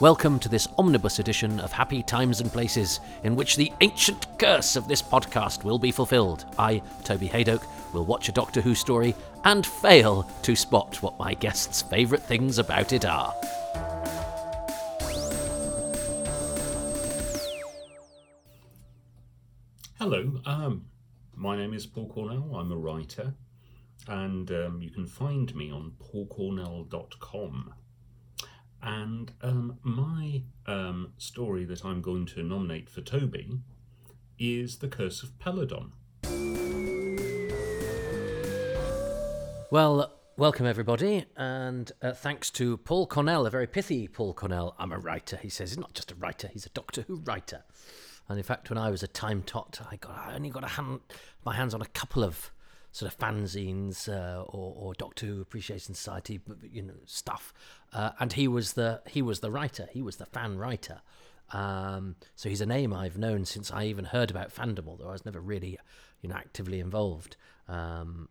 Welcome to this omnibus edition of Happy Times and Places, in which the ancient curse of this podcast will be fulfilled. I, Toby Hadoke, will watch a Doctor Who story and fail to spot what my guests' favourite things about it are. Hello, um, my name is Paul Cornell. I'm a writer, and um, you can find me on paulcornell.com. And um, my um, story that I'm going to nominate for Toby is The Curse of Peladon. Well, welcome everybody, and uh, thanks to Paul Cornell, a very pithy Paul Cornell. I'm a writer, he says. He's not just a writer, he's a Doctor Who writer. And in fact, when I was a time tot, I got I only got hand, my hands on a couple of sort of fanzines uh, or, or Doctor Who Appreciation Society, you know, stuff. Uh, and he was the he was the writer. He was the fan writer. Um, so he's a name I've known since I even heard about fandom, although I was never really, you know, actively involved um,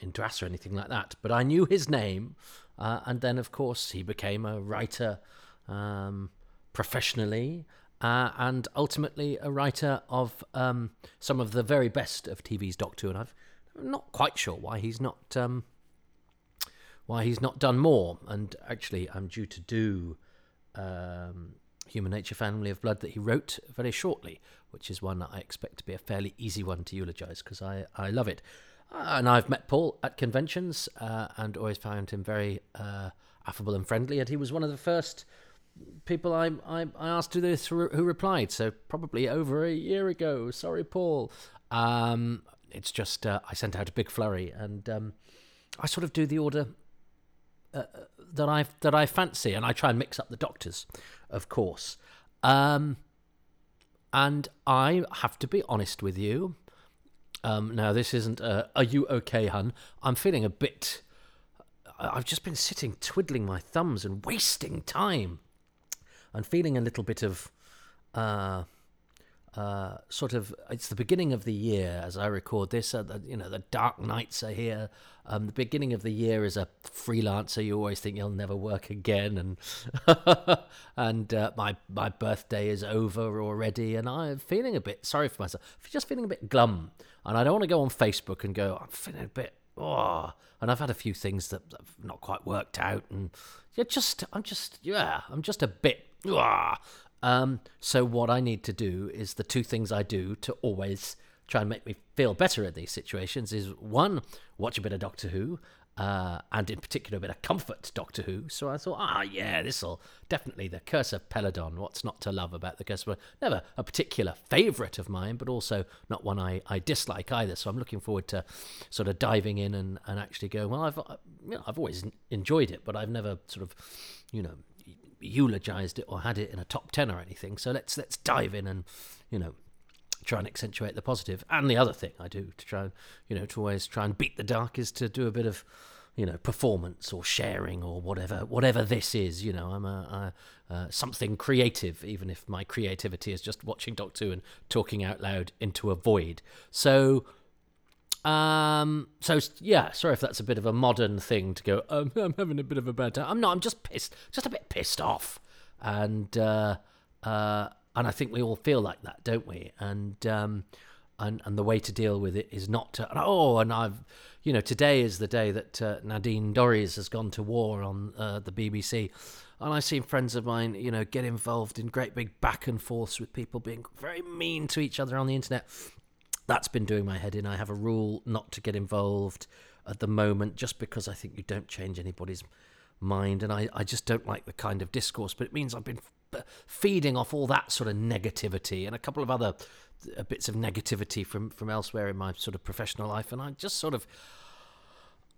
in DRAS or anything like that. But I knew his name, uh, and then of course he became a writer um, professionally. Uh, and ultimately a writer of um, some of the very best of TV's Doctor Who, and I've I'm not quite sure why he's not um, why he's not done more. And actually, I'm due to do um, Human Nature Family of Blood that he wrote very shortly, which is one that I expect to be a fairly easy one to eulogise because I, I love it. Uh, and I've met Paul at conventions uh, and always found him very uh, affable and friendly. And he was one of the first people I, I, I asked to this who replied. So probably over a year ago. Sorry, Paul. Um, it's just uh, I sent out a big flurry, and um, I sort of do the order uh, that I that I fancy, and I try and mix up the doctors, of course. Um, and I have to be honest with you. Um, now, this isn't. A, Are you okay, hun? I'm feeling a bit. I've just been sitting twiddling my thumbs and wasting time, and feeling a little bit of. Uh, uh, sort of it's the beginning of the year as I record this. Uh, the, you know, the dark nights are here. Um, the beginning of the year is a freelancer, you always think you'll never work again, and and uh, my my birthday is over already, and I'm feeling a bit sorry for myself. Just feeling a bit glum, and I don't want to go on Facebook and go, I'm feeling a bit. Oh, and I've had a few things that have not quite worked out, and yeah, just I'm just yeah, I'm just a bit. Oh, um, so what I need to do is the two things I do to always try and make me feel better at these situations is one, watch a bit of Doctor Who, uh, and in particular a bit of comfort Doctor Who. So I thought, ah, yeah, this'll definitely the Curse of Peladon. What's not to love about the Curse of Never a particular favourite of mine, but also not one I, I dislike either. So I'm looking forward to sort of diving in and, and actually going, well, I've you know, I've always enjoyed it, but I've never sort of, you know, eulogized it or had it in a top 10 or anything. So let's let's dive in and you know try and accentuate the positive. and the other thing i do to try and you know to always try and beat the dark is to do a bit of you know performance or sharing or whatever whatever this is. You know i'm a, a something creative even if my creativity is just watching doctor and talking out loud into a void. So um, so yeah, sorry if that's a bit of a modern thing to go. Um, I'm having a bit of a bad time. I'm not. I'm just pissed, just a bit pissed off, and uh, uh, and I think we all feel like that, don't we? And um, and and the way to deal with it is not to. Oh, and I've, you know, today is the day that uh, Nadine Dorries has gone to war on uh, the BBC, and I've seen friends of mine, you know, get involved in great big back and forths with people being very mean to each other on the internet that's been doing my head in. I have a rule not to get involved at the moment just because I think you don't change anybody's mind. And I, I just don't like the kind of discourse, but it means I've been f- feeding off all that sort of negativity and a couple of other uh, bits of negativity from, from elsewhere in my sort of professional life. And I just sort of.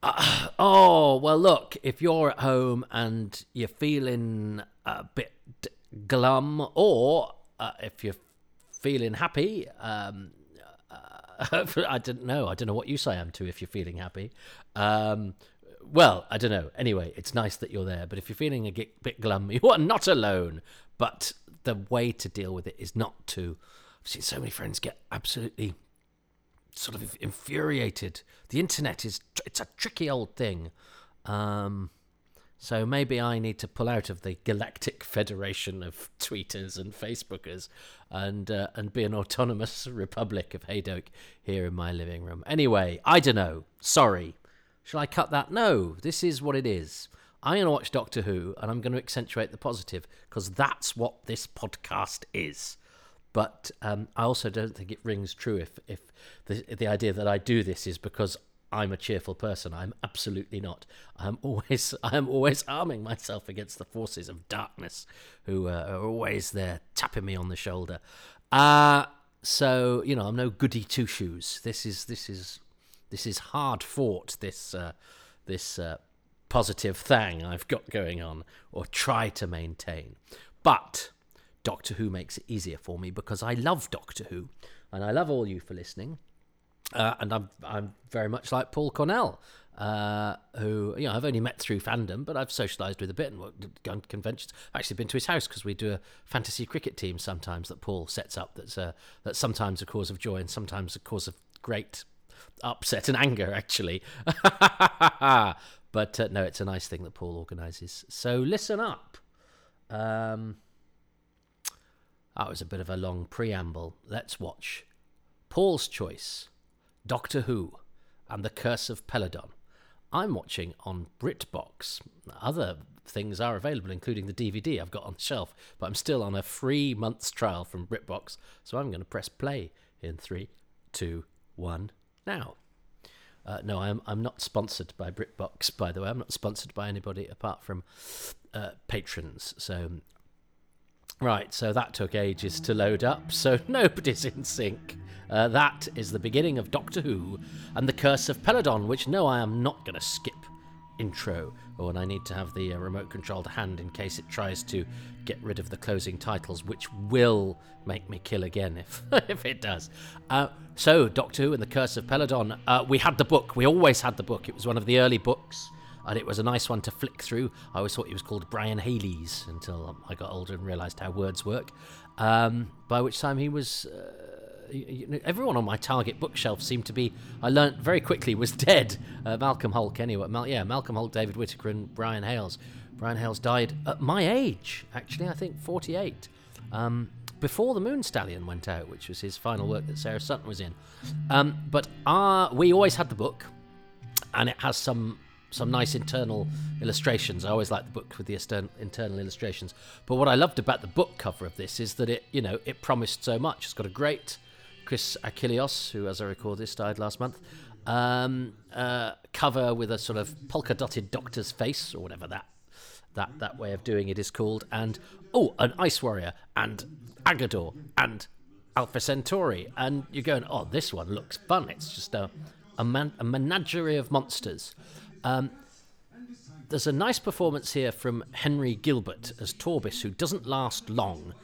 Uh, oh, well, look, if you're at home and you're feeling a bit glum, or uh, if you're feeling happy, um, I don't know. I don't know what you say I am to if you're feeling happy. Um, well, I don't know. Anyway, it's nice that you're there. But if you're feeling a bit glum, you are not alone. But the way to deal with it is not to. I've seen so many friends get absolutely sort of infuriated. The internet is it's a tricky old thing. Um, So maybe I need to pull out of the galactic federation of tweeters and Facebookers and uh, and be an autonomous republic of Hadoke here in my living room. Anyway, I don't know. Sorry. Shall I cut that? No. This is what it is. I'm going to watch Doctor Who and I'm going to accentuate the positive because that's what this podcast is. But um, I also don't think it rings true if if the the idea that I do this is because I'm a cheerful person. I'm absolutely not. I'm always I'm always arming myself against the forces of darkness, who uh, are always there tapping me on the shoulder. Uh so you know I'm no goody two shoes. This is this is this is hard fought. This uh, this uh, positive thing I've got going on, or try to maintain. But Doctor Who makes it easier for me because I love Doctor Who, and I love all you for listening. Uh, and I'm I'm very much like Paul Cornell, uh, who you know I've only met through fandom, but I've socialised with a bit and gone to conventions. I've actually been to his house because we do a fantasy cricket team sometimes that Paul sets up. That's uh, that's sometimes a cause of joy and sometimes a cause of great upset and anger, actually. but uh, no, it's a nice thing that Paul organises. So listen up. Um, that was a bit of a long preamble. Let's watch Paul's choice. Doctor Who, and The Curse of Peladon. I'm watching on BritBox. Other things are available, including the DVD I've got on the shelf, but I'm still on a free month's trial from BritBox, so I'm going to press play in three, two, one, now. Uh, no, I'm I'm not sponsored by BritBox, by the way. I'm not sponsored by anybody apart from uh, patrons. So, right, so that took ages to load up. So nobody's in sync. Uh, that is the beginning of Doctor Who and the Curse of Peladon, which no, I am not going to skip intro or when I need to have the uh, remote control to hand in case it tries to get rid of the closing titles, which will make me kill again if if it does. Uh, so, Doctor Who and the Curse of Peladon. Uh, we had the book. We always had the book. It was one of the early books, and it was a nice one to flick through. I always thought it was called Brian Haley's until I got older and realised how words work. Um, by which time he was uh, everyone on my target bookshelf seemed to be. I learnt very quickly was dead. Uh, Malcolm Hulke, anyway. Mal- yeah, Malcolm Hulke, David Whitaker, and Brian Hayles. Brian Hayles died at my age, actually. I think 48, um, before the Moon Stallion went out, which was his final work that Sarah Sutton was in. Um, but uh, we always had the book, and it has some some nice internal illustrations. I always like the book with the internal illustrations. But what I loved about the book cover of this is that it, you know, it promised so much. It's got a great Chris Achilleos, who, as I record this, died last month. Um, uh, cover with a sort of polka dotted doctor's face, or whatever that that that way of doing it is called, and oh, an ice warrior, and Aggedor, and Alpha Centauri, and you're going, oh, this one looks fun. It's just a a, man, a menagerie of monsters. Um, there's a nice performance here from Henry Gilbert as Torbis, who doesn't last long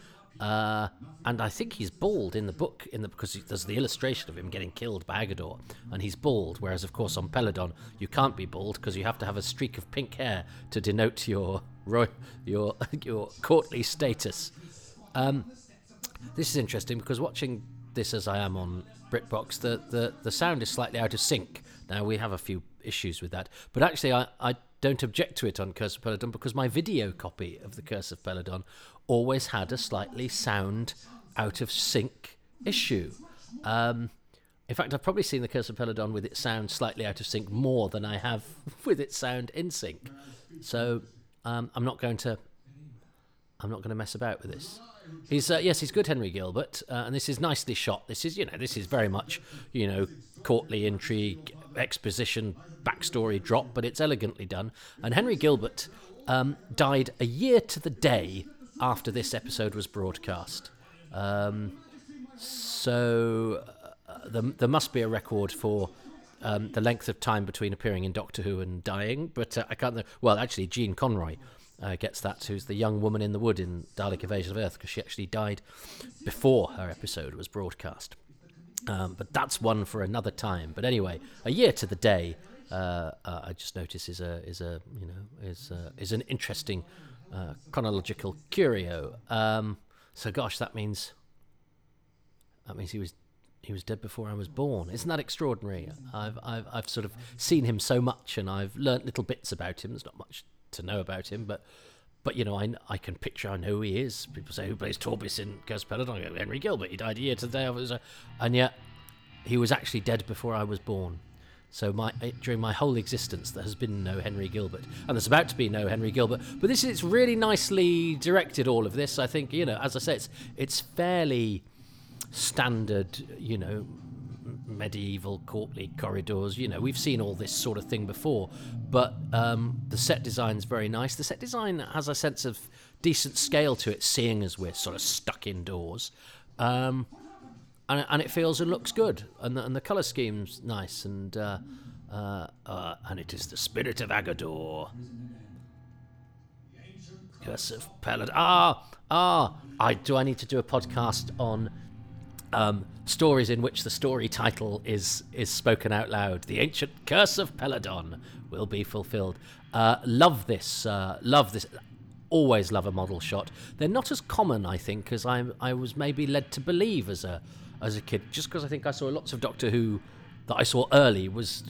uh, and I think he's bald in the book, in the because there's the illustration of him getting killed by Aggedor, and he's bald. Whereas, of course, on Peladon you can't be bald because you have to have a streak of pink hair to denote your your your courtly status. Um, this is interesting because watching this as I am on BritBox, the, the the sound is slightly out of sync. Now we have a few issues with that, but actually I, I don't object to it on Curse of Peladon because my video copy of the Curse of Peladon always had a slightly sound out of sync issue. Um, in fact, I've probably seen the Curse of Peladon with its sound slightly out of sync more than I have with its sound in sync. So um, I'm not going to. I'm not going to mess about with this. He's uh, yes, he's good, Henry Gilbert, uh, and this is nicely shot. This is you know this is very much you know courtly intrigue, exposition, backstory drop, but it's elegantly done. And Henry Gilbert um, died a year to the day after this episode was broadcast. Um, so uh, there, there, must be a record for um, the length of time between appearing in Doctor Who and dying, but uh, I can't. Well, actually, Jean Conroy uh, gets that, who's the young woman in the wood in Dalek Invasion of Earth, because she actually died before her episode was broadcast. Um, but that's one for another time. But anyway, a year to the day, uh, uh, I just notice is a is a you know is a, is an interesting uh, chronological curio. Um, so, gosh, that means that means he was he was dead before I was born. Isn't that extraordinary? I've I've I've sort of seen him so much, and I've learnt little bits about him. There's not much to know about him, but but you know, I, I can picture, I know who he is. People say who plays Torbis in Curse Peladon. I go, Henry Gilbert. He died a year to the day of his, and yet he was actually dead before I was born. So my eh, during my whole existence, there has been no Henry Gilbert, and there's about to be no Henry Gilbert. But this is really nicely directed. All of this, I think, you know, as I say, it's it's fairly standard, you know, medieval courtly corridors. You know, we've seen all this sort of thing before, but um, the set design's very nice. The set design has a sense of decent scale to it, seeing as we're sort of stuck indoors. Um, and, and it feels and looks good, and the, and the color scheme's nice, and uh, uh, uh, and it is the spirit of Aggedor. Curse of. Ah, ah. I do. I need to do a podcast on um, stories in which the story title is is spoken out loud. The ancient curse of Peladon will be fulfilled. Uh, love this. Uh, love this. Always love a model shot. They're not as common, I think, as I I was maybe led to believe as a as a kid. Just because I think I saw lots of Doctor Who that I saw early was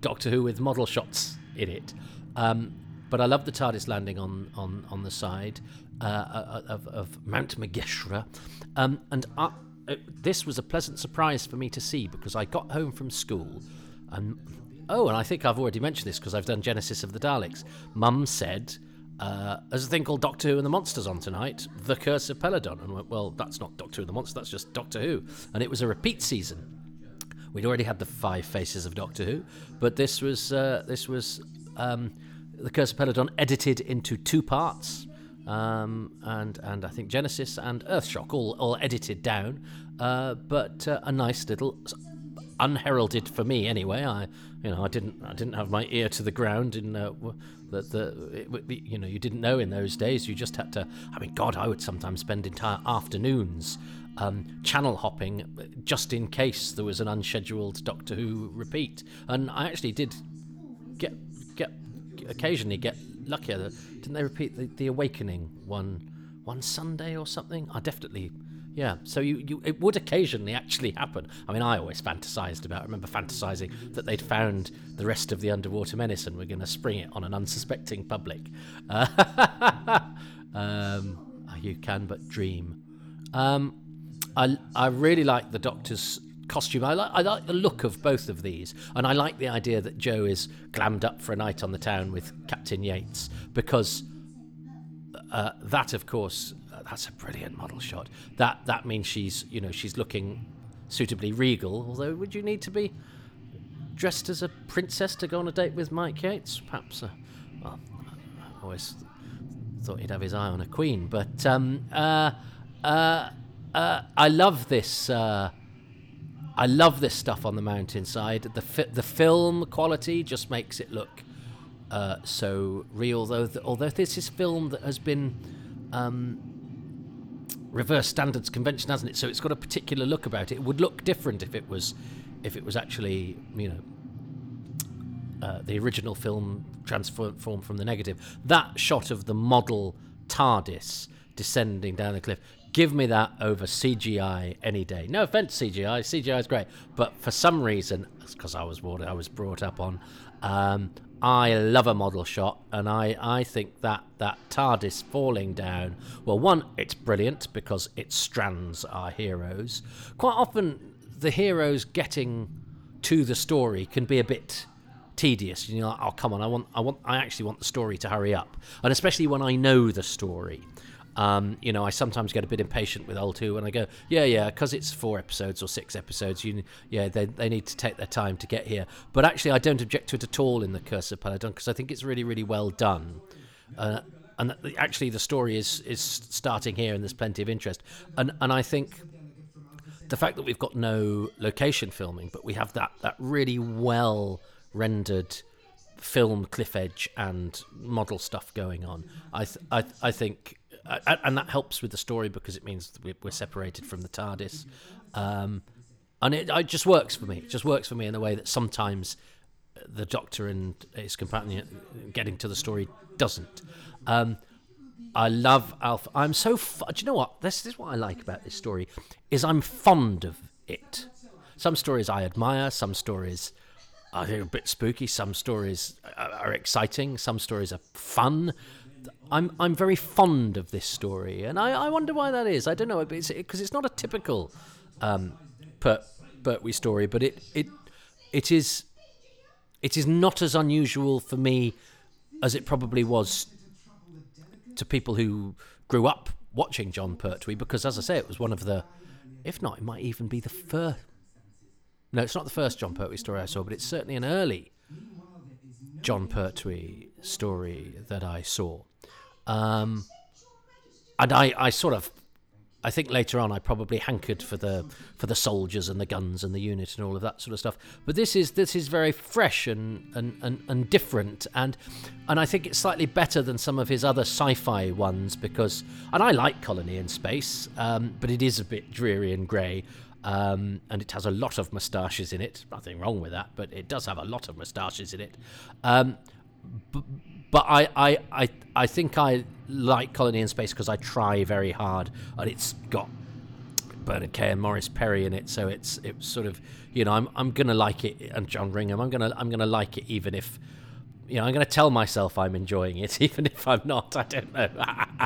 Doctor Who with model shots in it. Um, but I love the TARDIS landing on on on the side uh, of, of Mount Megeshra, um, and I, it, this was a pleasant surprise for me to see because I got home from school and oh, and I think I've already mentioned this because I've done Genesis of the Daleks. Mum said. Uh, there's a thing called Doctor Who and the Monsters on tonight, The Curse of Peladon. And went, well, that's not Doctor Who and the Monsters, that's just Doctor Who. And it was a repeat season. We'd already had the five faces of Doctor Who, but this was uh, this was um, The Curse of Peladon edited into two parts. Um, and and I think Genesis and Earthshock all, all edited down, uh, but uh, a nice little unheralded for me anyway. I, you know, I didn't, I didn't have my ear to the ground in uh, the, it, you know, you didn't know in those days. You just had to. I mean, God, I would sometimes spend entire afternoons um, channel hopping just in case there was an unscheduled Doctor Who repeat, and I actually did get get occasionally get luckier. Didn't they repeat the, the Awakening one one Sunday or something? I definitely yeah, so you, you it would occasionally actually happen. I mean, I always fantasized about. I remember fantasizing that they'd found the rest of the underwater menace and we're going to spring it on an unsuspecting public. Uh, um, you can but dream. Um, I I really like the Doctor's costume. I like I like the look of both of these, and I like the idea that Jo is glammed up for a night on the town with Captain Yates because uh, that, of course, that's a brilliant model shot. That that means she's you know she's looking suitably regal. Although, would you need to be dressed as a princess to go on a date with Mike Yates? Perhaps. Uh, well, I always thought he'd have his eye on a queen, but um, uh, uh, uh, I love this. I love this stuff on the mountainside. The fi- the film quality just makes it look uh, so real. Although th- although this is film that has been um, reverse standards conversion, hasn't it? So it's got a particular look about it. It would look different if it was, if it was actually, you know, uh, the original film transformed from the negative. That shot of the model TARDIS descending down the cliff. Give me that over CGI any day. No offense, CGI. CGI is great, but for some reason, because I was brought, I was brought up on, um, I love a model shot, and I, I think that that TARDIS falling down. Well, one, it's brilliant because it strands our heroes. Quite often, the heroes getting to the story can be a bit tedious. You know, oh come on, I want, I want, I actually want the story to hurry up, and especially when I know the story. Um, you know, I sometimes get a bit impatient with old Who, and I go, yeah, yeah, because it's four episodes or six episodes. You, yeah, they, they need to take their time to get here. But actually, I don't object to it at all in the Curse of Peladon because I think it's really, really well done. Uh, and actually, the story is is starting here, and there's plenty of interest. And and I think the fact that we've got no location filming, but we have that that really well rendered film cliff edge and model stuff going on. I th- I, I think uh, and that helps with the story because it means we're separated from the TARDIS, um, and it, it, just works for me. It just works for me in a way that sometimes the Doctor and his companion getting to the story doesn't. Um, I love Alpha. I'm so. Do you know what? This, is what I like about this story is I'm fond of it. Some stories I admire. Some stories are a bit spooky. Some stories are exciting. Some stories are fun. I'm I'm very fond of this story, and I, I wonder why that is. I don't know because it's, it's, not a typical um, per, Pertwee story, but it it it is it is not as unusual for me as it probably was to people who grew up watching Jon Pertwee, because as I say, it was one of the, if not, it might even be the first. No, it's not the first Jon Pertwee story I saw, but it's certainly an early Jon Pertwee story that I saw. Um, and I, I sort of I think later on I probably hankered for the for the soldiers and the guns and the unit and all of that sort of stuff. But this is this is very fresh and and, and, and different and and I think it's slightly better than some of his other sci-fi ones because and I like Colony in Space, um, but it is a bit dreary and grey. Um, and it has a lot of moustaches in it. Nothing wrong with that, but it does have a lot of moustaches in it. Um, but I, I, I, I think I like Colony in Space because I try very hard, and it's got Bernard Kay and Morris Perry in it, so it's it's sort of you know I'm I'm gonna like it, and John Ringham. I'm gonna I'm gonna like it even if you know I'm gonna tell myself I'm enjoying it, even if I'm not. I don't know.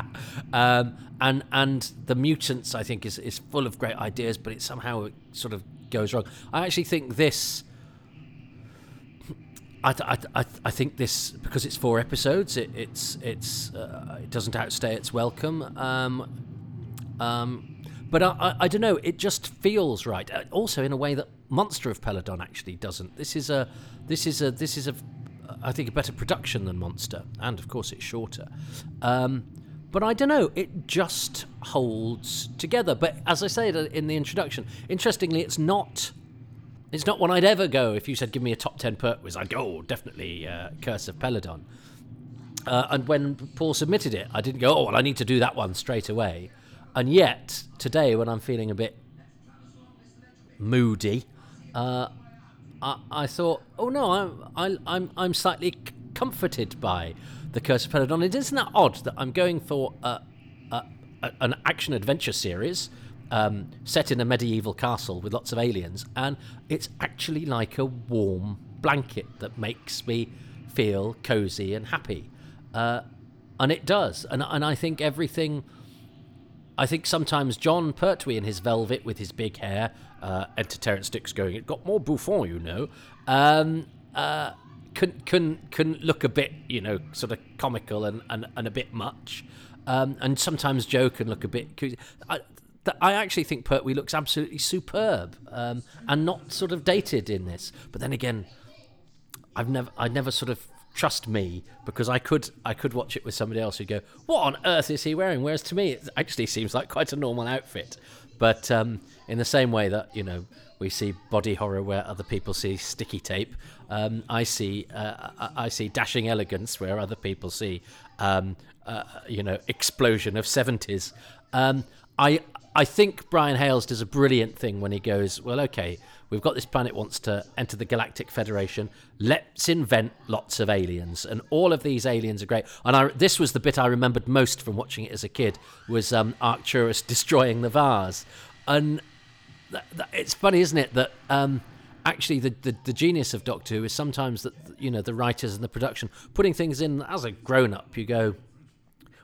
um, and and the mutants I think is is full of great ideas, but it somehow sort of goes wrong. I actually think this I, I, I think this because it's four episodes. It, it's it's uh, it doesn't outstay its welcome. Um, um, but I, I, I, don't know. It just feels right. Uh, also, in a way that Monster of Peladon actually doesn't. This is a this is a this is a I think a better production than Monster, and of course it's shorter. Um, but I don't know. It just holds together. But as I said in the introduction, interestingly, it's not it's not one I'd ever go if you said give me a top ten Pertwees. I'd go oh, definitely uh, Curse of Peladon. Uh, and when Paul submitted it, I didn't go oh well I need to do that one straight away. And yet today when I'm feeling a bit moody, uh, I, I, thought oh no I'm I, I'm I'm slightly comforted by the Curse of Peladon. It isn't that odd that I'm going for a, a, a, an action adventure series um, set in a medieval castle with lots of aliens, and it's actually like a warm blanket that makes me feel cozy and happy. Uh, and it does. And, and I think everything. I think sometimes Jon Pertwee in his velvet with his big hair, uh, enter Terrance Dicks going, it got more bouffant, you know, um, uh, can, can, can look a bit, you know, sort of comical and, and, and a bit much. Um, and sometimes Jo can look a bit. I, that I actually think Pertwee looks absolutely superb um, and not sort of dated in this. But then again, I've never, I never sort of trust me because I could, I could watch it with somebody else who'd go, "What on earth is he wearing?" Whereas to me, it actually seems like quite a normal outfit. But um, in the same way that you know we see body horror where other people see sticky tape, um, I see, uh, I see dashing elegance where other people see, um, uh, you know, explosion of seventies. Um, I I think Brian Hayles does a brilliant thing when he goes, well, okay, we've got this planet wants to enter the Galactic Federation. Let's invent lots of aliens, and all of these aliens are great. And I, this was the bit I remembered most from watching it as a kid was um, Arcturus destroying the vase, and th- th- it's funny, isn't it, that. Um, actually the, the, the, genius of Doctor Who is sometimes that you know the writers and the production putting things in as a grown up you go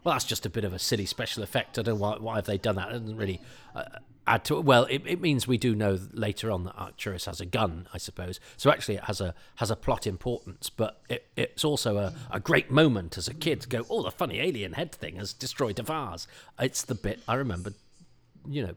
well, that's just a bit of a silly special effect. I don't know why, why have they done that. It doesn't really uh, add to it. Well, it, it means we do know later on that Arcturus has a gun, I suppose. So actually, it has a has a plot importance, but it, it's also a, a great moment as a kid to go, oh, the funny alien head thing has destroyed a vase. It's the bit I remember, you know,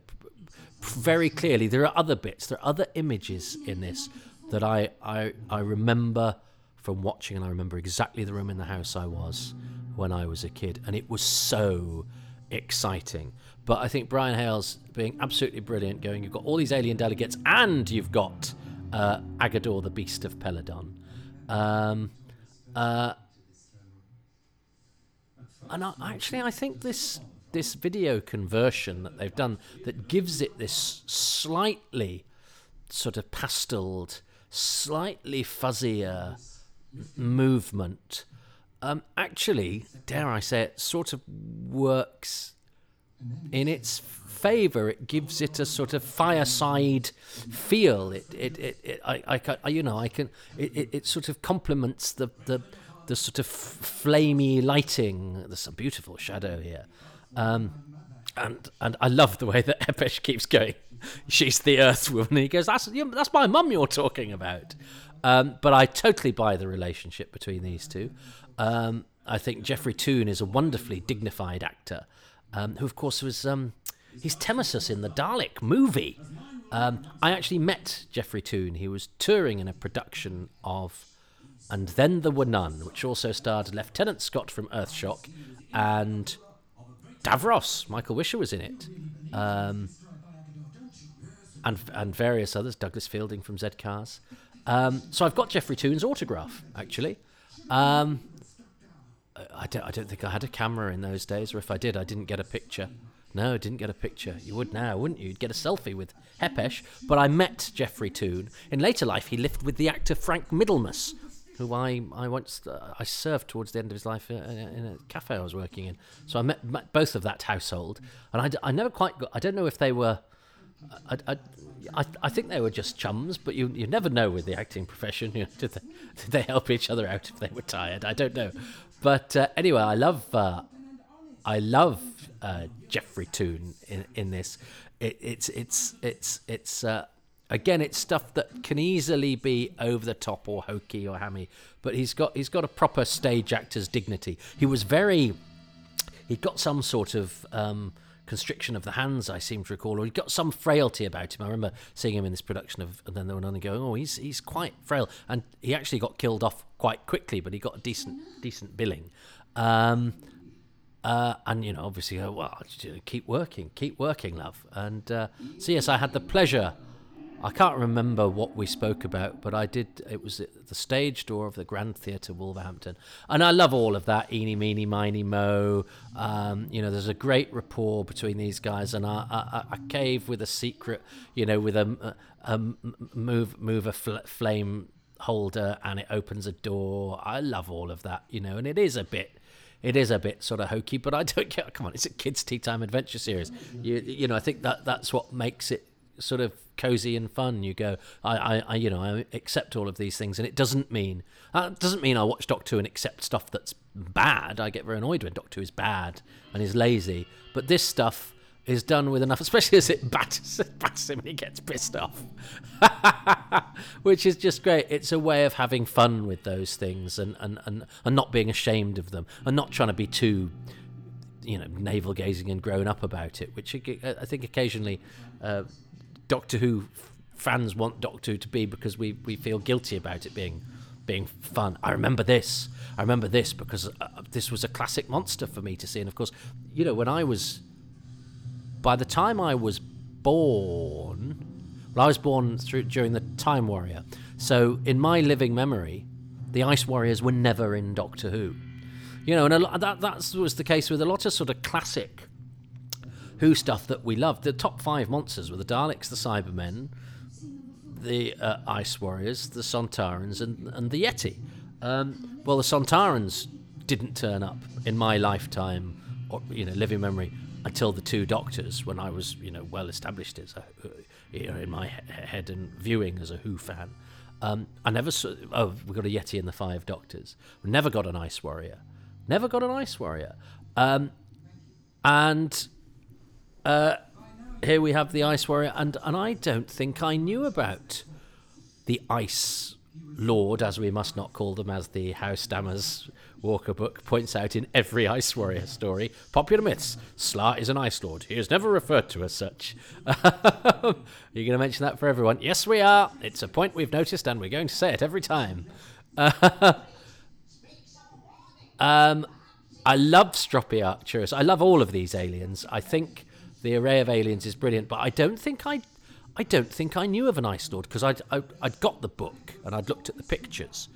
very clearly. There are other bits, there are other images in this that I, I, I remember from watching, and I remember exactly the room in the house I was when I was a kid, and it was so exciting. But I think Brian Hayles being absolutely brilliant, going, you've got all these alien delegates, and you've got uh, Aggedor, the Beast of Peladon. Um, uh, and I, actually, I think this this video conversion that they've done that gives it this slightly sort of pasteled, slightly fuzzier movement um, actually, dare I say it, sort of works in its favour. It gives it a sort of fireside feel. It, it, it, it I, I, you know, I can. It, it, it sort of complements the the the sort of flamey lighting. There's some beautiful shadow here. Um, and and I love the way that Hepesh keeps going. She's the Earth woman. He goes, "That's that's my mum you're talking about." Um, but I totally buy the relationship between these two. Um, I think Geoffrey Toon is a wonderfully dignified actor, um, who of course was um, he's Temmosus in the Dalek movie. Um, I actually met Geoffrey Toon. He was touring in a production of And Then There Were None, which also starred Lieutenant Scott from Earthshock and Davros. Michael Wisher was in it. Um, and, and various others, Douglas Fielding from Z Cars. Um, so I've got Geoffrey Toon's autograph, actually. Um, I don't, I don't think I had a camera in those days, or if I did, I didn't get a picture. No, I didn't get a picture. You would now, wouldn't you? You'd get a selfie with Hepesh. But I met Geoffrey Toon. In later life, he lived with the actor Frank Middlemass, who I, I once uh, I served towards the end of his life in a, in a cafe I was working in. So I met, met both of that household, and I, I never quite got. I don't know if they were. I, I, I, I think they were just chums, but you you never know with the acting profession. You know, did they did they help each other out if they were tired? I don't know. But uh, anyway, I love uh, I love uh, Geoffrey Toon in in this. It, it's it's it's it's uh, again it's stuff that can easily be over the top or hokey or hammy, but he's got he's got a proper stage actor's dignity. He was very he got some sort of um, constriction of the hands, I seem to recall, or he got some frailty about him. I remember seeing him in this production of, and then there were none going, oh, he's he's quite frail, and he actually got killed off quite quickly, but he got a decent decent billing. Um, uh, and you know, obviously, oh, well, keep working, keep working, love. And uh, so yes, I had the pleasure. I can't remember what we spoke about, but I did. It was the stage door of the Grand Theatre, Wolverhampton, and I love all of that. Eeny, meeny, miny, mo. Um, you know, there's a great rapport between these guys, and a, a, a cave with a secret. You know, with a, a move move a fl- flame holder, and it opens a door. I love all of that. You know, and it is a bit it is a bit sort of hokey, but I don't care. Come on, it's a kids' tea time adventure series. You, you know, I think that that's what makes it sort of cozy and fun. You go, I, I, I you know, I accept all of these things, and it doesn't mean that doesn't mean I watch Doctor Who and accept stuff that's bad. I get very annoyed when Doctor Who is bad and is lazy, but this stuff is done with enough, especially as it batters, batters him and he gets pissed off, which is just great. It's a way of having fun with those things and, and, and, and not being ashamed of them and not trying to be too, you know, navel gazing and grown up about it, which I think occasionally uh, Doctor Who fans want Doctor Who to be because we, we feel guilty about it being being fun. I remember this. I remember this because uh, this was a classic monster for me to see. And of course, you know, when I was by the time I was born, well, I was born through during the Time Warrior. So in my living memory, the Ice Warriors were never in Doctor Who. You know, and a that that was the case with a lot of sort of classic Who stuff that we loved. The top five monsters were the Daleks, the Cybermen, the uh, Ice Warriors, the Sontarans, and and the Yeti. Um, well, the Sontarans didn't turn up in my lifetime, or you know, living memory until the two doctors when I was you know well established as a you know, in my head and viewing as a Who fan. Um, I never saw. Oh, we got a Yeti in the Five Doctors. Never got an Ice Warrior. Never got an Ice Warrior. Um, and uh, here we have the Ice Warrior, and and I don't think I knew about the Ice Lord, as we must not call them, as the House Stammers Walker book points out in every Ice Warrior story. Popular myths. Slar is an Ice Lord. He is never referred to as such. You're going to mention that for everyone? Yes, we are. It's a point we've noticed, and we're going to say it every time. um, I love Stroppy Arcturus. I love all of these aliens. I think the array of aliens is brilliant, but I don't think I I don't think I knew of an Ice Lord because I'd, I, would got the book and I'd looked at the pictures.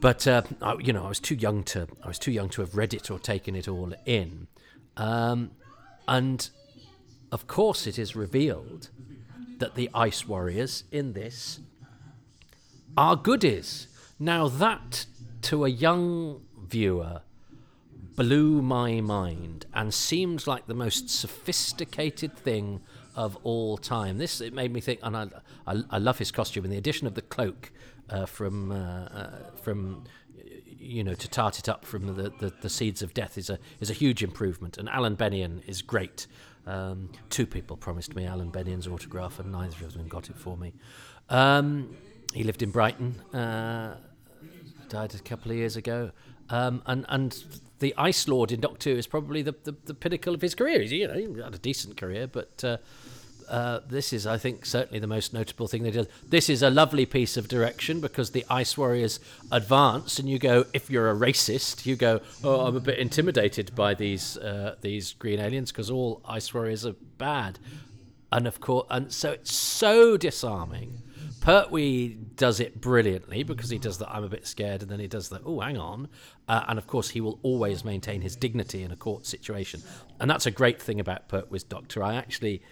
But uh, I, you know, I was too young to I was too young to have read it or taken it all in, um, and of course, it is revealed that the Ice Warriors in this are goodies. Now that to a young viewer blew my mind and seemed like the most sophisticated thing of all time. This it made me think, and I, I, I love his costume and the addition of the cloak uh, from uh, uh, from you know to tart it up from the, the, the, seeds of death is a is a huge improvement. And Alan Bennion is great. Um, two people promised me Alan Bennion's autograph, and neither of them got it for me. Um, he lived in Brighton, uh, died a couple of years ago, um, and and the Ice Lord in Doctor Who is probably the, the, the pinnacle of his career. He's, you know, he had a decent career, but uh, uh, this is, I think, certainly the most notable thing they did. This is a lovely piece of direction because the Ice Warriors advance, and you go, if you're a racist, you go, oh, I'm a bit intimidated by these uh, these green aliens because all Ice Warriors are bad, and of course, and so it's so disarming. Pertwee does it brilliantly because he does that. I'm a bit scared, and then he does that. Oh, hang on, uh, and of course he will always maintain his dignity in a court situation, and that's a great thing about Pertwee's Doctor. I actually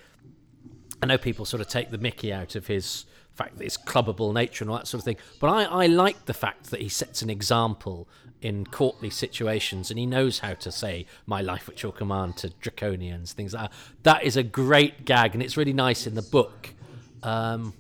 I know people sort of take the mickey out of his fact that his clubbable nature and all that sort of thing, but I, I like the fact that he sets an example in courtly situations and he knows how to say my life at your command to draconians things like that that is a great gag and it's really nice in the book um,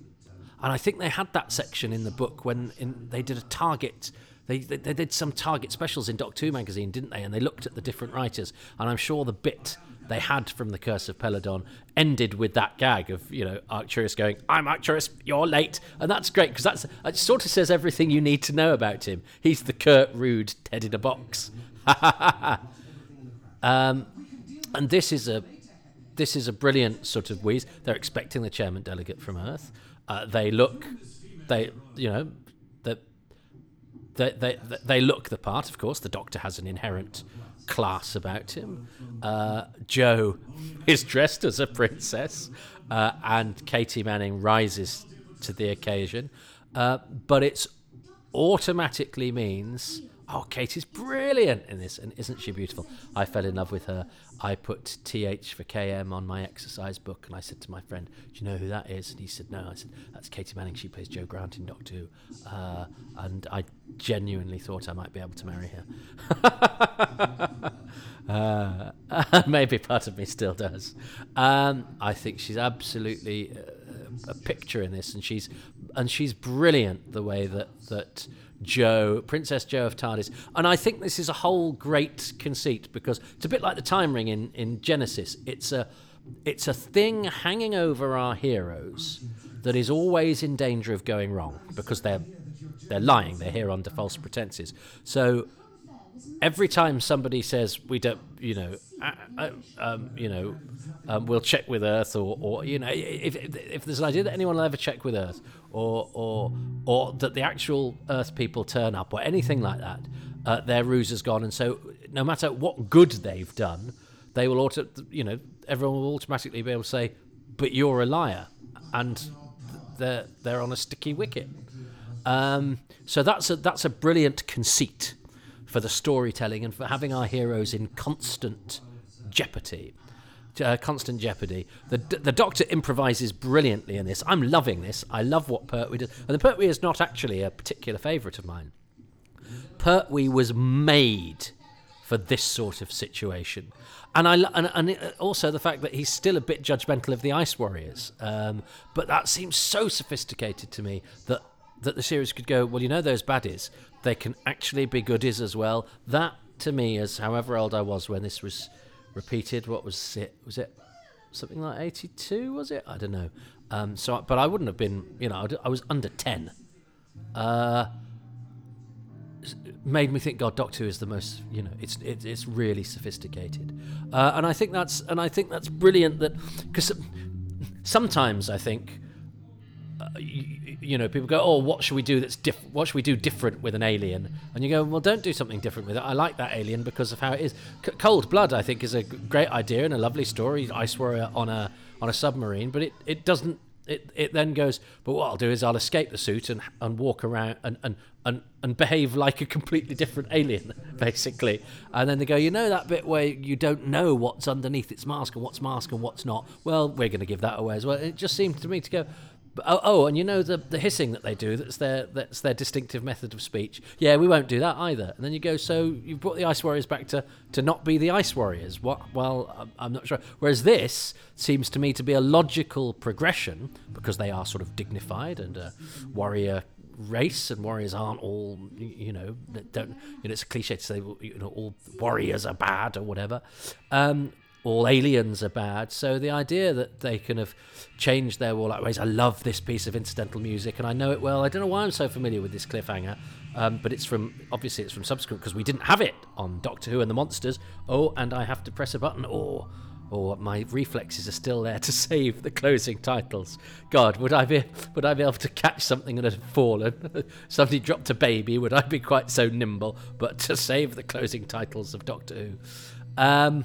and i think they had that section in the book when in, they did a target they, they, they did some target specials in Doc Two magazine, didn't they? And they looked at the different writers, and I'm sure the bit they had from the Curse of Peladon ended with that gag of you know Arcturus going, "I'm Arcturus, you're late," and that's great because that's it sort of says everything you need to know about him. He's the curt, rude Ted in a box. um, and this is a this is a brilliant sort of wheeze. They're expecting the chairman delegate from Earth. Uh, they look, they you know, that they, they they look the part. Of course, the Doctor has an inherent class about him. Uh, Jo is dressed as a princess, uh, and Katy Manning rises to the occasion. Uh, but it automatically means, oh, Katy's brilliant in this, and isn't she beautiful? I fell in love with her. I put TH for KM on my exercise book, and I said to my friend, "Do you know who that is?" And he said, "No." I said, "That's Katy Manning. She plays Jo Grant in Doctor Who," uh, and I genuinely thought I might be able to marry her. uh, maybe part of me still does. Um, I think she's absolutely a, a picture in this, and she's and she's brilliant the way that that Jo, Princess Jo of TARDIS. And I think this is a whole great conceit because it's a bit like the time ring in, in Genesis. It's a it's a thing hanging over our heroes that is always in danger of going wrong because they're they're lying. They're here under false pretenses. So every time somebody says we don't, you know, uh, um, you know, um, we'll check with Earth, or, or you know, if, if, if there's an idea that anyone will ever check with Earth, or or or that the actual Earth people turn up, or anything like that, uh, their ruse is gone, and so no matter what good they've done, they will auto, you know, everyone will automatically be able to say, "But you're a liar," and they're they're on a sticky wicket. Um, so that's a that's a brilliant conceit for the storytelling and for having our heroes in constant jeopardy. Uh, constant jeopardy. The the Doctor improvises brilliantly in this. I'm loving this. I love what Pertwee does. And the Pertwee is not actually a particular favourite of mine. Pertwee was made for this sort of situation. And I and, and also the fact that he's still a bit judgmental of the Ice Warriors, um, but that seems so sophisticated to me that that the series could go. Well, you know those baddies they can actually be goodies as well. That to me, as however old I was when this was repeated, what was it? Was it something like eighty-two? Was it? I don't know. Um, so, but I wouldn't have been. You know, I was under ten. Uh, made me think God Doctor Who is the most you know it's it, it's really sophisticated uh, and I think that's and I think that's brilliant that because sometimes I think you, you, know, people go, "Oh, what should we do that's different? What should we do different with an alien?" And you go, "Well, don't do something different with it. I like that alien because of how it is. C- Cold Blood, I think, is a great idea and a lovely story. Ice Warrior on a on a submarine, but it, it doesn't. It, it then goes, but what I'll do is I'll escape the suit and, and walk around and, and, and, and behave like a completely different alien, basically. And then they go, you know that bit where you don't know what's underneath its mask and what's mask and what's not? Well, we're going to give that away as well. It just seemed to me to go, Oh, oh, and you know the the hissing that they do. That's their that's their distinctive method of speech. Yeah, we won't do that either. And then you go, so you've brought the Ice Warriors back to to not be the Ice Warriors. What? Well, I'm, I'm not sure. Whereas this seems to me to be a logical progression because they are sort of dignified and a warrior race and warriors aren't all you know don't you know it's a cliche to say you know all warriors are bad or whatever um all aliens are bad. So the idea that they can have changed their warlike ways. I love this piece of incidental music, and I know it well. I don't know why I'm so familiar with this cliffhanger, um, but it's from obviously it's from subsequent because we didn't have it on Doctor Who and the Monsters. Oh, and I have to press a button. Or, or my reflexes are still there to save the closing titles. God, would I be would I be able to catch something that had fallen? Somebody dropped a baby. Would I be quite so nimble? But to save the closing titles of Doctor Who. Um,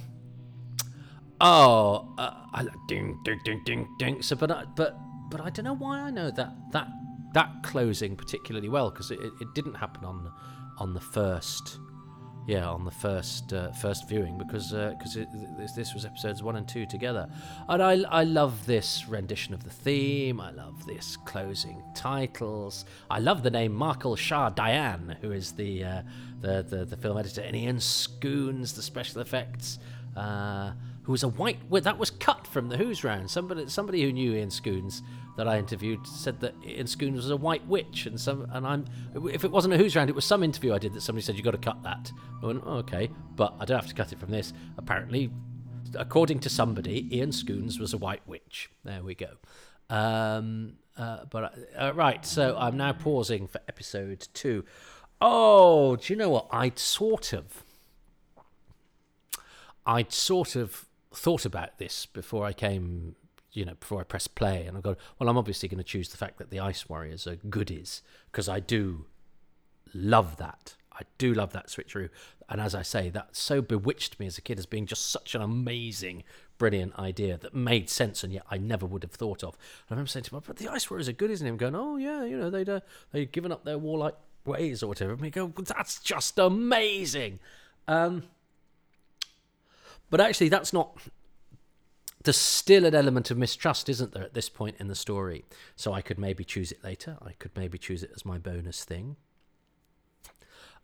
Oh, uh, I ding ding ding ding ding. So, but I, but but I don't know why I know that that that closing particularly well because it, it didn't happen on on the first yeah on the first uh, first viewing because because uh, this, this was episodes one and two together. And I, I love this rendition of the theme. I love this closing titles. I love the name Markle Shah Diane who is the, uh, the, the the film editor and Ian Scoones the special effects uh, who was a white. Well, that was cut from the Who's round. Somebody, somebody who knew Ian Scoones that I interviewed said that Ian Scoones was a white witch, and some. And I'm. If it wasn't a Who's round, it was some interview I did that somebody said you've got to cut that. I went, oh, okay, but I don't have to cut it from this. Apparently, according to somebody, Ian Scoones was a white witch. There we go. Um, uh, but uh, right, so I'm now pausing for episode two. Oh, do you know what? I'd sort of. I'd sort of thought about this before I came, you know, before I pressed play, and I go, well, I'm obviously going to choose the fact that the Ice Warriors are goodies because I do love that. I do love that switcheroo, and as I say, that so bewitched me as a kid as being just such an amazing, brilliant idea that made sense, and yet I never would have thought of. And I remember saying to him, "But the Ice Warriors are good, isn't it?" going, "Oh yeah, you know, they'd uh, they'd given up their warlike ways or whatever." And we go, "That's just amazing." Um, but actually, that's not. There's still an element of mistrust, isn't there, at this point in the story? So I could maybe choose it later. I could maybe choose it as my bonus thing.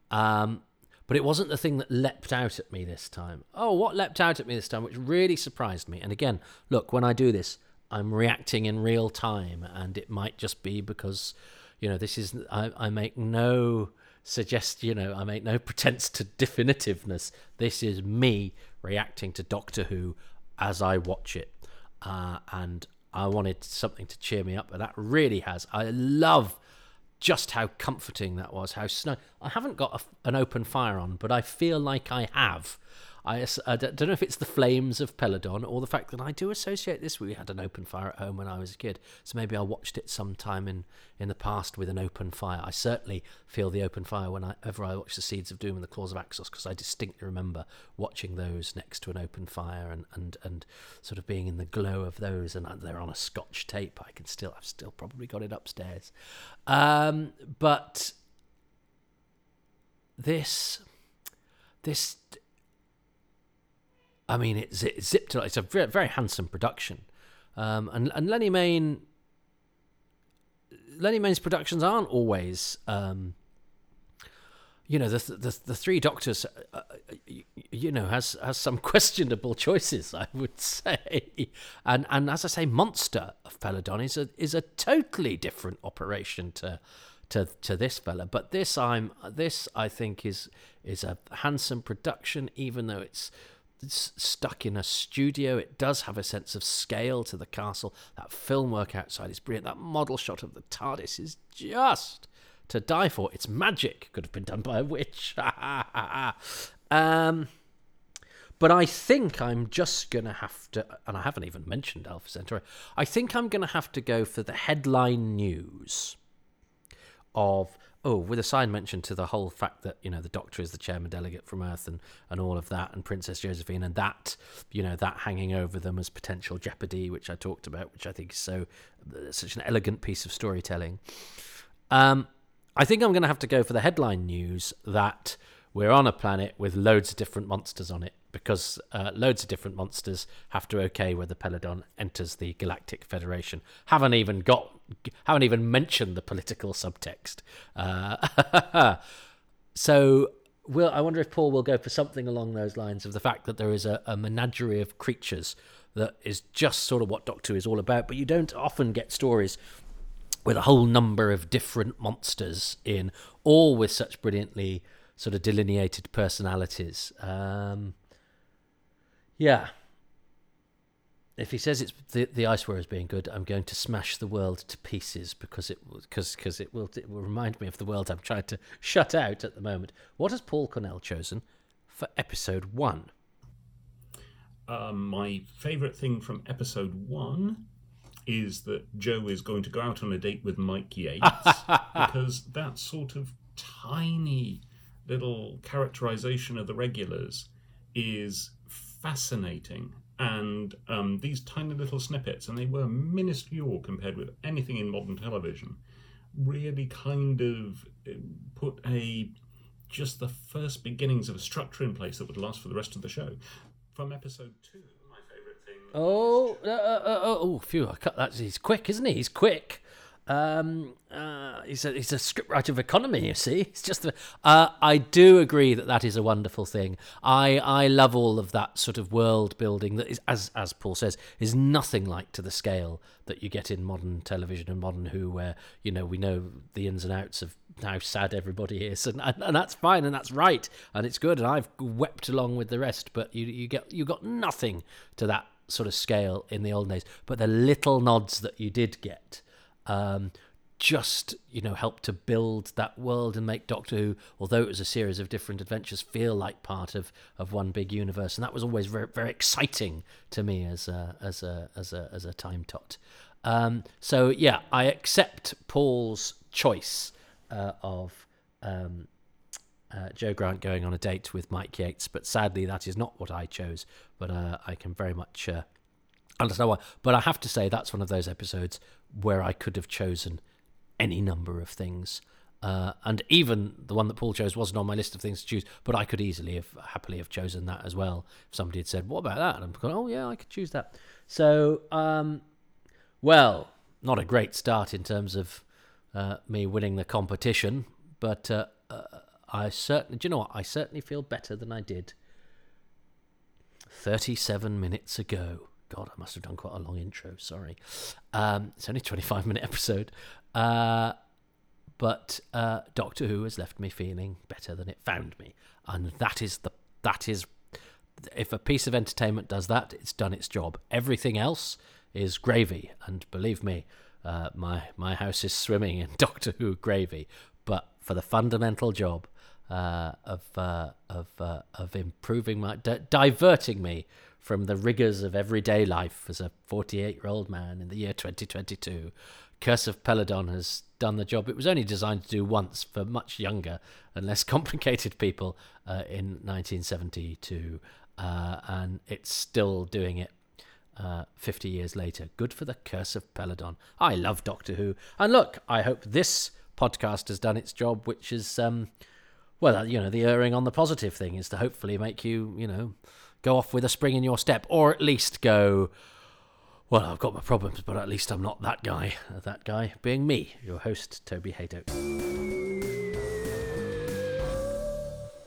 Um, but it wasn't the thing that leapt out at me this time. Oh, what leapt out at me this time, which really surprised me. And again, look, when I do this, I'm reacting in real time, and it might just be because, you know, this is I, I make no suggest, you know, I make no pretense to definitiveness. This is me reacting to Doctor Who as I watch it. Uh, and I wanted something to cheer me up, but that really has. I love just how comforting that was, how snug. I haven't got a, an open fire on, but I feel like I have I, I don't know if it's the flames of Peladon or the fact that I do associate this. We had an open fire at home when I was a kid, so maybe I watched it sometime in, in the past with an open fire. I certainly feel the open fire whenever I watch The Seeds of Doom and The Claws of Axos because I distinctly remember watching those next to an open fire and, and, and sort of being in the glow of those. And they're on a Scotch tape. I can still, I've still probably got it upstairs. Um, but this, this I mean, it, it zipped. It's a very, very handsome production, um, and and Lennie Mayne. Lennie Mayne's productions aren't always, um, you know, the, the the three Doctors, uh, you know, has has some questionable choices, I would say, and and as I say, Monster of Peladon is a is a totally different operation to to to this fella. But this I'm this I think is is a handsome production, even though it's stuck in a studio. It does have a sense of scale to the castle. That film work outside is brilliant. That model shot of the TARDIS is just to die for. It's magic. Could have been done by a witch. um, but I think I'm just going to have to, and I haven't even mentioned Alpha Centauri, I think I'm going to have to go for the headline news of oh, with a side mention to the whole fact that you know the Doctor is the chairman delegate from Earth and and all of that, and Princess Josephine, and that you know that hanging over them as potential jeopardy, which I talked about, which I think is so such an elegant piece of storytelling. Um, I think I'm going to have to go for the headline news that we're on a planet with loads of different monsters on it because uh, loads of different monsters have to okay whether Peladon enters the Galactic Federation. Haven't even got haven't even mentioned the political subtext. Uh, so, will I wonder if Paul will go for something along those lines of the fact that there is a, a menagerie of creatures that is just sort of what Doctor is all about, but you don't often get stories with a whole number of different monsters in, all with such brilliantly sort of delineated personalities. Um, yeah. If he says it's the the ice is being good, I'm going to smash the world to pieces because it because because it will it will remind me of the world I'm trying to shut out at the moment. What has Paul Cornell chosen for episode one? Um, my favourite thing from episode one is that Jo is going to go out on a date with Mike Yates because that sort of tiny little characterization of the regulars is fascinating. And um, these tiny little snippets, and they were minuscule compared with anything in modern television, really kind of uh, put a just the first beginnings of a structure in place that would last for the rest of the show. From episode two, my favourite thing. Oh, uh, uh, uh, oh, phew! I cut that. He's quick, isn't he? He's quick. Um, uh, he's a he's a scriptwriter of economy. You see, it's just the, uh, I do agree that that is a wonderful thing. I I love all of that sort of world building that is as as Paul says is nothing like to the scale that you get in modern television and modern Who, where you know we know the ins and outs of how sad everybody is, and, and, and that's fine and that's right and it's good, and I've wept along with the rest. But you you get you got nothing to that sort of scale in the old days. But the little nods that you did get um, just you know help to build that world and make Doctor Who, although it was a series of different adventures, feel like part of, of one big universe, and that was always very very exciting to me as a as a as a as a time tot. Um, so yeah, I accept Paul's choice uh, of um, uh, Jo Grant going on a date with Mike Yates, but sadly that is not what I chose. But uh, I can very much uh, understand why. But I have to say that's one of those episodes where I could have chosen any number of things. Uh, and even the one that Paul chose wasn't on my list of things to choose, but I could easily have happily have chosen that as well. If somebody had said, "What about that?" and I'm going, "Oh yeah, I could choose that." So, um, well, not a great start in terms of uh, me winning the competition, but uh, uh I certainly, do you know what? I certainly feel better than I did 37 minutes ago. God, I must have done quite a long intro. Sorry. Um, it's only a 25 minute episode. Uh, but uh, Doctor Who has left me feeling better than it found me. And that is the, that is, if a piece of entertainment does that, it's done its job. Everything else is gravy. And believe me, uh, my, my house is swimming in Doctor Who gravy. But for the fundamental job, uh, of uh, of uh, of improving my di- diverting me from the rigors of everyday life as a 48 year old man in the year 2022. Curse of Peladon has done the job it was only designed to do once for much younger and less complicated people uh, in 1972, uh, and it's still doing it. Uh, 50 years later. Good for the Curse of Peladon. I love Doctor Who. And look, I hope this podcast has done its job, which is, um, well, you know, the erring on the positive thing is to hopefully make you, you know, go off with a spring in your step, or at least go, well, I've got my problems, but at least I'm not that guy. That guy being me, your host, Toby Hadoke.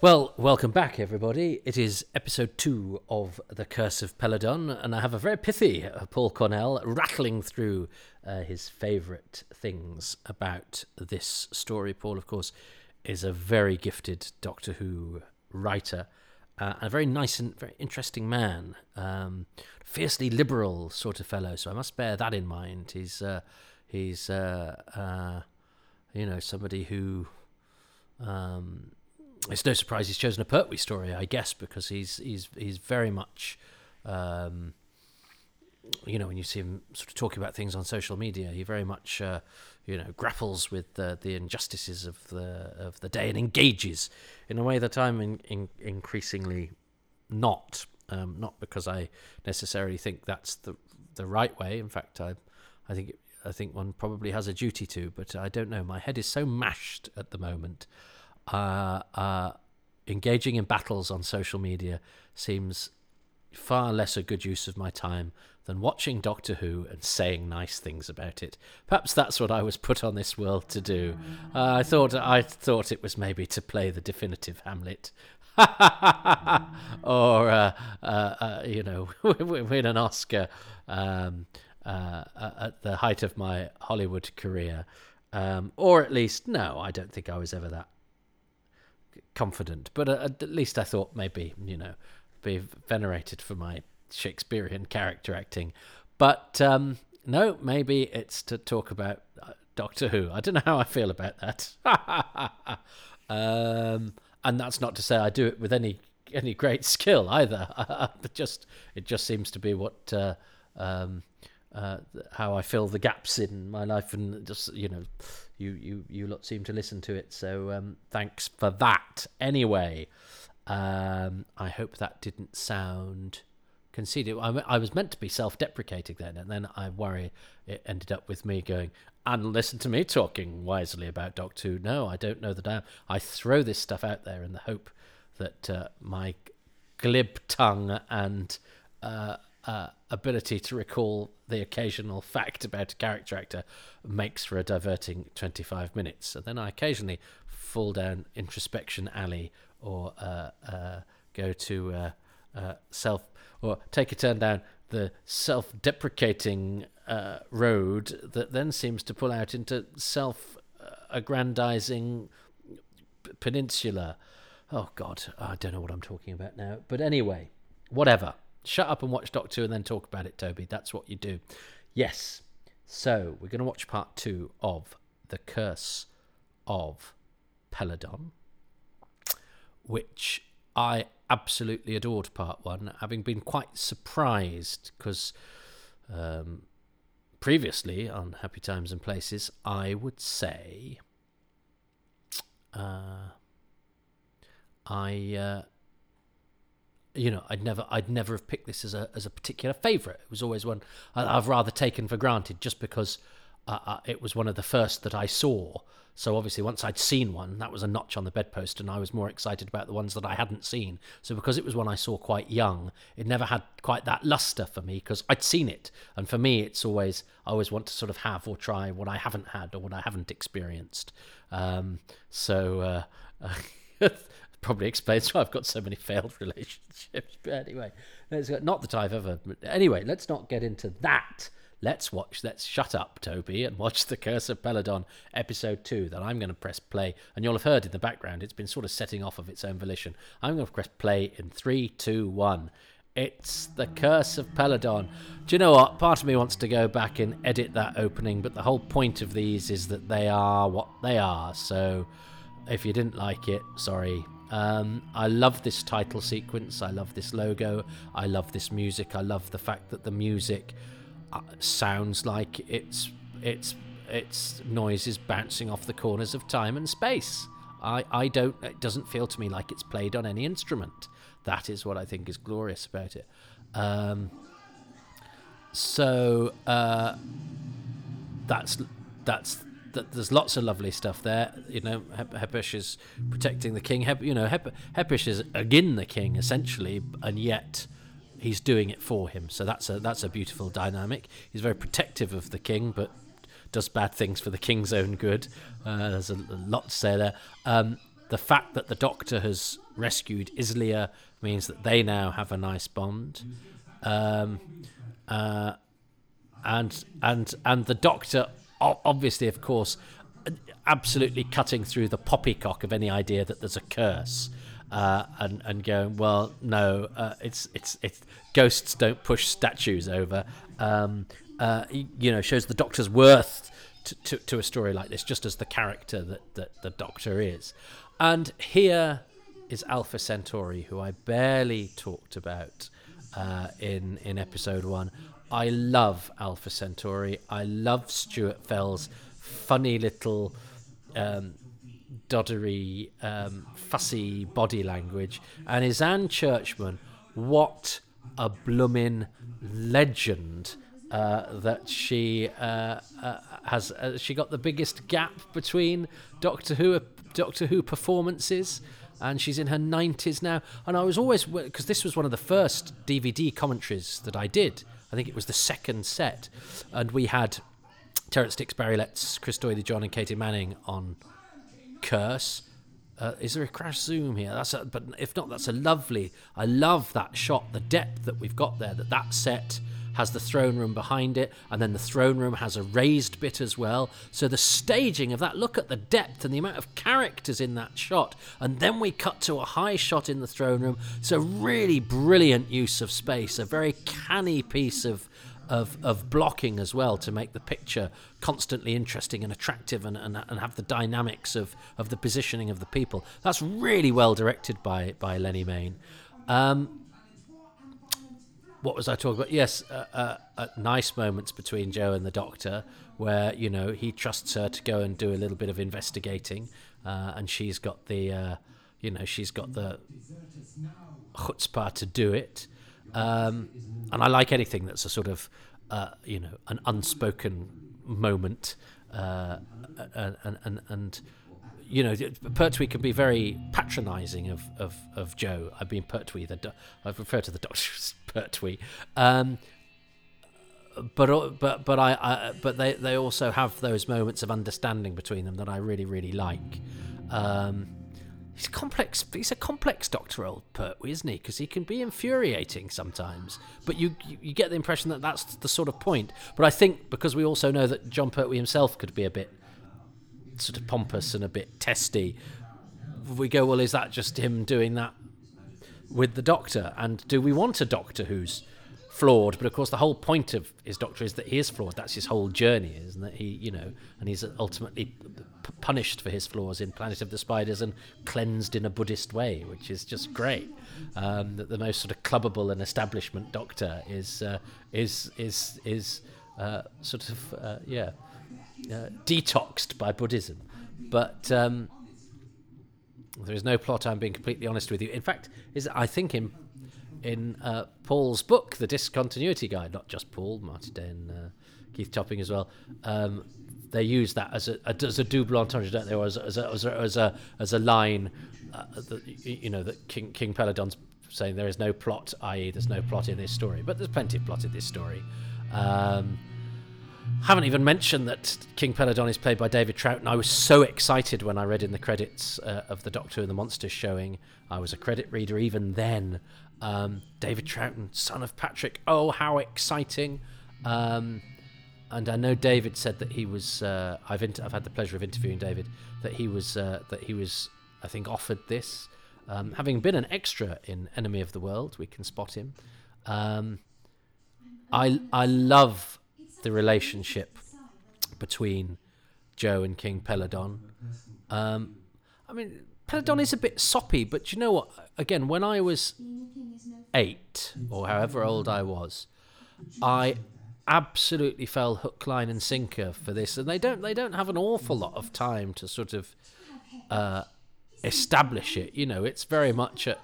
Well, welcome back, everybody. It is episode two of The Curse of Peladon, and I have a very pithy uh, Paul Cornell rattling through uh, his favourite things about this story. Paul, of course, is a very gifted Doctor Who writer uh, a very nice and very interesting man, um, fiercely liberal sort of fellow. So I must bear that in mind. He's uh, he's uh, uh you know somebody who. Um, it's no surprise he's chosen a Pertwee story, I guess, because he's he's he's very much um, you know, when you see him sort of talking about things on social media, he very much, uh, you know, grapples with the, the injustices of the of the day and engages in a way that I'm in, in increasingly not. Um, not because I necessarily think that's the the right way. In fact, I I think I think one probably has a duty to, but I don't know. My head is so mashed at the moment. Uh, uh, engaging in battles on social media seems far less a good use of my time than watching Doctor Who and saying nice things about it. Perhaps that's what I was put on this world to do. Uh, I thought I thought it was maybe to play the definitive Hamlet. or uh, uh, uh, you know, win an Oscar um, uh, uh, at the height of my Hollywood career, um, or at least no, I don't think I was ever that confident. But at least I thought maybe you know be venerated for my Shakespearean character acting. But um, no, maybe it's to talk about uh, Doctor Who. I don't know how I feel about that. um, and that's not to say I do it with any any great skill either. but just it just seems to be what uh, um, uh, how I fill the gaps in my life, and just you know, you you you lot seem to listen to it. So um, thanks for that. Anyway, um, I hope that didn't sound conceited. I, I was meant to be self-deprecating then, and then I worry it ended up with me going and listen to me talking wisely about Doctor Who. No, I don't know the damn. I throw this stuff out there in the hope that uh, my glib tongue and uh, uh, ability to recall the occasional fact about a character actor makes for a diverting 25 minutes. And then I occasionally fall down introspection alley or uh, uh, go to uh, self or take a turn down the self-deprecating uh, road that then seems to pull out into self-aggrandizing peninsula. Oh God, I don't know what I'm talking about now. But anyway, whatever. Shut up and watch Doctor and then talk about it, Toby. That's what you do. Yes. So we're going to watch part two of The Curse of Peladon, which I absolutely adored part one, having been quite surprised because um, previously on Happy Times and Places, I would say uh, I. Uh, you know, I'd never, I'd never have picked this as a as a particular favourite. It was always one I've rather taken for granted, just because uh, uh, it was one of the first that I saw. So obviously, once I'd seen one, that was a notch on the bedpost, and I was more excited about the ones that I hadn't seen. So because it was one I saw quite young, it never had quite that luster for me because I'd seen it, and for me, it's always I always want to sort of have or try what I haven't had or what I haven't experienced. Um, so. Uh, probably explains why I've got so many failed relationships. But anyway, not that I've ever. Anyway, let's not get into that. Let's watch. Let's shut up, Toby, and watch the Curse of Peladon episode two. That I'm going to press play, and you'll have heard in the background. It's been sort of setting off of its own volition. I'm going to press play in three, two, one. It's the Curse of Peladon. Do you know what? Part of me wants to go back and edit that opening, but the whole point of these is that they are what they are. So if you didn't like it, sorry, um, I love this title sequence. I love this logo. I love this music. I love the fact that the music sounds like it's it's it's noises bouncing off the corners of time and space. I, I don't it doesn't feel to me like it's played on any instrument. That is what I think is glorious about it. Um, so uh, that's that's that there's lots of lovely stuff there. You know, Hep- Hepesh is protecting the king. Hep- you know, Hep- Hepesh is again the king essentially, and yet he's doing it for him. So that's a that's a beautiful dynamic. He's very protective of the king, but does bad things for the king's own good. Uh, there's a, a, lot to say there. Um, the fact that the Doctor has rescued Izlyr means that they now have a nice bond. Um, uh, and and and the Doctor obviously, of course, absolutely cutting through the poppycock of any idea that there's a curse. Uh, and and going well no uh, it's it's it's ghosts don't push statues over. Um, uh, you know shows the doctor's worth to, to, to, a story like this just as the character that, that the doctor is. And here is Alpha Centauri who I barely talked about uh, in in episode one. I love Alpha Centauri. I love Stuart Fell's funny little um, doddery, um, fussy body language. And Ysanne Churchman, what a bloomin' legend uh, that she uh, uh, has. Uh, she got the biggest gap between Doctor Who Doctor Who performances. And she's in her 90s now. And I was always, because this was one of the first DVD commentaries that I did I think it was the second set, and we had Terrance Dicks, Barry Letts, Chris D'Oyly-John, and Katy Manning on Curse. Uh, is there a crash zoom here? That's a, but if not, that's a lovely. I love that shot, the depth that we've got there. That that set has the throne room behind it, and then the throne room has a raised bit as well. So the staging of that, look at the depth and the amount of characters in that shot, and then we cut to a high shot in the throne room. A really brilliant use of space, a very canny piece of of, of blocking as well to make the picture constantly interesting and attractive and, and, and have the dynamics of, of the positioning of the people. That's really well directed by, by Lennie Mayne. Um, what was I talking about? Yes, uh, uh, uh, nice moments between Jo and the doctor where, you know, he trusts her to go and do a little bit of investigating uh, and she's got the, uh, you know, she's got the chutzpah to do it. Um, and I like anything that's a sort of, uh, you know, an unspoken moment, uh, and, and, and you know, Pertwee can be very patronising of, of, of Jo. I mean, Pertwee, the do- I refer to the doctor as Pertwee. Um, but but but I, I, but they they also have those moments of understanding between them that I really really like. Um, he's complex. He's a complex Doctor Old Pertwee, isn't he? Because he can be infuriating sometimes. But you, you, get the impression that that's the sort of point. But I think because we also know that Jon Pertwee himself could be a bit sort of pompous and a bit testy, we go, well, is that just him doing that with the Doctor? And do we want a Doctor who's flawed, but of course the whole point of his doctor is that he is flawed. That's his whole journey, isn't it? He, you know, and he's ultimately p- punished for his flaws in Planet of the Spiders and cleansed in a Buddhist way, which is just great. Um, that the most sort of clubbable and establishment doctor is uh, is is is uh, sort of uh, yeah uh, detoxed by Buddhism, but. Um, there is no plot. I'm being completely honest with you. In fact, is I think in in uh, Paul's book, The Discontinuity Guide, not just Paul, Marty Day and uh, Keith Topping as well. Um, they use that as a, as a double entendre, don't they? Or as, as, a, as, a, as a as a line uh, that you know that King King Peladon's saying there is no plot, i.e., there's no plot in this story, but there's plenty of plot in this story. Um, haven't even mentioned that King Peladon is played by David Trout, and I was so excited when I read in the credits uh, of the Doctor and the Monsters showing. I was a credit reader even then. Um, David Troughton, son of Patrick. Oh, how exciting! Um, and I know David said that he was. Uh, I've inter- I've had the pleasure of interviewing David. That he was. Uh, that he was. I think offered this, um, having been an extra in Enemy of the World. We can spot him. Um, I I love the relationship between Jo and King Peladon. Um, I mean, Peladon is a bit soppy, but you know what? Again, when I was eight or however old I was, I absolutely fell hook, line, and sinker for this, and they don't they don't have an awful lot of time to sort of uh, establish it. You know, it's very much a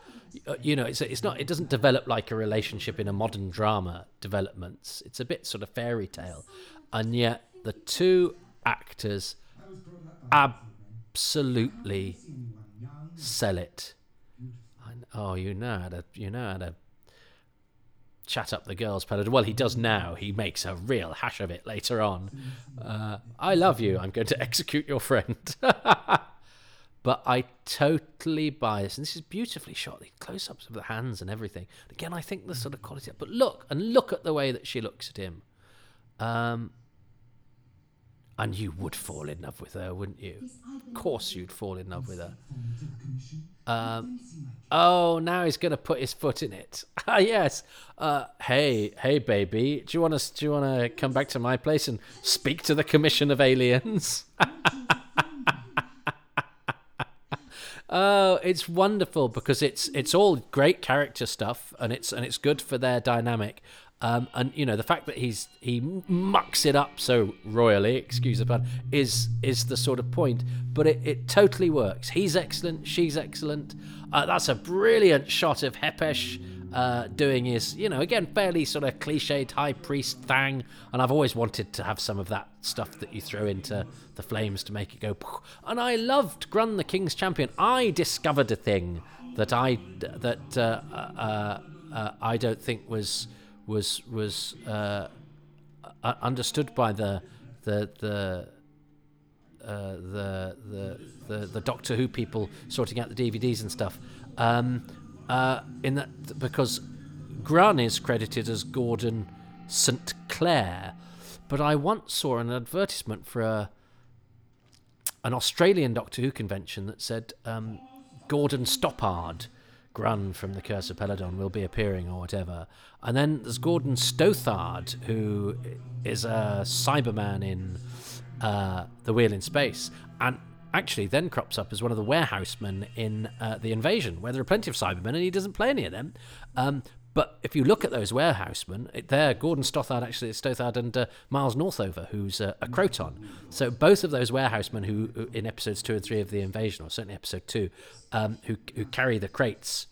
you know, it's it's not it doesn't develop like a relationship in a modern drama developments. It's a bit sort of fairy tale, and yet the two actors absolutely sell it. oh, you know how to you know how to chat up the girls' palette. Well, he does now. He makes a real hash of it later on. Uh, I love you. I'm going to execute your friend. but I totally buy this, and this is beautifully shot. The close-ups of the hands and everything. Again, I think the sort of quality. But look and look at the way that she looks at him. Um, and you would fall in love with her, wouldn't you? Of course, you'd fall in love with her. Um, oh, now he's going to put his foot in it. Ah, yes. Uh, hey, hey, baby, do you want to? Do you want to come back to my place and speak to the Commission of Aliens? Oh, it's wonderful because it's it's all great character stuff and it's and it's good for their dynamic. Um, and you know the fact that he's he mucks it up so royally, excuse the pun, is is the sort of point. But it, it totally works. He's excellent. She's excellent. Uh, that's a brilliant shot of Hepesh uh, doing his, you know, again fairly sort of cliched high priest thing. And I've always wanted to have some of that stuff that you throw into the flames to make it go. And I loved Grun the King's Champion. I discovered a thing that I that uh, uh, uh, I don't think was was was uh, understood by the the the uh, the, the the the Doctor Who people sorting out the DVDs and stuff. Um, uh, in that because Grun is credited as Gordon St Clair, but I once saw an advertisement for a an Australian Doctor Who convention that said um, Gordon Stoppard. Grun from The Curse of Peladon will be appearing or whatever. And then there's Gordon Stothard, who is a Cyberman in uh, The Wheel in Space, and actually then crops up as one of the warehousemen in uh, The Invasion, where there are plenty of Cybermen and he doesn't play any of them. Um, but if you look at those warehousemen, it, they're Gordon Stothard, actually, Stothard, and uh, Miles Northover, who's uh, a Kroton. So both of those warehousemen who, who, in episodes two and three of The Invasion, or certainly episode two, um, who, who carry the crates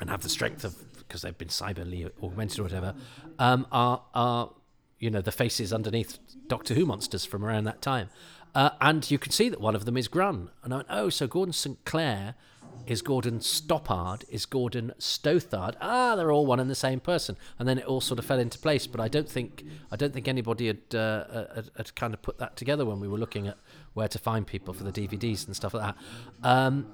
and have the strength of, because they've been cyberly augmented or whatever, um, are, are, you know, the faces underneath Doctor Who monsters from around that time. Uh, and you can see that one of them is Grun. And I went, oh, so Gordon St. Clair is Gordon Stoppard, is Gordon Stothard. Ah, they're all one and the same person. And then it all sort of fell into place. But I don't think I don't think anybody had, uh, had, had kind of put that together when we were looking at where to find people for the DVDs and stuff like that. Um,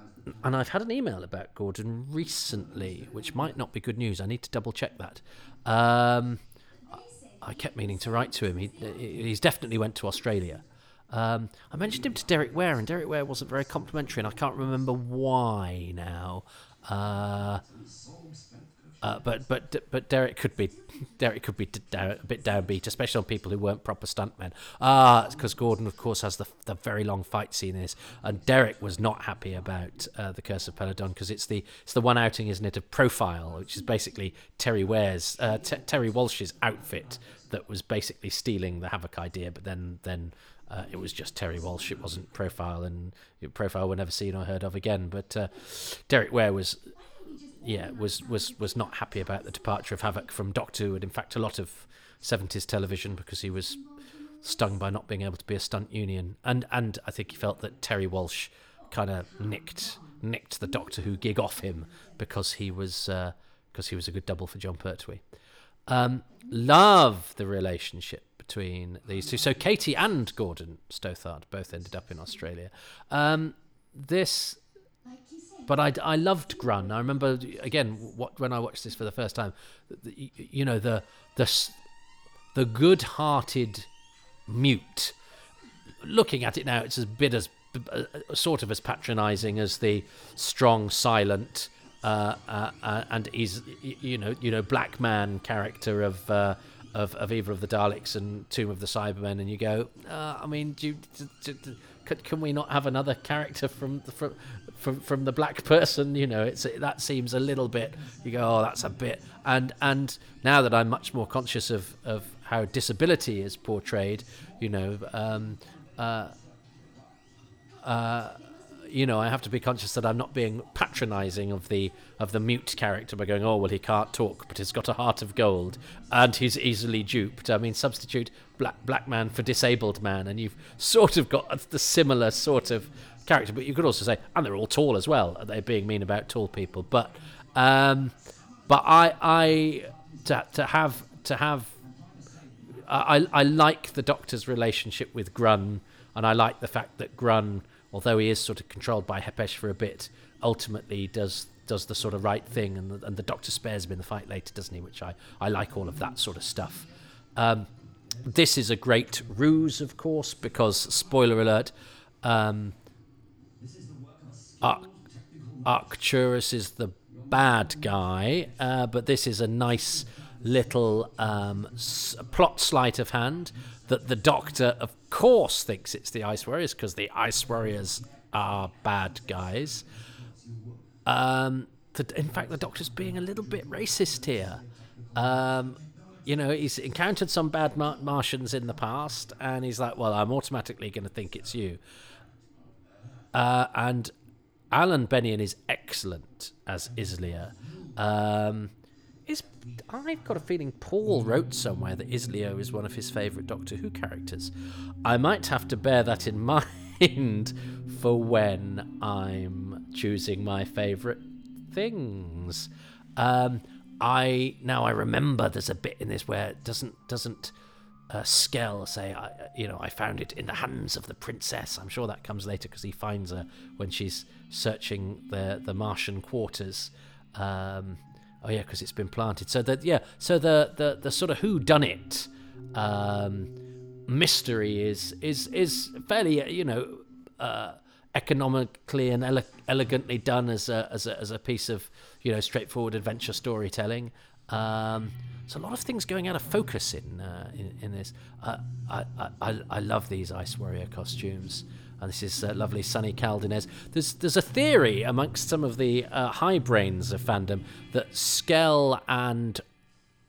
and I've had an email about Gordon recently, which might not be good news. I need to double check that. Um, I kept meaning to write to him. He, he's definitely went to Australia. Um, I mentioned him to Derek Ware, and Derek Ware wasn't very complimentary, and I can't remember why now. Uh, uh, but but but Derek could be Derek could be a bit downbeat, especially on people who weren't proper stuntmen. Ah, because Gordon, of course, has the the very long fight scene in this, and Derek was not happy about uh, the Curse of Peladon because it's the it's the one outing, isn't it, of Profile, which is basically Terry Ware's uh, T- Terry Walsh's outfit that was basically stealing the Havoc idea, but then then uh, it was just Terry Walsh. It wasn't Profile, and Profile were never seen or heard of again. But uh, Derek Ware was, yeah, was was was not happy about the departure of Havoc from Doctor Who, and in fact, a lot of seventies television because he was stung by not being able to be a stunt union, and and I think he felt that Terry Walsh kind of nicked nicked the Doctor Who gig off him because he was because uh, he was a good double for Jon Pertwee. Um, love the relationship between these two. So Katy and Gordon Stothard both ended up in Australia. Um, this, but I, I loved Grun. I remember again what when I watched this for the first time. The, you know the the the good-hearted mute. Looking at it now, it's as bit as uh, sort of as patronising as the strong, silent. Uh, uh, uh, and he's you know you know black man character of uh, of, of Evil of the Daleks and Tomb of the Cybermen, and you go, uh, I mean, do, do, do, can, can we not have another character from the, from, from from the black person? You know, it's that seems a little bit. You go, oh, that's a bit. And and now that I'm much more conscious of of how disability is portrayed, you know, um, uh, uh, you know, I have to be conscious that I'm not being patronising of the of the mute character by going, oh well, he can't talk, but he's got a heart of gold, and he's easily duped. I mean, substitute black black man for disabled man, and you've sort of got the similar sort of character. But you could also say, and they're all tall as well. They're being mean about tall people, but um, but I I to to have to have I I like the Doctor's relationship with Grun, and I like the fact that Grun although he is sort of controlled by Hepesh for a bit, ultimately does does the sort of right thing, and the, and the Doctor spares him in the fight later, doesn't he? Which I, I like all of that sort of stuff. Um, this is a great ruse, of course, because spoiler alert, um, Arc- Arcturus is the bad guy, uh, but this is a nice little um, s- plot sleight of hand that the Doctor, of course, thinks it's the Ice Warriors because the Ice Warriors are bad guys. Um, the, in fact, the Doctor's being a little bit racist here. Um, you know, he's encountered some bad Mar- Martians in the past, and he's like, "Well, I'm automatically going to think it's you." Uh, and Alan Bennion is excellent as Izlyr. Um, is I've got a feeling Paul wrote somewhere that Izlyr is one of his favourite Doctor Who characters. I might have to bear that in mind for when I'm choosing my favourite things. Um, I now I remember there's a bit in this where it doesn't doesn't uh, Skell say I, you know I found it in the hands of the princess. I'm sure that comes later because he finds her when she's searching the the Martian quarters. Um, oh yeah, because it's been planted. So that yeah, so the the the sort of who done it um, mystery is is is fairly you know. Uh, economically and ele- elegantly done as a, as a as a piece of you know straightforward adventure storytelling. Um, so a lot of things going out of focus in uh, in, in, this. Uh, I, I I love these Ice Warrior costumes. And this is uh, lovely Sonny Caldinez. There's there's a theory amongst some of the uh, high brains of fandom that Skell and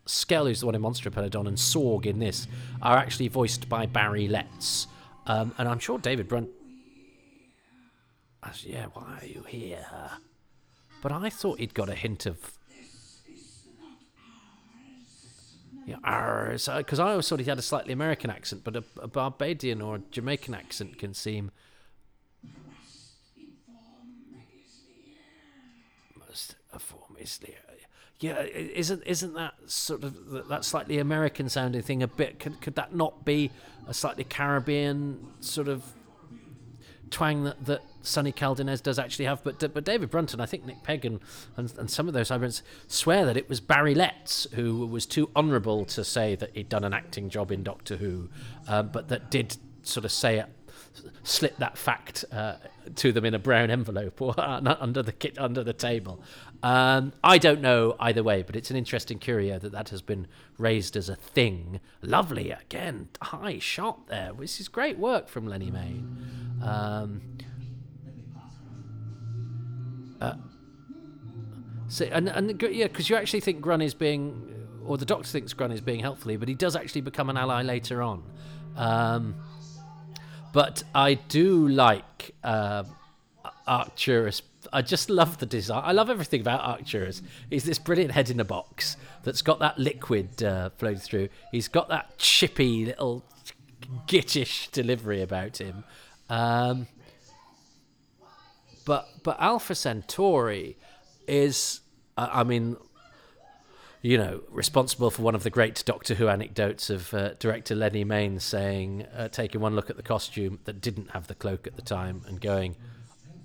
Skell, who's the one in Monster Peladon, and Sorg in this are actually voiced by Barry Letts. Um, and I'm sure David Brunt yeah, why are you here? But I thought he'd got a hint of. Yeah, ours. Because I always thought he had a slightly American accent, but a, a Barbadian or a Jamaican accent can seem. Must inform Izlyr. Uh, yeah, isn't isn't that sort of that slightly American sounding thing a bit? Could could that not be a slightly Caribbean sort of twang that, that Sonny Caldinez does actually have. But but David Brunton, I think Nick Pegg and, and, and some of those hybrids swear that it was Barry Letts who was too honourable to say that he'd done an acting job in Doctor Who, um, but that did sort of say it, slip that fact uh, to them in a brown envelope or under the kit under the table. Um, I don't know either way, but it's an interesting curio that that has been raised as a thing. Lovely again, high shot there. This is great work from Lennie Mayne. Um, uh, so and and yeah, because you actually think Grun is being, or the Doctor thinks Grun is being helpful but he does actually become an ally later on. Um, but I do like uh, Arcturus. I just love the design. I love everything about Arcturus. He's this brilliant head in a box that's got that liquid uh, flowing through. He's got that chippy little gittish delivery about him. Um, but but Alpha Centauri is, I mean, you know, responsible for one of the great Doctor Who anecdotes of uh, director Lennie Mayne saying, uh, taking one look at the costume that didn't have the cloak at the time and going,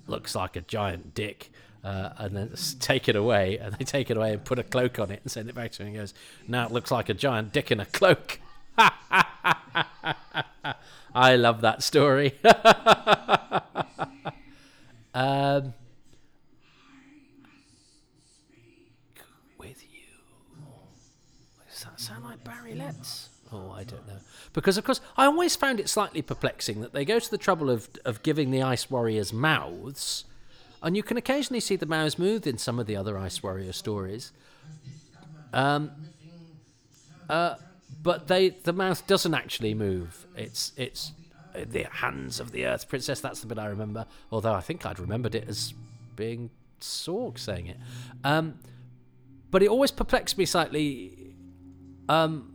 looks like a giant dick. Uh, and then take it away, and they take it away and put a cloak on it and send it back to him. And goes, "Now it looks like a giant dick in a cloak." I love that story. um, with you. Does that sound like Barry Letts? Oh, I don't know. Because, of course, I always found it slightly perplexing that they go to the trouble of, of giving the Ice Warriors mouths, and you can occasionally see the mouths move in some of the other Ice Warrior stories. Um, uh, but they the mouth doesn't actually move. It's it's the hands of the Earth Princess. That's the bit I remember. Although I think I'd remembered it as being Sorg saying it. Um, but it always perplexed me slightly. Um,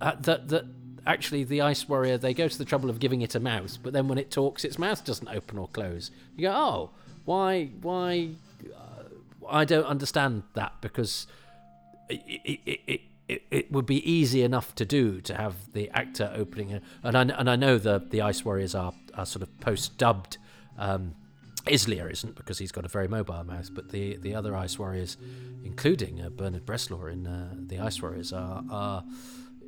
that that actually the Ice Warrior they go to the trouble of giving it a mouth, but then when it talks, its mouth doesn't open or close. You go, oh, why why? Uh, I don't understand that because it, it, it it, it would be easy enough to do to have the actor opening it. And I, and I know the, the Ice Warriors are, are sort of post dubbed. Um, Izlyr isn't because he's got a very mobile mouth, but the, the other Ice Warriors, including uh, Bernard Bresslaw in uh, the Ice Warriors, are, are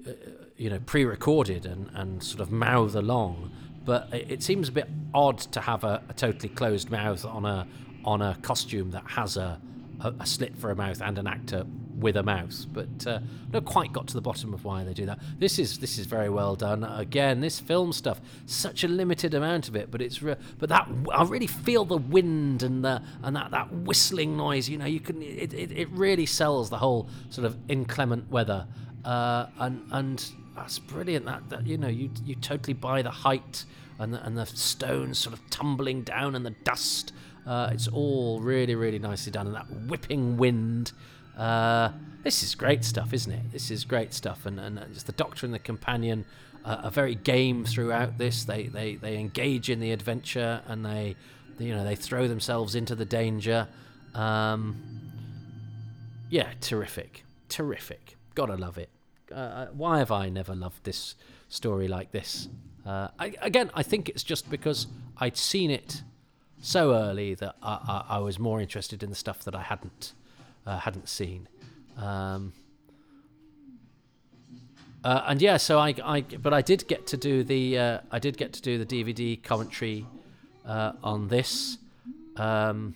uh, you know pre recorded and, and sort of mouth along. But it, it seems a bit odd to have a, a, totally closed mouth on a on a costume that has a, a, a slit for a mouth and an actor with a mouse, but uh, not quite got to the bottom of why they do that. This is this is very well done. Again, this film stuff, such a limited amount of it, but it's re- but that I really feel the wind and the and that, that whistling noise. You know, you can it, it, it really sells the whole sort of inclement weather, uh, and and that's brilliant. That, that you know you you totally buy the height and the, and the stones sort of tumbling down and the dust. Uh, it's all really, really nicely done, and that whipping wind. Uh, this is great stuff, isn't it? This is great stuff, and and just the Doctor and the companion uh, are very game throughout this. They they they engage in the adventure, and they, you know they throw themselves into the danger. Um, yeah, terrific, terrific. Gotta love it. Uh, why have I never loved this story like this? Uh, I, again, I think it's just because I'd seen it so early that I, I, I was more interested in the stuff that I hadn't uh, hadn't seen. Um, uh, and yeah, so I, I, but I did get to do the, uh, I did get to do the DVD commentary uh, on this. Um,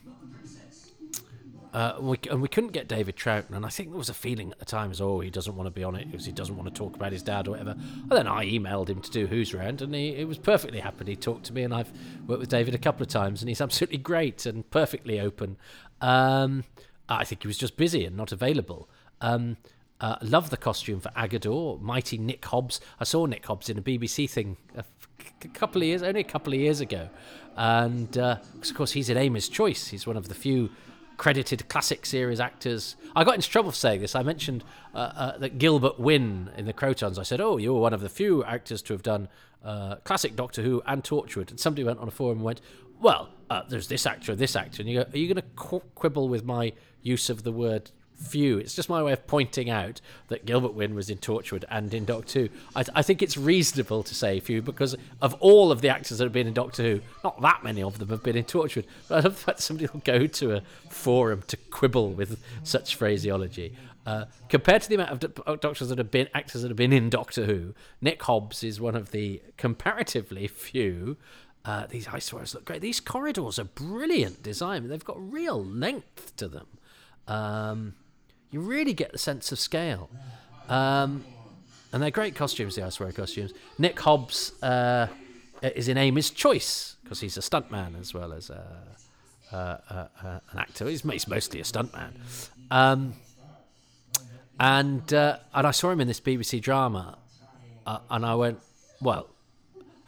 uh, we, and we couldn't get David Troughton, and I think there was a feeling at the time as, oh, he doesn't want to be on it because he doesn't want to talk about his dad or whatever. And then I emailed him to do Who's Round, and he, he was perfectly happy. He talked to me, and I've worked with David a couple of times, and he's absolutely great and perfectly open. Um, I think he was just busy and not available. Um, uh, love the costume for Aggedor, mighty Nick Hobbs. I saw Nick Hobbs in a BBC thing a, couple of years, only a couple of years ago, and uh, of course he's in Amy's Choice. He's one of the few credited classic series actors. I got into trouble for saying this. I mentioned uh, uh, that Gilbert Wynne in the Krotons. I said, "Oh, you're one of the few actors to have done uh, classic Doctor Who and Torchwood." And somebody went on a forum and went, "Well, uh, there's this actor, this actor," and you go, "Are you going to qu- quibble with my use of the word few. It's just my way of pointing out that Gilbert Wynne was in Torchwood and in Doctor Who. I, I, think it's reasonable to say few because of all of the actors that have been in Doctor Who, not that many of them have been in Torchwood. But I love the fact somebody will go to a forum to quibble with such phraseology. Uh, compared to the amount of doctors that have been actors that have been in Doctor Who, Nick Hobbs is one of the comparatively few. Uh, these ice look great. These corridors are brilliant design. They've got real length to them. Um, you really get the sense of scale. Um, and they're great costumes, the Ice Warrior costumes. Nick Hobbs uh, is in Amy's Choice because he's a stuntman as well as a, uh, uh, uh, an actor. He's, he's, mostly a stuntman. Um, and uh, and I saw him in this BBC drama, uh, and I went, well,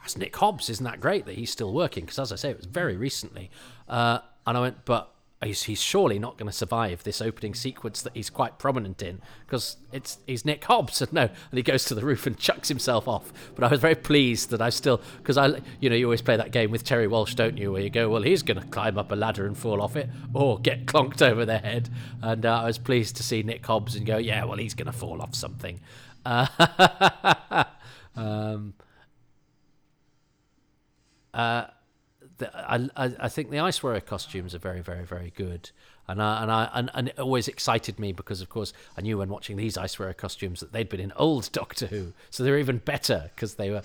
that's Nick Hobbs. Isn't that great that he's still working? Because as I say, it was very recently. and I went, but he's, he's surely not going to survive this opening sequence that he's quite prominent in because it's he's Nick Hobbs and no and he goes to the roof and chucks himself off. But I was very pleased that I still because I you know you always play that game with Terry Walsh don't you where you go well he's going to climb up a ladder and fall off it or get clonked over the head. And uh, I was pleased to see Nick Hobbs and go yeah well he's going to fall off something. Uh, um, uh, I, I, I think the Ice Warrior costumes are very, very, very good. And I, and I and, and it always excited me because, of course, I knew when watching these Ice Warrior costumes that they'd been in old Doctor Who, so they're even better because they were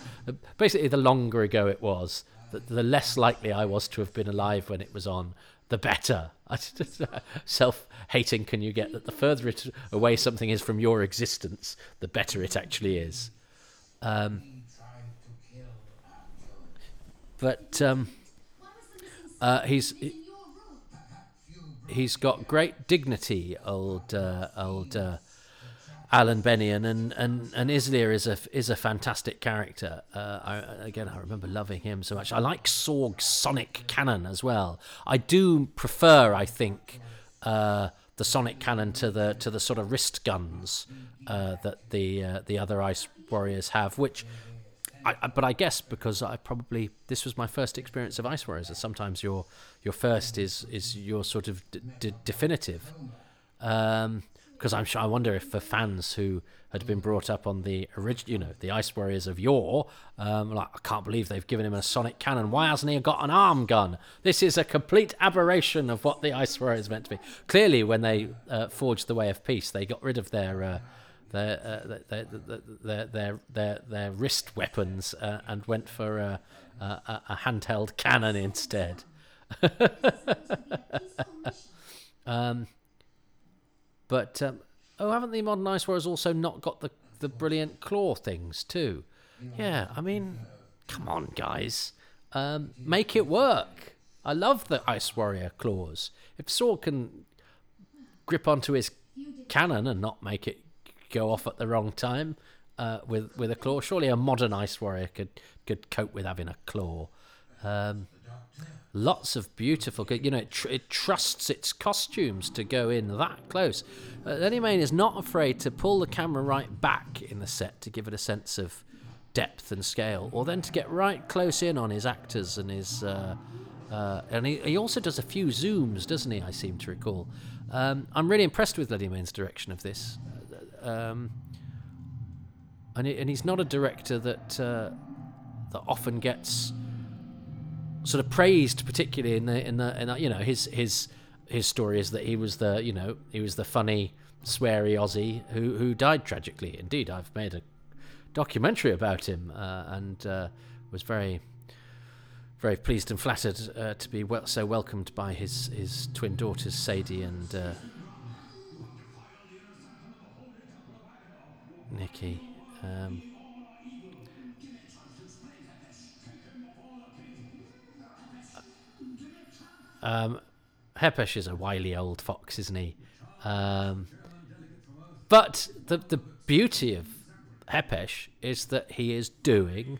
basically the longer ago it was, the, the less likely I was to have been alive when it was on, the better. Self-hating can you get that the further it away something is from your existence, the better it actually is. Um, but um, uh, he's he, has got great dignity, old uh, old uh, Alan Bennion, and and and Izlyr is a is a fantastic character. Uh, I, again, I remember loving him so much. I like Ssorg's sonic cannon as well. I do prefer, I think, uh, the sonic cannon to the to the sort of wrist guns uh, that the the other Ice Warriors have, which I, but I guess because I probably this was my first experience of Ice Warriors. Sometimes your your first is is your sort of d- d- definitive. Because um, I'm sure I wonder if for fans who had been brought up on the original, you know, the Ice Warriors of yore, um, like I can't believe they've given him a sonic cannon. Why hasn't he got an arm gun? This is a complete aberration of what the Ice Warriors meant to be. Clearly, when they uh, forged the Way of Peace, they got rid of their. Uh, their, uh, their, their, their, their, their, wrist weapons uh, and went for a, a, a handheld cannon instead. um, but um, oh, haven't the modern Ice Warriors also not got the the brilliant claw things too? Yeah, I mean, come on, guys, um, make it work. I love the Ice Warrior claws. If Ssorg can grip onto his cannon and not make it go off at the wrong time uh, with with a claw. Surely a modern ice warrior could could cope with having a claw. Um, lots of beautiful, you know, it, tr- it, trusts its costumes to go in that close. Uh, Lennie Mayne is not afraid to pull the camera right back in the set to give it a sense of depth and scale, or then to get right close in on his actors and his. Uh, uh, and he, he, also does a few zooms, doesn't he? I seem to recall. Um, I'm really impressed with Lennie Mayne's direction of this. Um, and, he, and he's not a director that uh, that often gets sort of praised, particularly in the in the, in the you know his his his story is that he was the you know he was the funny sweary Aussie who who died tragically. Indeed, I've made a documentary about him uh, and uh, was very very pleased and flattered uh, to be wel- so welcomed by his his twin daughters Sadie and Nikki. Um, um, Hepesh is a wily old fox, isn't he? Um, but the the beauty of Hepesh is that he is doing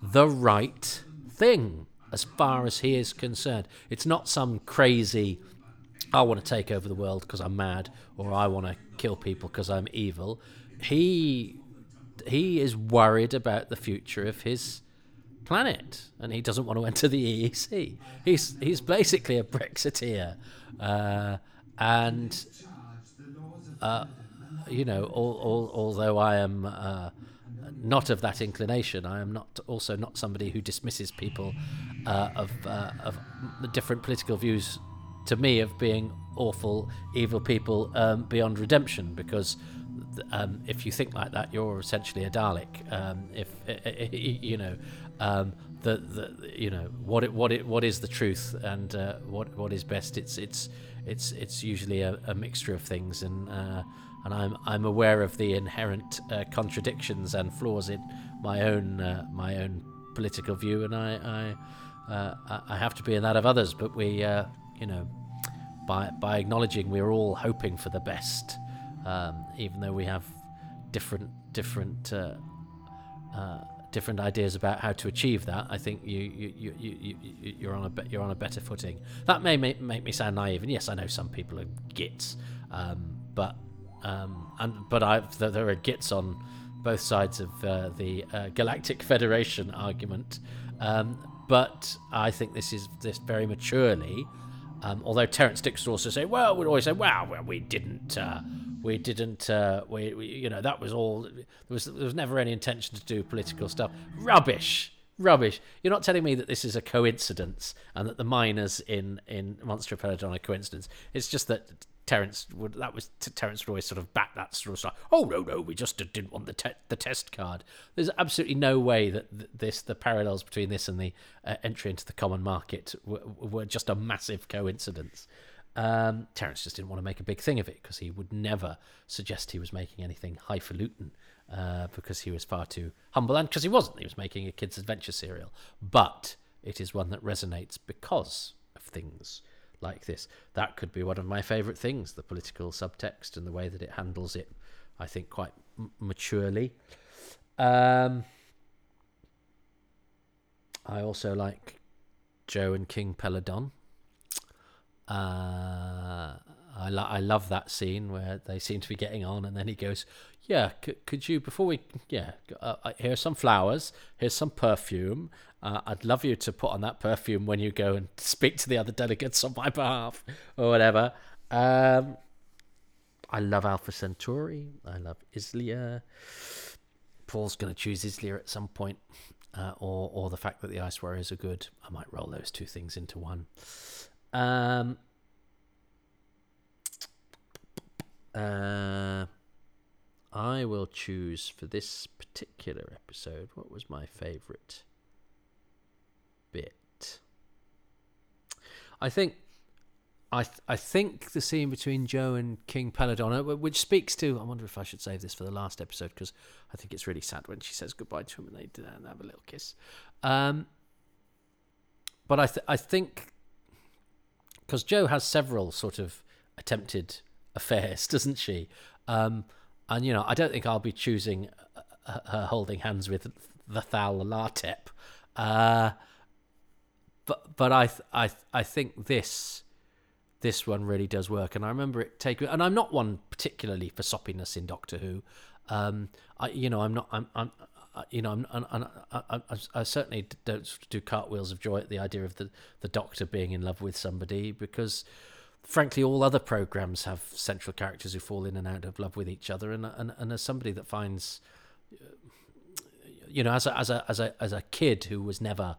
the right thing as far as he is concerned. It's not some crazy, I want to take over the world because I'm mad, or I want to kill people because I'm evil. He he is worried about the future of his planet, and he doesn't want to enter the EEC. He's he's basically a Brexiteer, uh, and uh, you know, all, all, although I am uh, not of that inclination, I am not also not somebody who dismisses people uh, of uh, of different political views. To me, of being awful, evil people um, beyond redemption, because um, if you think like that, you're essentially a Dalek. Um, if you know um, the, the you know what it what it what is the truth and uh, what what is best. It's it's it's it's usually a, a mixture of things, and uh, and I'm I'm aware of the inherent uh, contradictions and flaws in my own uh, my own political view, and I I, uh, I have to be in that of others. But we uh, you know by by acknowledging we're all hoping for the best, um, even though we have different different. Uh, different ideas about how to achieve that, I think you you, you, you, you you're on a you're on a better footing. That may make, make me sound naive, and yes, I know some people are gits, um, but um, and but I there are gits on both sides of uh, the uh, Galactic Federation argument. Um, but I think this is this very maturely. Um, although Terrance Dicks also say, well, we'd always say, well, well we didn't, uh, we didn't, uh, we, we, you know, that was all. There was there was never any intention to do political stuff. Rubbish, rubbish. You're not telling me that this is a coincidence and that the miners in in Monster Peladon are coincidence. It's just that Terrance would that was Terrance would always sort of back that sort of stuff. Oh no no, we just didn't want the te- the test card. There's absolutely no way that this the parallels between this and the uh, entry into the common market were, were just a massive coincidence. Um, Terrance just didn't want to make a big thing of it because he would never suggest he was making anything highfalutin uh, because he was far too humble and because he wasn't. He was making a kids' adventure serial, but it is one that resonates because of things like this. That could be one of my favourite things the political subtext and the way that it handles it, I think, quite m- maturely. Um, I also like Jo and King Peladon. Uh, I, lo- I love that scene where they seem to be getting on, and then he goes, "Yeah, c- could you before we yeah, uh, here's some flowers, here's some perfume, uh, I'd love you to put on that perfume when you go and speak to the other delegates on my behalf, or whatever. Um, I love Alpha Centauri. I love Izlyr. Paul's going to choose Izlyr at some point, uh, or or the fact that the Ice Warriors are good. I might roll those two things into one. Um, uh, I will choose for this particular episode. What was my favourite? bit. I think I th- I think the scene between Jo and King Peladon, which speaks to, I wonder if I should save this for the last episode because I think it's really sad when she says goodbye to him and they and have a little kiss. Um, but I th- I think because Jo has several sort of attempted affairs, doesn't she? Um, and you know, I don't think I'll be choosing uh, her holding hands with the Thal Latep. Uh, but but I I I think this this one really does work, and I remember it taking. And I'm not one particularly for soppiness in Doctor Who. Um, I you know I'm not I'm I'm. you know, I'm, I'm, I'm, i certainly don't do cartwheels of joy at the idea of the, the doctor being in love with somebody because frankly, all other programs have central characters who fall in and out of love with each other, and and, and as somebody that finds, you know, as a as a as a as a kid who was never.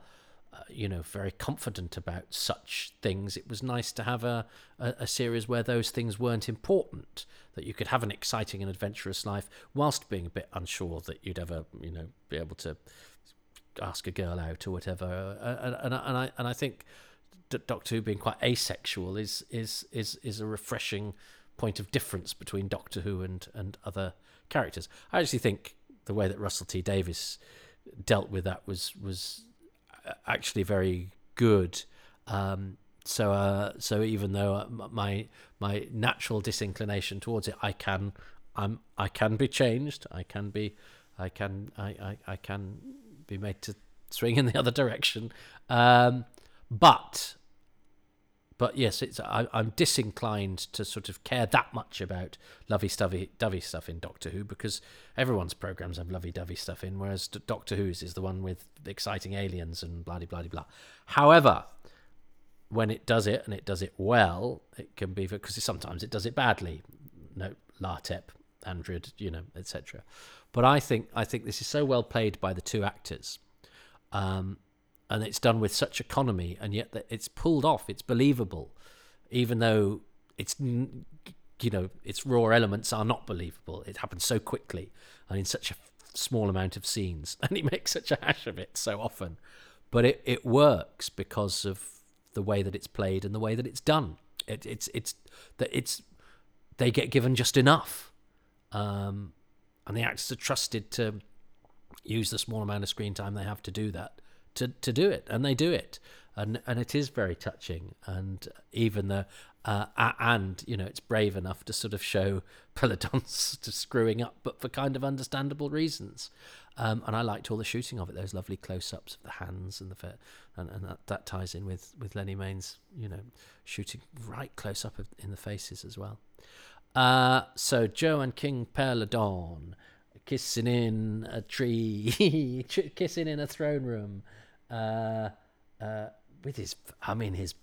Uh, you know, very confident about such things. It was nice to have a, a, a series where those things weren't important. That you could have an exciting and adventurous life whilst being a bit unsure that you'd ever, you know, be able to ask a girl out or whatever. Uh, and, and, and I and I think Doctor Who being quite asexual is is is is a refreshing point of difference between Doctor Who and and other characters. I actually think the way that Russell T Davies dealt with that was was uh, actually very good. Um, so uh, so even though my my natural disinclination towards it, I can I'm I can be changed. I can be I can I, I, I can be made to swing in the other direction. Um, but but yes, it's I, am disinclined to sort of care that much about lovey-dovey dovey stuff in Doctor Who because everyone's programs have lovey-dovey stuff in, whereas Doctor Who's is the one with exciting aliens and blah blah blah. However, when it does it and it does it well, it can be because sometimes it does it badly. No, Latep, Andred, you know, etc. But I think I think this is so well played by the two actors. Um, and it's done with such economy, and yet it's pulled off. It's believable, even though it's you know its raw elements are not believable. It happens so quickly and in such a small amount of scenes, and he makes such a hash of it so often. But it, it works because of the way that it's played and the way that it's done. It, it's it's that it's they get given just enough, um, and the actors are trusted to use the small amount of screen time they have to do that to to do it, and they do it, and and it is very touching. And even the uh, and you know it's brave enough to sort of show Peladon's to screwing up, but for kind of understandable reasons. Um, and I liked all the shooting of it; those lovely close-ups of the hands and the and and that, that ties in with with Lennie Mayne's you know shooting right close up in the faces as well. Uh, so Jo and King Peladon kissing in a tree, kissing in a throne room, uh, uh, with his, I mean, his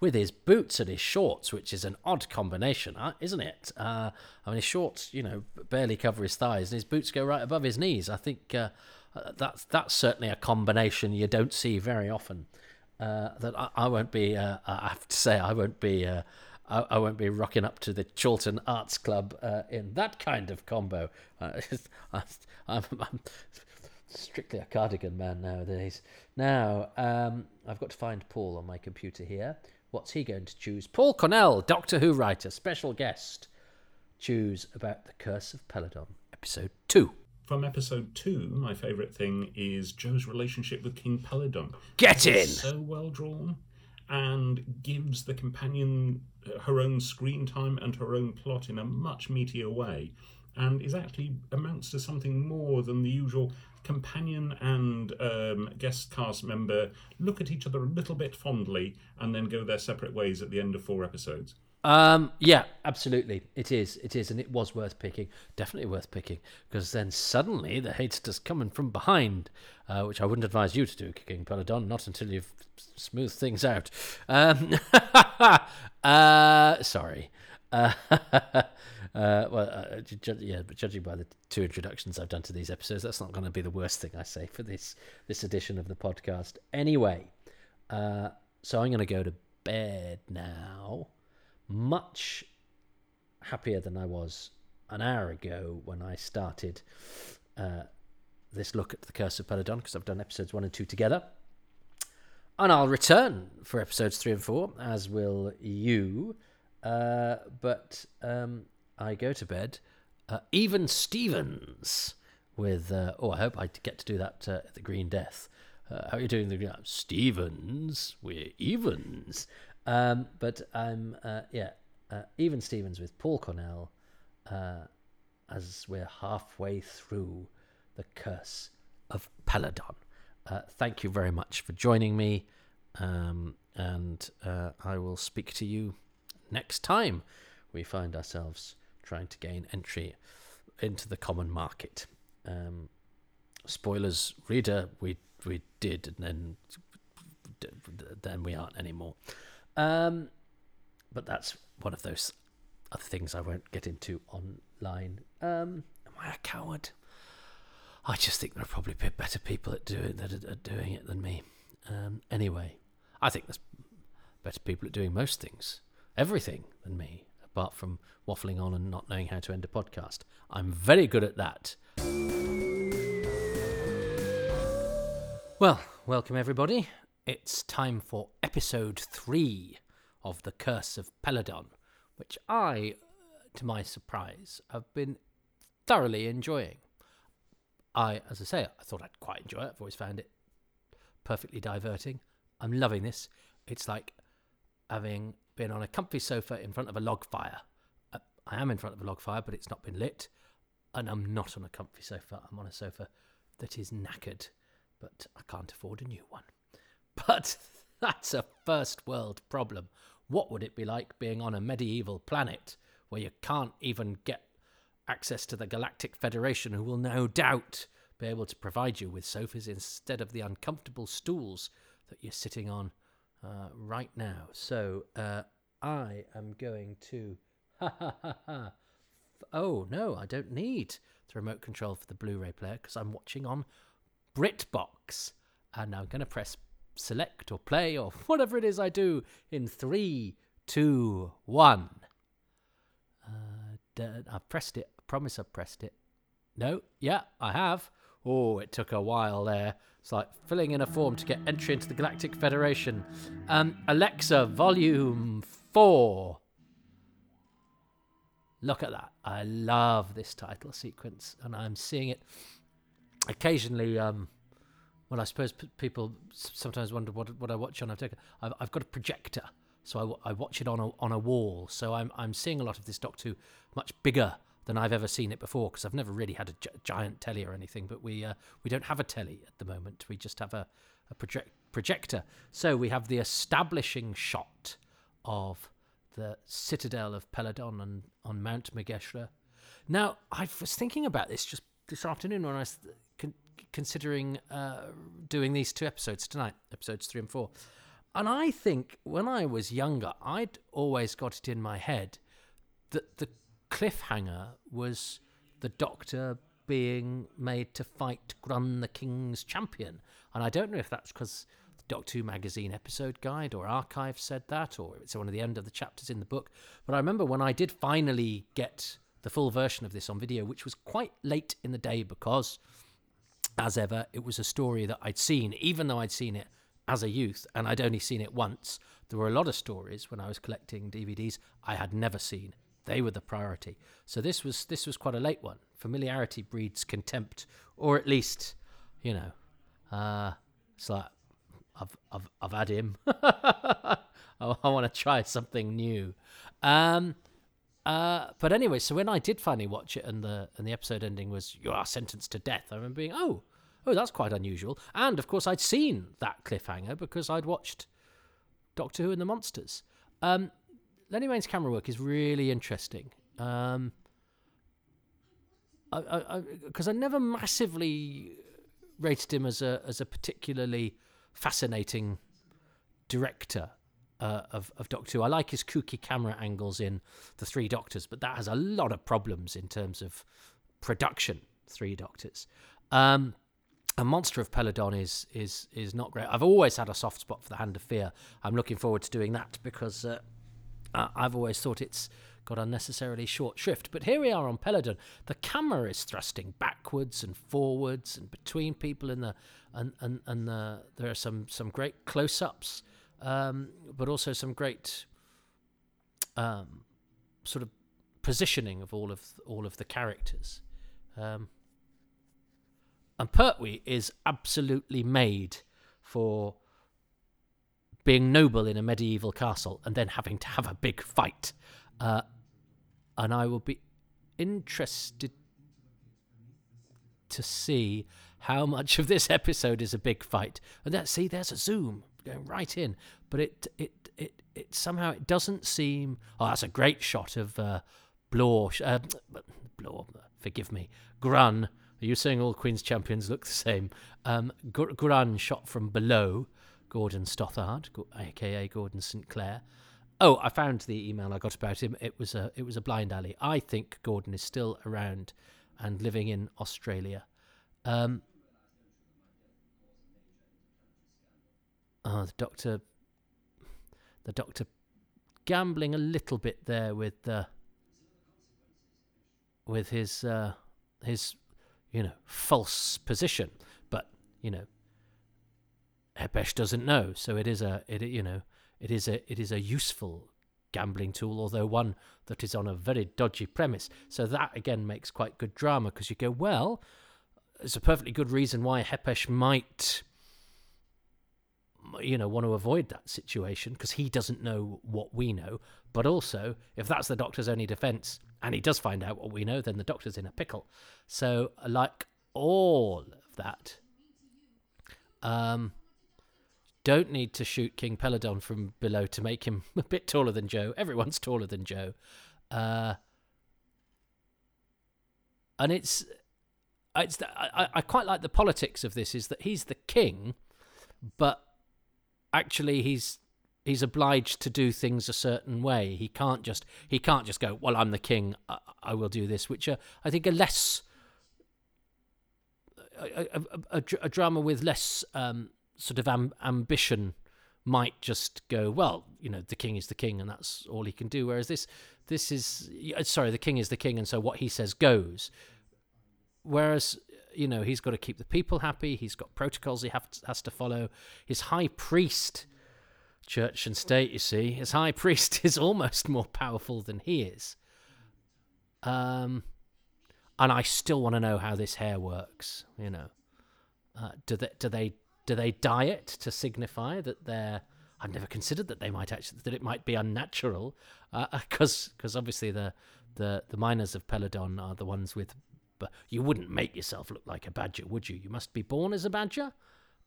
with his boots and his shorts, which is an odd combination, isn't it? Uh, I mean, his shorts, you know, barely cover his thighs, and his boots go right above his knees. I think uh, uh that's that's certainly a combination you don't see very often. Uh, that I, I, won't be. Uh, I have to say, I won't be. Uh, I, I, won't be rocking up to the Chorlton Arts Club in that kind of combo. I, am strictly a cardigan man nowadays. Now, um, I've got to find Paul on my computer here. What's he going to choose? Paul Cornell, Doctor Who writer, special guest. Choose about the Curse of Peladon, episode two. From episode two, my favourite thing is Jo's relationship with King Peladon. Get in! so well drawn and gives the companion her own screen time and her own plot in a much meatier way and is actually amounts to something more than the usual companion and um, guest cast member look at each other a little bit fondly and then go their separate ways at the end of four episodes. Um, yeah, absolutely. It is. It is. And it was worth picking. Definitely worth picking. Because then suddenly the hate's just coming from behind, uh, which I wouldn't advise you to do, King Peladon, not until you've smoothed things out. Um, uh, sorry. Uh, well, uh, ju- yeah, but judging by the two introductions I've done to these episodes, that's not going to be the worst thing I say for this this edition of the podcast. Anyway, uh, so I'm going to go to bed now. Much happier than I was an hour ago when I started uh, this look at the Curse of Peladon because I've done episodes one and two together. And I'll return for episodes three and four, as will you. Uh, but um, I go to bed. Uh, Even Stevens with, uh, oh, I hope I get to do that uh, at the Green Death. Uh, how are you doing? The Stevens, we're evens. Um, but I'm, yeah, Even Stevens with Paul Cornell as we're halfway through the Curse of Peladon. thank you very much for joining me, um, and I will speak to you next time we find ourselves trying to gain entry into the common market. Um, spoilers, reader, we we did, and then then we aren't anymore. Um, but that's one of those other things I won't get into online. Um, am I a coward? I just think there are probably better people at doing that are doing it than me. Um, anyway, I think there's better people at doing most things, everything than me, apart from waffling on and not knowing how to end a podcast. I'm very good at that. Well, welcome everybody. It's time for episode three of The Curse of Peladon, which I, to my surprise, have been thoroughly enjoying. I, as I say, I thought I'd quite enjoy it. I've always found it perfectly diverting. I'm loving this. It's like having been on a comfy sofa in front of a log fire. Uh, I am in front of a log fire, but it's not been lit. And I'm not on a comfy sofa. I'm on a sofa that is knackered but I can't afford a new one. But that's a first world problem. What would it be like being on a medieval planet where you can't even get access to the Galactic Federation, who will no doubt be able to provide you with sofas instead of the uncomfortable stools that you're sitting on uh, right now? So uh, I am going to. Oh, no, I don't need the remote control for the Blu ray player because I'm watching on BritBox. And I'm going to press select or play or whatever it is I do in three, two, one. Uh, I've pressed it. I promise I've pressed it. No, yeah, I have. Oh, it took a while there. It's like filling in a form to get entry into the Galactic Federation. Um, Alexa, volume four. Look at that. I love this title sequence, and I'm seeing it occasionally, um, well, I suppose p- people sometimes wonder what what I watch on. I've I've got a projector, so I, w- I watch it on a on a wall. So I'm I'm seeing a lot of this Doctor Who much bigger than I've ever seen it before because I've never really had a gi- giant telly or anything. But we uh, we don't have a telly at the moment. We just have a a project projector. So we have the establishing shot of the citadel of Peladon on, on Mount Megeshra. Now, I was thinking about this just this afternoon when I was con- considering uh, doing these two episodes tonight, episodes three and four. And I think when I was younger, I'd always got it in my head that the cliffhanger was the Doctor being made to fight Grun the King's champion. And I don't know if that's because the Doctor Who magazine episode guide or archive said that, or it's one of the end of the chapters in the book. But I remember when I did finally get the full version of this on video, which was quite late in the day because, as ever, it was a story that I'd seen, even though I'd seen it as a youth and I'd only seen it once. There were a lot of stories when I was collecting DVDs I had never seen. They were the priority. So this was this was quite a late one. Familiarity breeds contempt, or at least, you know, uh, it's like I've I've I've had him. I, I want to try something new. Um, uh, but anyway, so when I did finally watch it, and the and the episode ending was "You are sentenced to death," I remember being, "Oh, oh, that's quite unusual." And of course, I'd seen that cliffhanger because I'd watched Doctor Who and the Monsters. Um, Lennie Mayne's camera work is really interesting. Um, because I, I, I, never massively rated him as a as a particularly fascinating director uh, of, of Doctor Who. I like his kooky camera angles in The Three Doctors, but that has a lot of problems in terms of production, Three Doctors. Um, a Monster of Peladon is is is not great. I've always had a soft spot for the Hand of Fear. I'm looking forward to doing that because uh, I've always thought it's got unnecessarily short shrift. But here we are on Peladon. The camera is thrusting backwards and forwards and between people, and the and and and the, there are some some great close-ups um, but also some great um, sort of positioning of all of all of the characters. Um, and Pertwee is absolutely made for being noble in a medieval castle and then having to have a big fight. Uh, and I will be interested to see how much of this episode is a big fight. And that see, there's a zoom going right in, but it it it it somehow it doesn't seem. Oh, that's a great shot of uh, Blore. Uh, forgive me, Grun. Are you saying all Queen's champions look the same? Um, Grun shot from below, Gordon Stothard, aka Gordon St Clair. oh, I found the email I got about him. It was a it was a blind alley. I think Gordon is still around and living in Australia. Um, oh, the doctor, the doctor, gambling a little bit there with the with his uh, his you know false position, but you know Hepesh doesn't know, so it is a it you know it is a it is a useful gambling tool, although one that is on a very dodgy premise. So that again makes quite good drama because you go, well, it's a perfectly good reason why Hepesh might you know want to avoid that situation because he doesn't know what we know. But also if that's the doctor's only defense and he does find out what we know then the doctor's in a pickle. So like all of that um don't need to shoot King Peladon from below to make him a bit taller than Jo. Everyone's taller than Jo. Uh, and it's it's the, I, I quite like the politics of this is that he's the king, but actually he's he's obliged to do things a certain way. He can't just he can't just go, well, I'm the king, I, I will do this, which are, I think are less a, a, a, a drama with less um, sort of am- ambition might just go well you know the king is the king and that's all he can do. Whereas this this is sorry the king is the king and so what he says goes. Whereas you know he's got to keep the people happy. He's got protocols he have has to follow. His high priest church and state you see his high priest is almost more powerful than he is. Um and i still want to know how this hair works you know. Uh, do they do they do they diet to signify that they're I've never considered that they might actually that it might be unnatural, because uh, because obviously the the the miners of Peladon are the ones with, but you wouldn't make yourself look like a badger, would you? You must be born as a badger,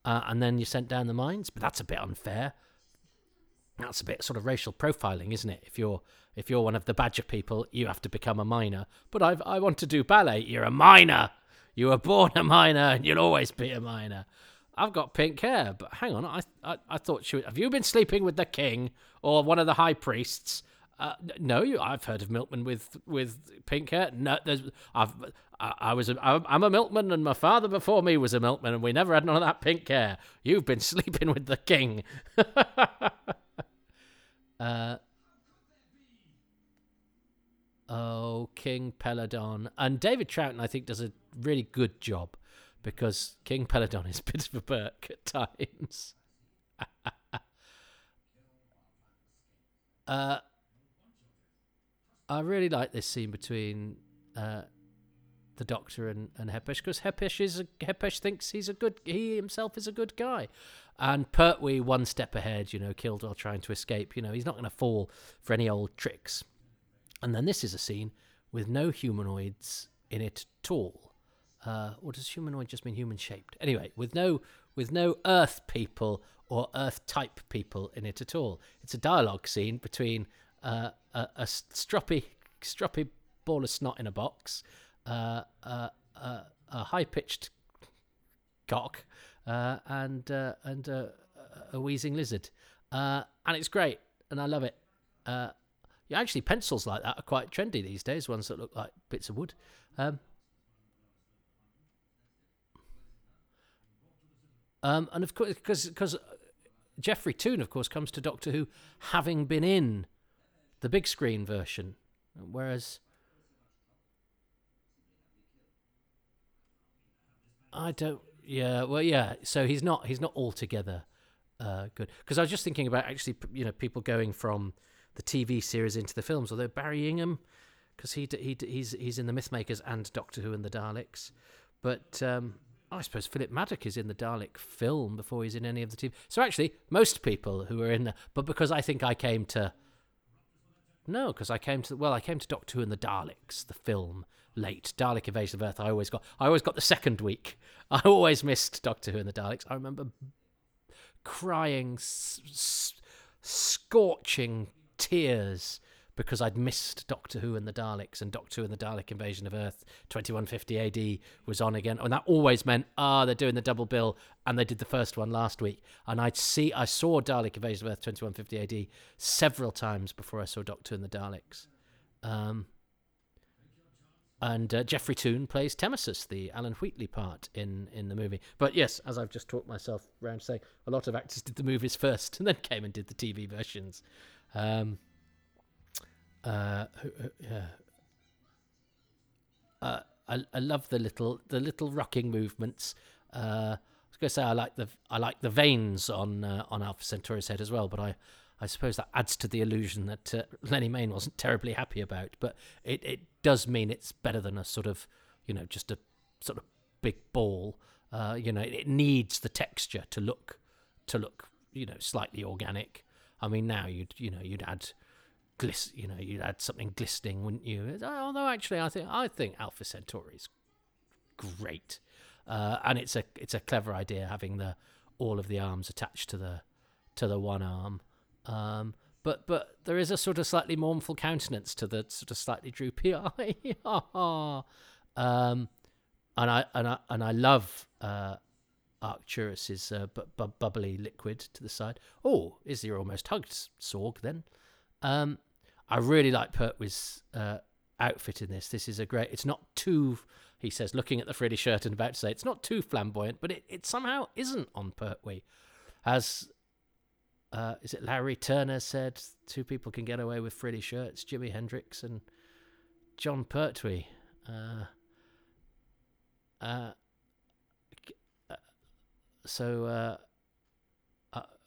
uh, and then you're sent down the mines. But that's a bit unfair. That's a bit sort of racial profiling, isn't it? If you're if you're one of the badger people, you have to become a miner. But I I want to do ballet. You're a miner. You were born a miner, and you'll always be a miner. I've got pink hair, but hang on, I I, I thought she. Have you been sleeping with the king or one of the high priests? Uh, no, you. I've heard of milkmen with with pink hair. No, there's. I've. I, I was. A, I'm a milkman, and my father before me was a milkman, and we never had none of that pink hair. You've been sleeping with the king. uh, oh, King Peladon and David Troughton, I think, does a really good job because King Peladon is a bit of a Burke at times. uh, I really like this scene between uh, the Doctor and, and Hepesh because Hepesh is a, Hepesh thinks he's a good he himself is a good guy, and Pertwee one step ahead. You know, killed while trying to escape. You know, he's not going to fall for any old tricks. And then this is a scene with no humanoids in it at all uh, or does humanoid just mean human shaped? Anyway, with no with no Earth people or Earth type people in it at all. It's a dialogue scene between uh, a, a stroppy stroppy ball of snot in a box, uh, uh, a high pitched cock, uh, and uh, and a wheezing lizard, and it's great, and I love it. yeah, actually, pencils like that are quite trendy these days. Ones that look like bits of wood. Um, Um, and of course, because because Geoffrey Toon, of course, comes to Doctor Who having been in the big screen version, whereas I don't. Yeah, well, yeah. So he's not he's not altogether uh, good. Because I was just thinking about actually, you know, people going from the TV series into the films. Although Barry Ingham, because he he he's he's in the Mythmakers and Doctor Who and the Daleks, but um, I suppose Philip Maddock is in the Dalek film before he's in any of the TV. So actually, most people who are in there, but because I think I came to. No, because I came to well, I came to Doctor Who and the Daleks, the film, late. Dalek Invasion of Earth. I always got, I always got the second week. I always missed Doctor Who and the Daleks. I remember crying, s- s- scorching tears because I'd missed Doctor Who and the Daleks, and Doctor Who and the Dalek Invasion of Earth 2150 AD was on again, and that always meant ah, they're doing the double bill, and they did the first one last week, and I'd see I saw Dalek Invasion of Earth 2150 AD several times before I saw Doctor Who and the Daleks. Um, and uh, Geoffrey Toon plays Temmosus, the Alan Wheatley part in in the movie. But yes, as I've just talked myself around saying, a lot of actors did the movies first and then came and did the TV versions. Um, uh. Uh, I, I love the little the little rocking movements. Uh, I was going to say I like the I like the veins on uh, on Alpha Centauri's head as well, but I I suppose that adds to the illusion that uh, Lennie Mayne wasn't terribly happy about. But it it does mean it's better than a sort of you know just a sort of big ball. Uh, you know, it, it needs the texture to look to look you know slightly organic. I mean, now you'd you know you'd add you know, you'd add something glistening, wouldn't you? Although actually, I think I think Alpha Centauri is great, uh, and it's a it's a clever idea having the all of the arms attached to the to the one arm. Um, but but there is a sort of slightly mournful countenance to the sort of slightly droopy eye. um, and I and I and I love uh, Arcturus's uh, bu- bu- bubbly liquid to the side. Oh, is there almost hugged Ssorg then? Um, I really like Pertwee's uh, outfit in this. This is a great. It's not too. He says, looking at the frilly shirt and about to say, it's not too flamboyant, but it, it somehow isn't on Pertwee. As uh, is it Larry Turner said, two people can get away with frilly shirts: Jimi Hendrix and Jon Pertwee. Uh, uh, uh so uh,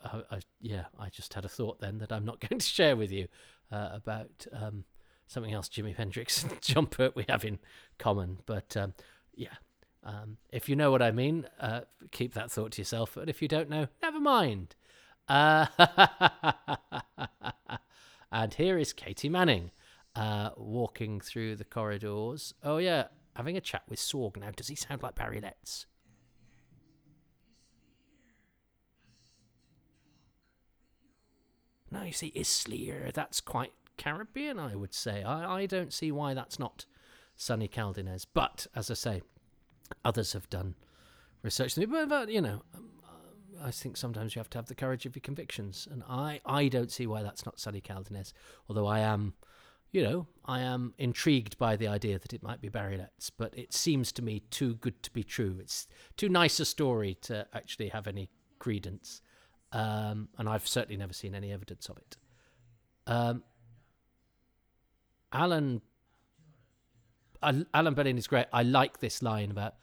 I, I, yeah, I just had a thought then that I'm not going to share with you uh, about um, something else Jimi Hendrix Jon Pertwee have in common. But um, yeah, um, if you know what I mean, uh, keep that thought to yourself. But if you don't know, never mind. Uh, and here is Katy Manning uh, walking through the corridors. Oh, yeah, having a chat with Ssorg. Now, does he sound like Barry Letts? No, you see, Izlyr, that's quite Caribbean, I would say. I, I don't see why that's not Sonny Caldinez. But, as I say, others have done research. But, but you know, um, I think sometimes you have to have the courage of your convictions. And I, I don't see why that's not Sonny Caldinez. Although I am, you know, I am intrigued by the idea that it might be Barry Letts. But it seems to me too good to be true. It's too nice a story to actually have any credence um, and I've certainly never seen any evidence of it. Um, Alan Alan Bennion is great. I like this line about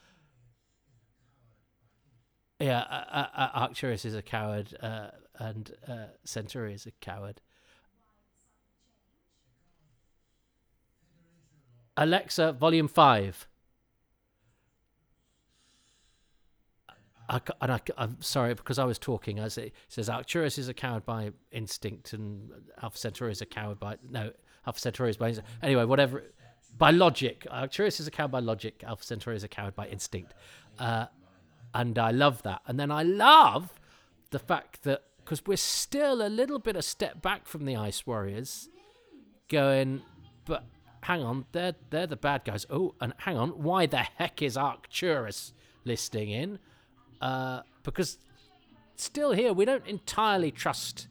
yeah, uh, uh, Arcturus is a coward uh, and uh, Centauri is a coward. Alexa, volume five. I, and I, am sorry because I was talking. As it says, Arcturus is a coward by instinct, and Alpha Centauri is a coward by no Alpha Centauri is by anyway whatever by logic. Arcturus is a coward by logic. Alpha Centauri is a coward by instinct, uh, and I love that. And then I love the fact that because we're still a little bit a step back from the Ice Warriors, going, but hang on, they're they're the bad guys. Oh, and hang on, why the heck is Arcturus listing in? Uh, because still here we don't entirely trust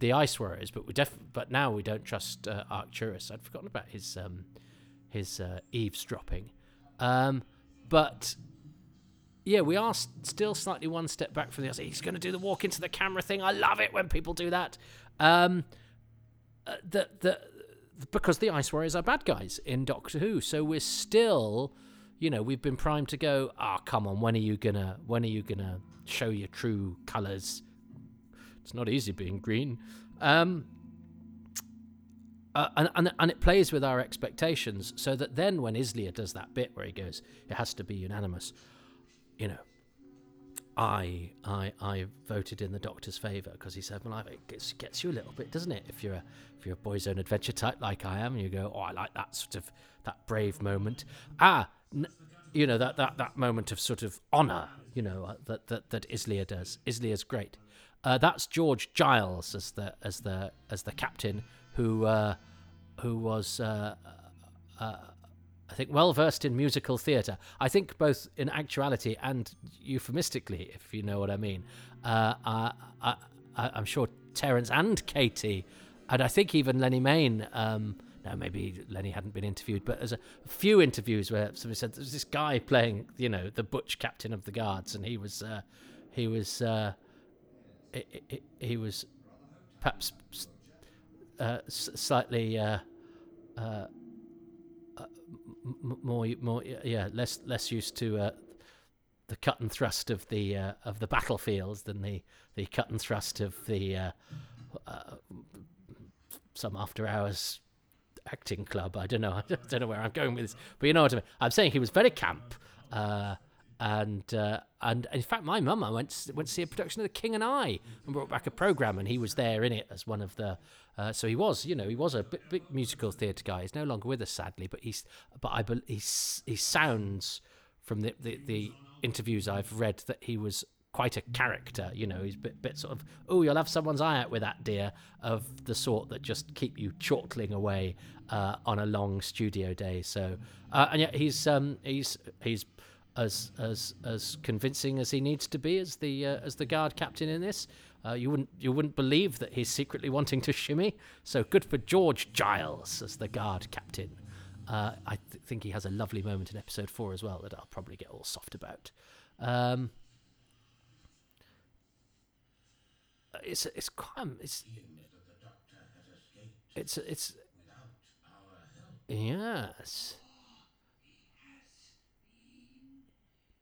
the Ice Warriors, but we def- but now we don't trust uh, Arcturus. I'd forgotten about his um, his uh, eavesdropping, um, but yeah, we are still slightly one step back from the. He's going to do the walk into the camera thing. I love it when people do that. Um, uh, the the because the Ice Warriors are bad guys in Doctor Who, so we're still you know, we've been primed to go, ah, oh, come on, when are you gonna when are you gonna show your true colours? It's not easy being green. Um uh, and, and and it plays with our expectations so that then when Izlyr does that bit where he goes, it has to be unanimous, you know, I I I voted in the doctor's favour because he said, "Well, it gets, gets you a little bit, doesn't it? If you're a if you're a boy's own adventure type like I am, you go, oh, I like that sort of that brave moment. Ah, you know that that that moment of sort of honor you know uh, that that that Izlyr does Izlyr's great uh, that's George Giles as the as the as the captain who uh, who was. Uh, uh, I think well versed in musical theatre. I think both in actuality and euphemistically, if you know what I mean. Uh, I, I, I'm sure Terrance and Katy, and I think even Lennie Mayne. Um, no, maybe Lennie hadn't been interviewed, but there's a few interviews where somebody said there's this guy playing, you know, the butch captain of the guards, and he was, uh, he was, uh, he, he, was perhaps uh, slightly uh, uh, more more yeah less less used to uh, the cut and thrust of the of the battlefields than the the cut and thrust of the some after hours acting club. I don't know. I don't know where I'm going with this, but you know what I mean. I'm saying he was very camp. Uh, and uh, and in fact, my mum, I went to, went to see a production of The King and I, and brought back a program, and he was there in it as one of the. Uh, so he was, you know, he was a big, big musical theatre guy. He's no longer with us, sadly, but he's, but I, he he sounds from the, the, the interviews I've read that he was quite a character. You know, he's a bit, bit sort of, oh, you'll have someone's eye out with that, dear, of the sort that just keep you chortling away uh, on a long studio day. So, uh, and yet he's um, he's he's as as as convincing as he needs to be as the uh, as the guard captain in this. Uh, you wouldn't you wouldn't believe that he's secretly wanting to shimmy. So good for George Giles as the guard captain. Uh, I th- think he has a lovely moment in episode four as well that I'll probably get all soft about. Um, it's it's quite it's it's it's yes.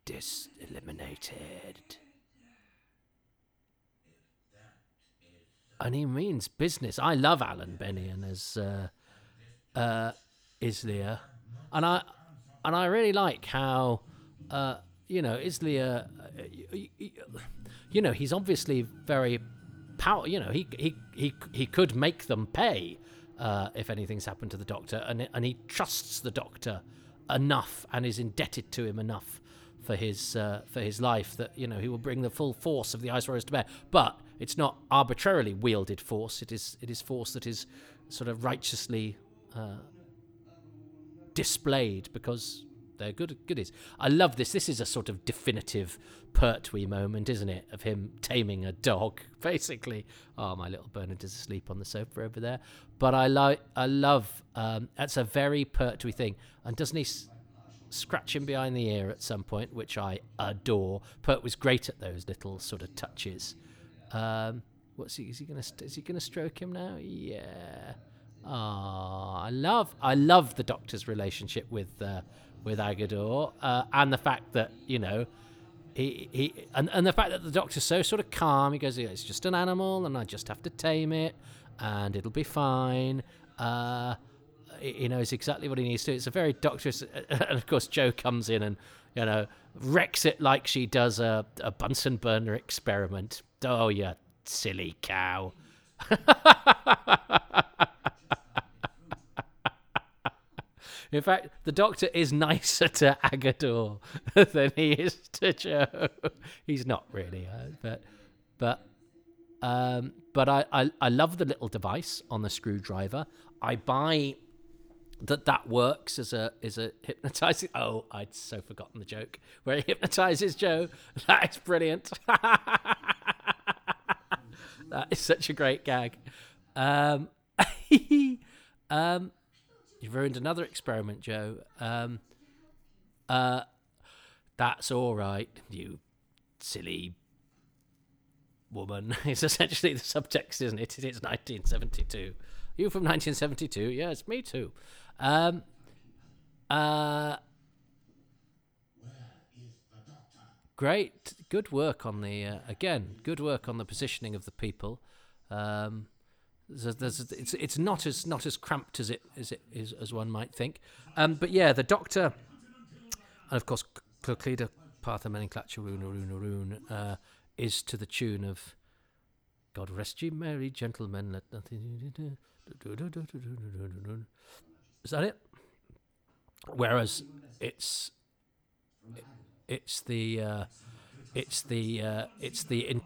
dis eliminated. And he means business. I love Alan Bennion as uh, uh, Izlyr, and I and I really like how uh, you know Izlyr. Uh, you know, he's obviously very power. You know, he he he he could make them pay uh, if anything's happened to the Doctor, and and he trusts the Doctor enough and is indebted to him enough for his uh, for his life that you know he will bring the full force of the Ice Warriors to bear. But it's not arbitrarily wielded force. It is it is force that is sort of righteously uh, displayed because they're good goodies. I love this. This is a sort of definitive Pertwee moment, isn't it? Of him taming a dog, basically. Oh, my little Bernard is asleep on the sofa over there. But I like, I love. Um, that's a very Pertwee thing. And doesn't he? scratch him behind the ear at some point, which I adore. Pert was great at those little sort of touches. Um, what's he? Is he gonna? Is he gonna stroke him now? Yeah. Ah, I love. I love the Doctor's relationship with uh, with Aggedor, uh, and the fact that you know. He, he and, and the fact that the doctor's so sort of calm, he goes, It's just an animal, and I just have to tame it, and it'll be fine. Uh, he knows exactly what he needs to. It's a very doctor's, and of course Jo comes in and you know wrecks it like she does a, a Bunsen burner experiment. Oh, you silly cow! In fact, the Doctor is nicer to Aggedor than he is to Jo. He's not really, uh, but but um, but I, I I love the little device on the screwdriver. I buy that that works as a is a hypnotizing. Oh, I'd so forgotten the joke where he hypnotizes Jo. That is brilliant. that is such a great gag. Um, um, you've ruined another experiment, Jo. Um, uh, that's all right, you silly woman. It's essentially the subtext, isn't it? It is 1972. You from 1972? Yes, me too. Um, uh, great, good work on the uh, again. Good work on the positioning of the people. Um, there's, there's, it's it's not as not as cramped as it as it is as one might think. Um, but yeah, the Doctor, and of course, Cloclida Partha Meniclatcha Rune uh, is to the tune of God rest ye merry gentlemen, let nothing. Is that it? Whereas it's it's the uh, it's the uh, it's the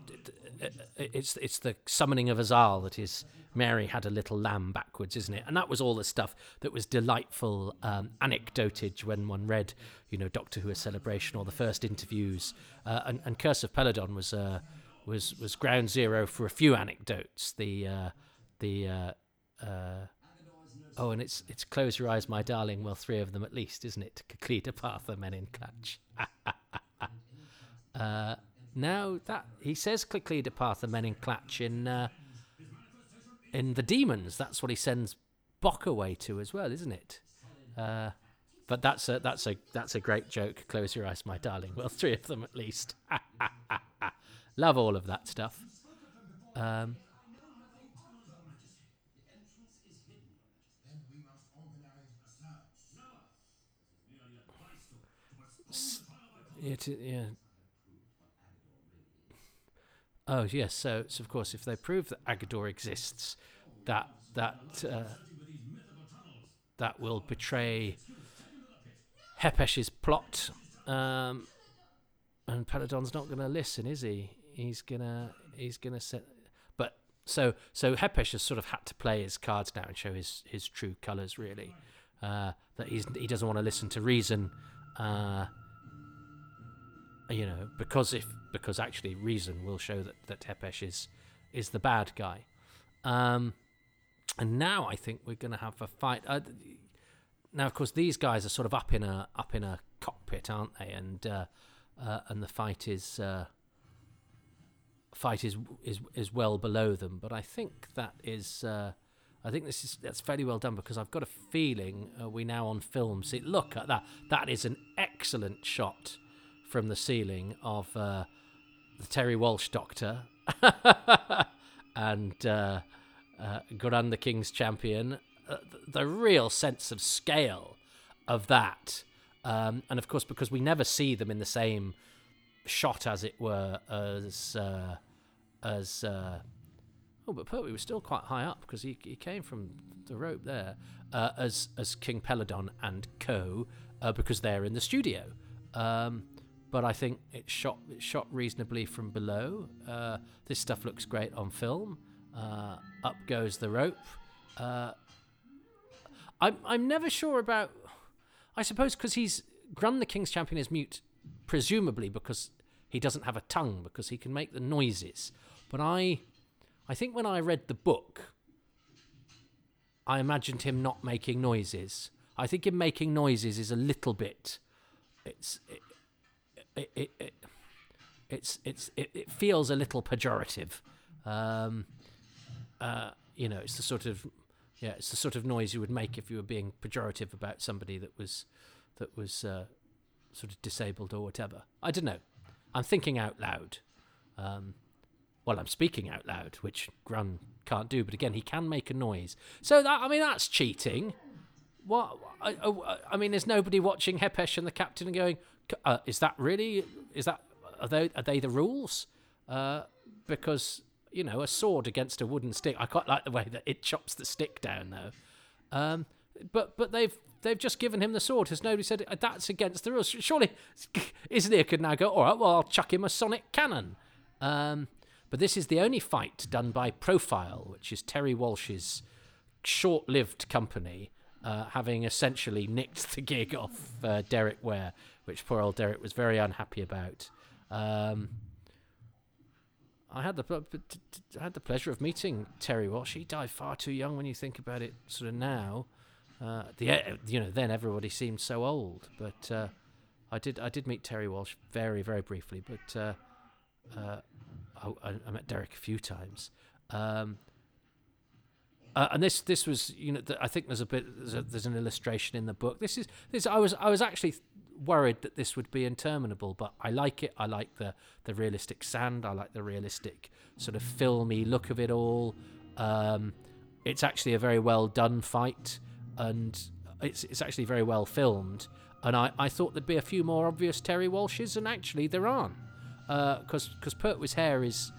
it's it's the summoning of Azal that is Mary had a little lamb backwards, isn't it? And that was all the stuff that was delightful um, anecdotage when one read, you know, Doctor Who: A Celebration or the first interviews. Uh, and, and Curse of Peladon was uh, was was ground zero for a few anecdotes. The uh, the uh, uh, oh, and it's it's close your eyes, my darling. Well, three of them at least, isn't it? Cleda Partha, Men in Clutch. uh, now that he says Cleda Partha, Men in Clutch in uh, in the demons. That's what he sends Bock away to as well, isn't it? Uh, but that's a that's a that's a great joke. Close your eyes, my darling. Well, three of them at least. Love all of that stuff. Um, yeah. Oh yes, so, so of course, if they prove that Aggedor exists, that that uh, that will betray Hepesh's plot, um, and Peladon's not going to listen, is he? He's gonna he's gonna set. But so so Hepesh has sort of had to play his cards now and show his his true colours, really. Uh, that he's he doesn't want to listen to reason. Uh, you know, because if because actually reason will show that that Hepesh is is the bad guy. Um, and now I think we're going to have a fight. Uh, now, of course, these guys are sort of up in a up in a cockpit, aren't they? And uh, uh, and the fight is uh, fight is is is well below them. But I think that is. Uh, I think this is that's fairly well done because I've got a feeling uh, we now on film see look at that that is an excellent shot from the ceiling of uh, the Terry Walsh Doctor and uh, uh, the King's Champion. Uh, the real sense of scale of that, um, and of course because we never see them in the same shot, as it were, as uh, as. Uh, oh, but Pertwee was still quite high up because he, he came from the rope there uh, as as King Peladon and Co. because they're in the studio. Um, but I think it's shot it's shot reasonably from below. Uh, this stuff looks great on film. Uh, up goes the rope. Uh, I'm I'm never sure about. I suppose because he's Grun the King's champion is mute, presumably because he doesn't have a tongue because he can make the noises. But I, I think when I read the book, I imagined him not making noises. I think him making noises is a little bit. It's it, it, it, it it's it's it, it, feels a little pejorative. Um, uh, you know, it's the sort of yeah, it's the sort of noise you would make if you were being pejorative about somebody that was that was uh, sort of disabled or whatever. I don't know. I'm thinking out loud. Um, well, I'm speaking out loud, which Grun can't do, but again, he can make a noise. So that I mean, that's cheating. What I, I, I mean, there's nobody watching Hepesh and the captain and going, uh, is that really? Is that are they are they the rules? Uh, because you know a sword against a wooden stick. I quite like the way that it chops the stick down though. Um, but but they've they've just given him the sword. Has nobody said that's against the rules? Surely Izlyr could now go. All right, well I'll chuck him a sonic cannon. Um, but this is the only fight done by Profile, which is Terry Walsh's short-lived company, uh, having essentially nicked the gig off uh, Derek Ware which poor old Derek was very unhappy about. Um, I had the I had the pleasure of meeting Terry Walsh. He died far too young when you think about it. Sort of now, uh, the you know then everybody seemed so old, but uh, I did I did meet Terry Walsh very very briefly, but uh, uh I, I, met Derek a few times. Um, uh, and this this was you know I think there's a bit there's, a, there's, an illustration in the book. This is this I was I was actually worried that this would be interminable, but I like it. I like the the realistic sand. I like the realistic sort of filmy look of it all. Um, it's actually a very well done fight, and it's it's actually very well filmed. And I, I thought there'd be a few more obvious Terry Walshes, and actually there aren't, because uh, because Pertwee's hair is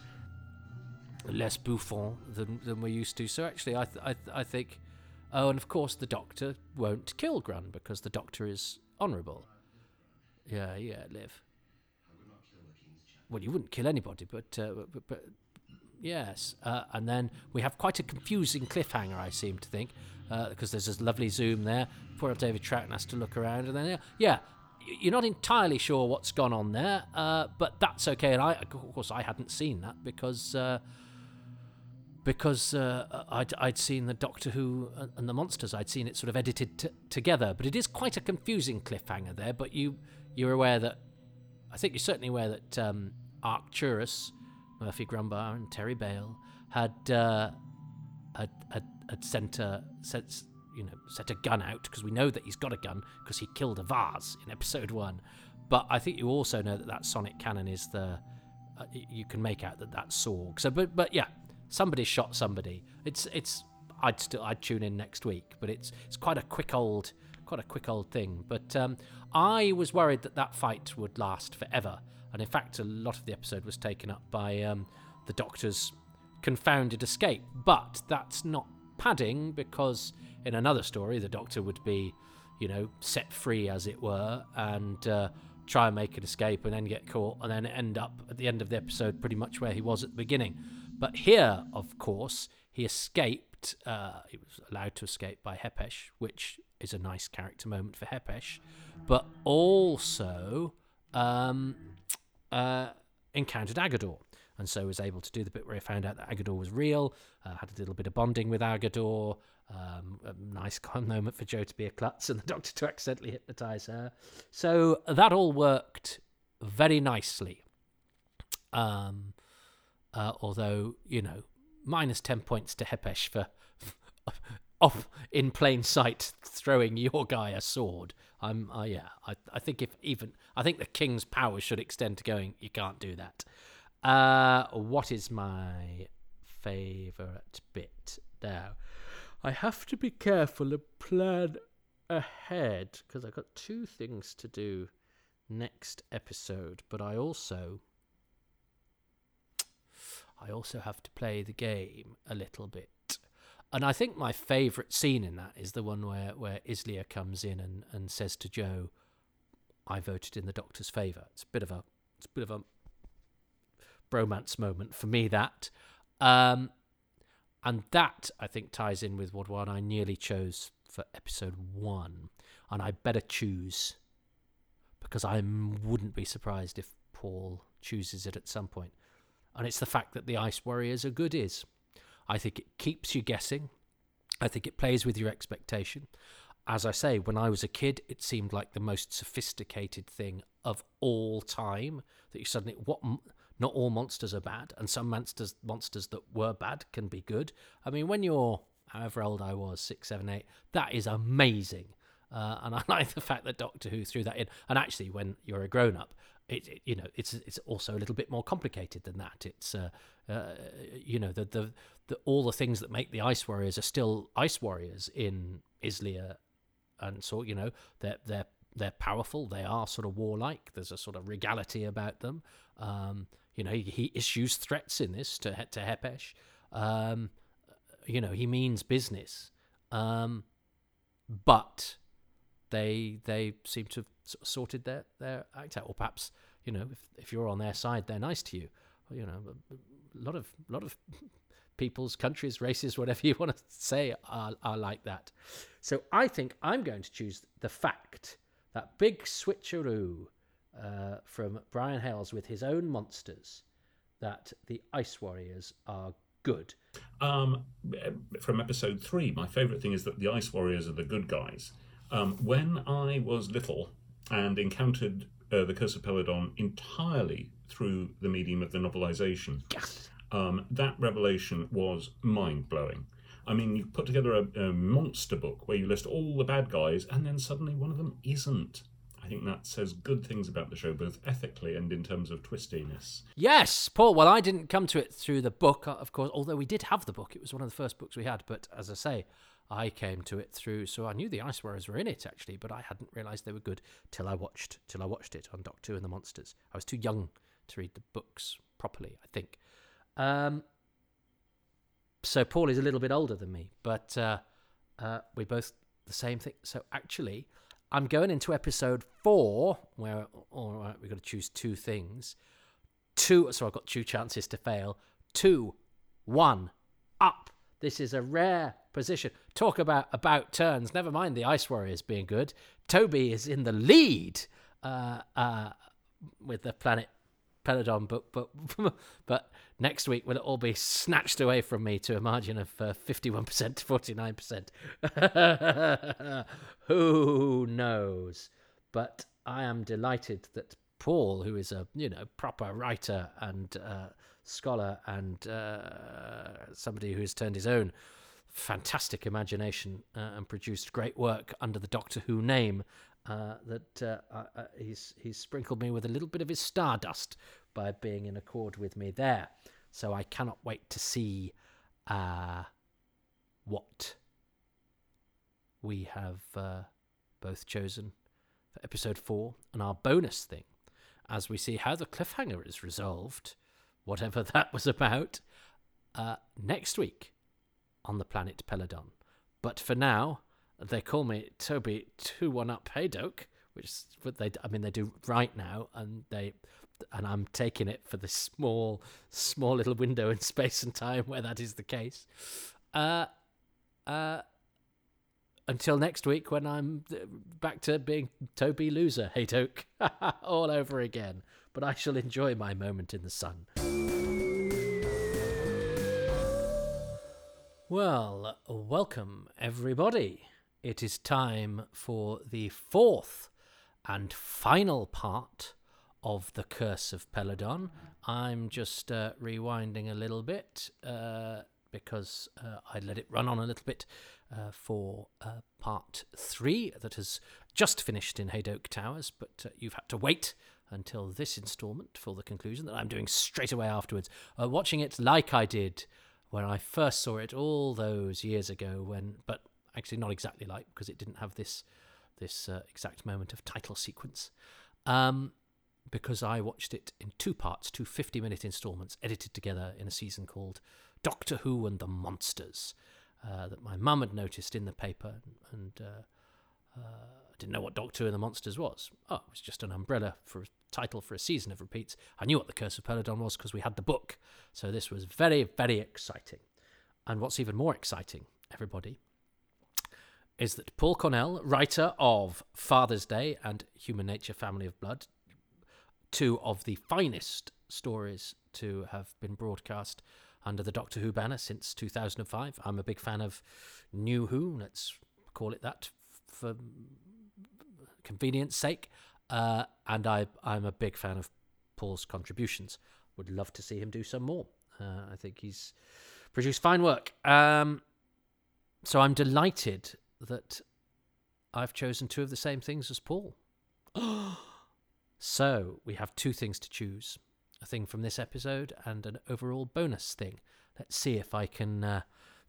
less bouffant than than we're used to. So actually, I th- I, th- I think. Oh, and of course, the Doctor won't kill Grun because the Doctor is honourable. Yeah, yeah, live. well, you wouldn't kill anybody, but uh, but, but yes. Uh, and then we have quite a confusing cliffhanger, I seem to think, because there's this lovely zoom there. Poor old David Troughton has to look around, and then yeah, you're not entirely sure what's gone on there, uh, but that's okay. And I, of course, I hadn't seen that because. Uh, because uh, I'd, I'd seen the Doctor Who and- and the monsters. I'd seen it sort of edited t- together, but it is quite a confusing cliffhanger there. But you you're aware that I think you're certainly aware that um, Arcturus, Murphy Grumbar, and Terry Bale had uh, had, had had sent a set you know set a gun out because we know that he's got a gun because he killed a vase in episode one. But I think you also know that that sonic cannon is the uh, you can make out that that's Ssorg. So, but but yeah, somebody shot somebody. It's it's I'd still I'd tune in next week, but it's it's quite a quick old quite a quick old thing. But um, I was worried that that fight would last forever, and in fact, a lot of the episode was taken up by um, the Doctor's confounded escape. But that's not padding because in another story, the Doctor would be, you know, set free as it were, and uh, try and make an escape, and then get caught, and then end up at the end of the episode pretty much where he was at the beginning. But here, of course, he escaped. Uh, he was allowed to escape by Hepesh, which is a nice character moment for Hepesh, but also um, uh, encountered Aggedor. And so was able to do the bit where he found out that Aggedor was real, uh, had a little bit of bonding with Aggedor, um, a nice moment for Jo to be a klutz and the doctor to accidentally hypnotize her. So that all worked very nicely. Um, uh, although, you know, minus 10 points to Hepesh for off in plain sight throwing your guy a sword. I'm, uh, yeah, I, I think if even, I think the king's power should extend to going, you can't do that. Uh, what is my favourite bit now? I have to be careful and plan ahead because I've got two things to do next episode, but I also I also have to play the game a little bit. And I think my favourite scene in that is the one where, where Izlyr comes in and, and says to Jo, I voted in the doctor's favour. It's a bit of a it's a bit of a bromance moment for me that. Um, and that I think ties in with what one I nearly chose for episode one. And I better choose because I wouldn't be surprised if Paul chooses it at some point. And it's the fact that the Ice Warriors are good is. I think it keeps you guessing. I think it plays with your expectation. As I say, when I was a kid, it seemed like the most sophisticated thing of all time. That you suddenly what not all monsters are bad, and some monsters monsters that were bad can be good. I mean, when you're however old I was, six, seven, eight, that is amazing. Uh, and I like the fact that Doctor Who threw that in. And actually, when you're a grown up, it, it you know it's it's also a little bit more complicated than that. It's uh, uh, you know the, the the all the things that make the Ice Warriors are still Ice Warriors in Izlyr, and so you know they're they're they're powerful. They are sort of warlike. There's a sort of regality about them. Um, you know, he, he issues threats in this to to Hepesh. Um, you know, he means business. Um, but they they seem to have sorted their their act out, or perhaps you know, if if you're on their side, they're nice to you. You know, a lot of lot of peoples, countries, races, whatever you want to say, are are like that. So I think I'm going to choose the fact that big switcheroo uh, from Brian Hayles with his own monsters that the Ice Warriors are good. Um, from episode three, my favourite thing is that the Ice Warriors are the good guys. Um, when I was little and encountered uh, the Curse of Peladon entirely through the medium of the novelization, um, that revelation was mind blowing. I mean, you put together a, a monster book where you list all the bad guys, and then suddenly one of them isn't. I think that says good things about the show, both ethically and in terms of twistiness. Yes, Paul. Well, I didn't come to it through the book, uh, of course, although we did have the book. It was one of the first books we had. But as I say, I came to it through. So I knew the Ice Warriors were in it actually, but I hadn't realised they were good till I watched till I watched it on Doctor Who and the Monsters. I was too young to read the books properly, I think. Um, so Paul is a little bit older than me, but uh, uh, we both the same thing. So actually, I'm going into episode four, where all right, we've got to choose two things. two. So I've got two chances to fail. Two, one, up. This is a rare position. Talk about about turns. Never mind the Ice Warriors being good. Toby is in the lead uh, uh, with the planet Peladon, but but but next week will it all be snatched away from me to a margin of uh, fifty-one percent to forty-nine percent? Who knows? But I am delighted that Paul, who is a you know proper writer and uh, scholar and uh, somebody who has turned his own fantastic imagination uh, and produced great work under the Doctor Who name, uh, that uh, he's he's sprinkled me with a little bit of his stardust by being in accord with me there. So I cannot wait to see uh, what we have uh, both chosen for episode four and our bonus thing, as we see how the cliffhanger is resolved, whatever that was about, uh, next week on the planet Peladon. But for now, they call me Toby Two One Up Hadoke, which they I mean they do right now, and they and I'm taking it for the small small little window in space and time where that is the case. Uh, uh, until next week when I'm uh, back to being Toby Loser Hadoke all over again. But I shall enjoy my moment in the sun. Well, welcome everybody. It is time for the fourth and final part of The Curse of Peladon. I'm just uh, rewinding a little bit uh, because uh, I let it run on a little bit uh, for uh, part three that has just finished in Hadoke Towers, but uh, you've had to wait until this instalment for the conclusion that I'm doing straight away afterwards. watching it like I did when I first saw it all those years ago, when, but actually not exactly like because it didn't have this this uh, exact moment of title sequence. Um, because I watched it in two parts, two 50 minute installments edited together in a season called Doctor Who and the Monsters uh, that my mum had noticed in the paper. And uh, uh, I didn't know what Doctor and the Monsters was. Oh, it was just an umbrella for a title for a season of repeats. I knew what The Curse of Peladon was because we had the book. So this was very, very exciting. And what's even more exciting, everybody, is that Paul Cornell, writer of Father's Day and Human Nature Family of Blood, two of the finest stories to have been broadcast under the Doctor Who banner since 2005. I'm a big fan of New Who, let's call it that for convenience sake. Uh, and I, I'm a big fan of Paul's contributions. Would love to see him do some more. Uh, I think he's produced fine work. Um, so I'm delighted that I've chosen two of the same things as Paul. So we have two things to choose a thing from this episode and an overall bonus thing. Let's see if I can, uh,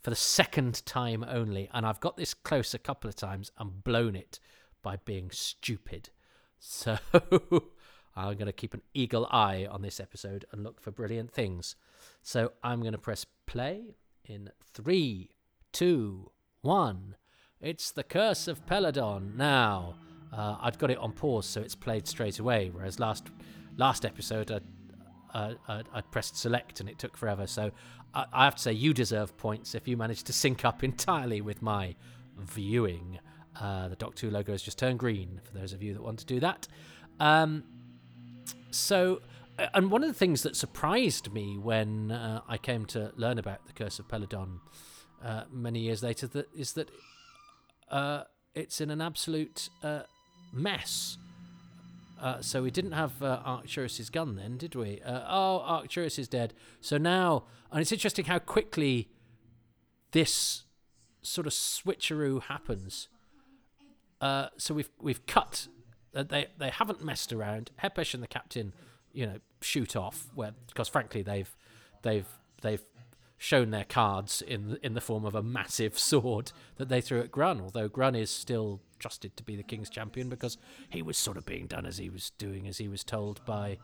for the second time only, and I've got this close a couple of times and blown it by being stupid. So I'm going to keep an eagle eye on this episode and look for brilliant things. So I'm going to press play in three, two, one. It's the Curse of Peladon now. Uh, I'd got it on pause, so it's played straight away. Whereas last last episode, I, uh, I, I pressed select and it took forever. So I, I, have to say, you deserve points if you managed to sync up entirely with my viewing. Uh, the Doc 2 logo has just turned green for those of you that want to do that. Um, so, and one of the things that surprised me when uh, I came to learn about the Curse of Peladon uh, many years later that is that uh, it's in an absolute uh, mess. Uh, so we didn't have uh, Arcturus's gun then, did we? Uh, oh, Arcturus is dead. So now, and it's interesting how quickly this sort of switcheroo happens. Uh, so we've we've cut. Uh, they they haven't messed around. Hepesh and the captain, you know, shoot off. Where because frankly they've they've they've shown their cards in in the form of a massive sword that they threw at Grun. Although Grun is still trusted to be the king's champion because he was sort of being done as he was doing as he was told by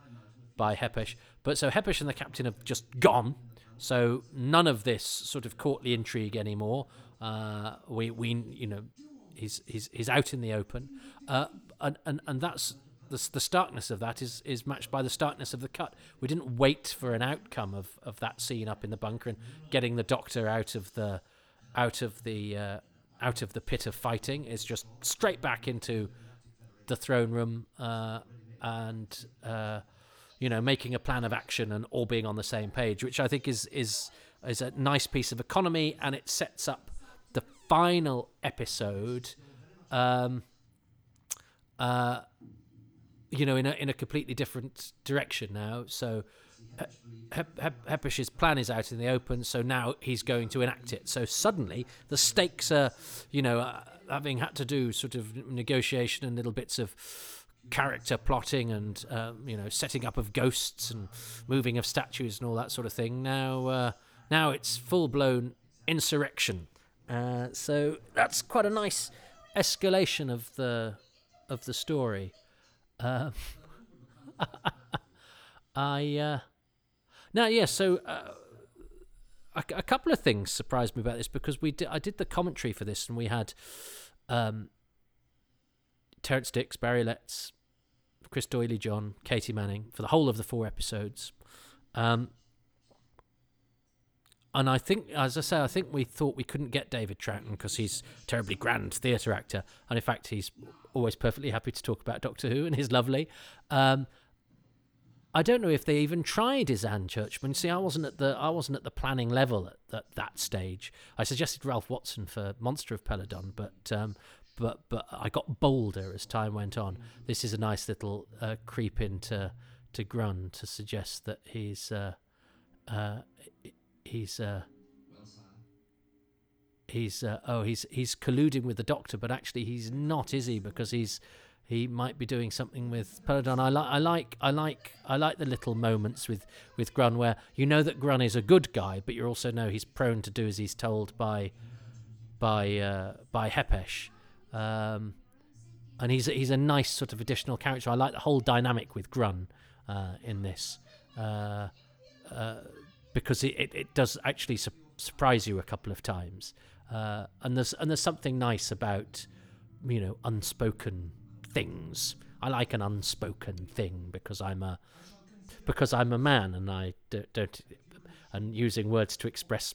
by Hepesh. But so Hepesh and the captain have just gone. So none of this sort of courtly intrigue anymore. Uh, we we you know he's he's he's out in the open, uh, and and and that's the, the starkness of that is is matched by the starkness of the cut. We didn't wait for an outcome of, of that scene up in the bunker and getting the doctor out of the out of the uh, out of the pit of fighting. It's just straight back into the throne room uh, and uh, you know making a plan of action and all being on the same page, which I think is is is a nice piece of economy, and it sets up final episode. Um, uh, you know, in a in a completely different direction now. So Hep- Hep- Hepesh's plan is out in the open, so now he's going to enact it. So suddenly the stakes are, you know, uh, having had to do sort of negotiation and little bits of character plotting and um, you know setting up of ghosts and moving of statues and all that sort of thing. Now, uh, now it's full blown insurrection. Uh, so that's quite a nice escalation of the of the story. Um, I uh, now yeah. So uh, a, a couple of things surprised me about this because we did, I did the commentary for this and we had um, Terrance Dicks, Barry Letts, Chris Doyley, John, Katy Manning for the whole of the four episodes. Um, and I think, as I say, I think we thought we couldn't get David Troughton because he's a terribly grand theatre actor, and in fact, he's always perfectly happy to talk about Doctor Who, and he's lovely. Um, I don't know if they even tried Ysanne Churchman. See, I wasn't at the I wasn't at the planning level at, at that stage. I suggested Ralph Watson for Monster of Peladon, but um, but but I got bolder as time went on. This is a nice little uh, creep into to Grun to suggest that he's uh, uh, he's uh, he's uh, oh he's he's colluding with the Doctor, but actually he's not, is he? Because he's he might be doing something with Peladon. I like I like I like I like the little moments with with Grun where you know that Grun is a good guy, but you also know he's prone to do as he's told by by uh, by Hepesh. Um, and he's he's a nice sort of additional character. I like the whole dynamic with Grun uh, in this uh, uh, because it, it, it, does actually su- surprise you a couple of times. Uh, and there's and there's something nice about you know unspoken things. I like an unspoken thing because I'm a because I'm a man and I don't, don't and using words to express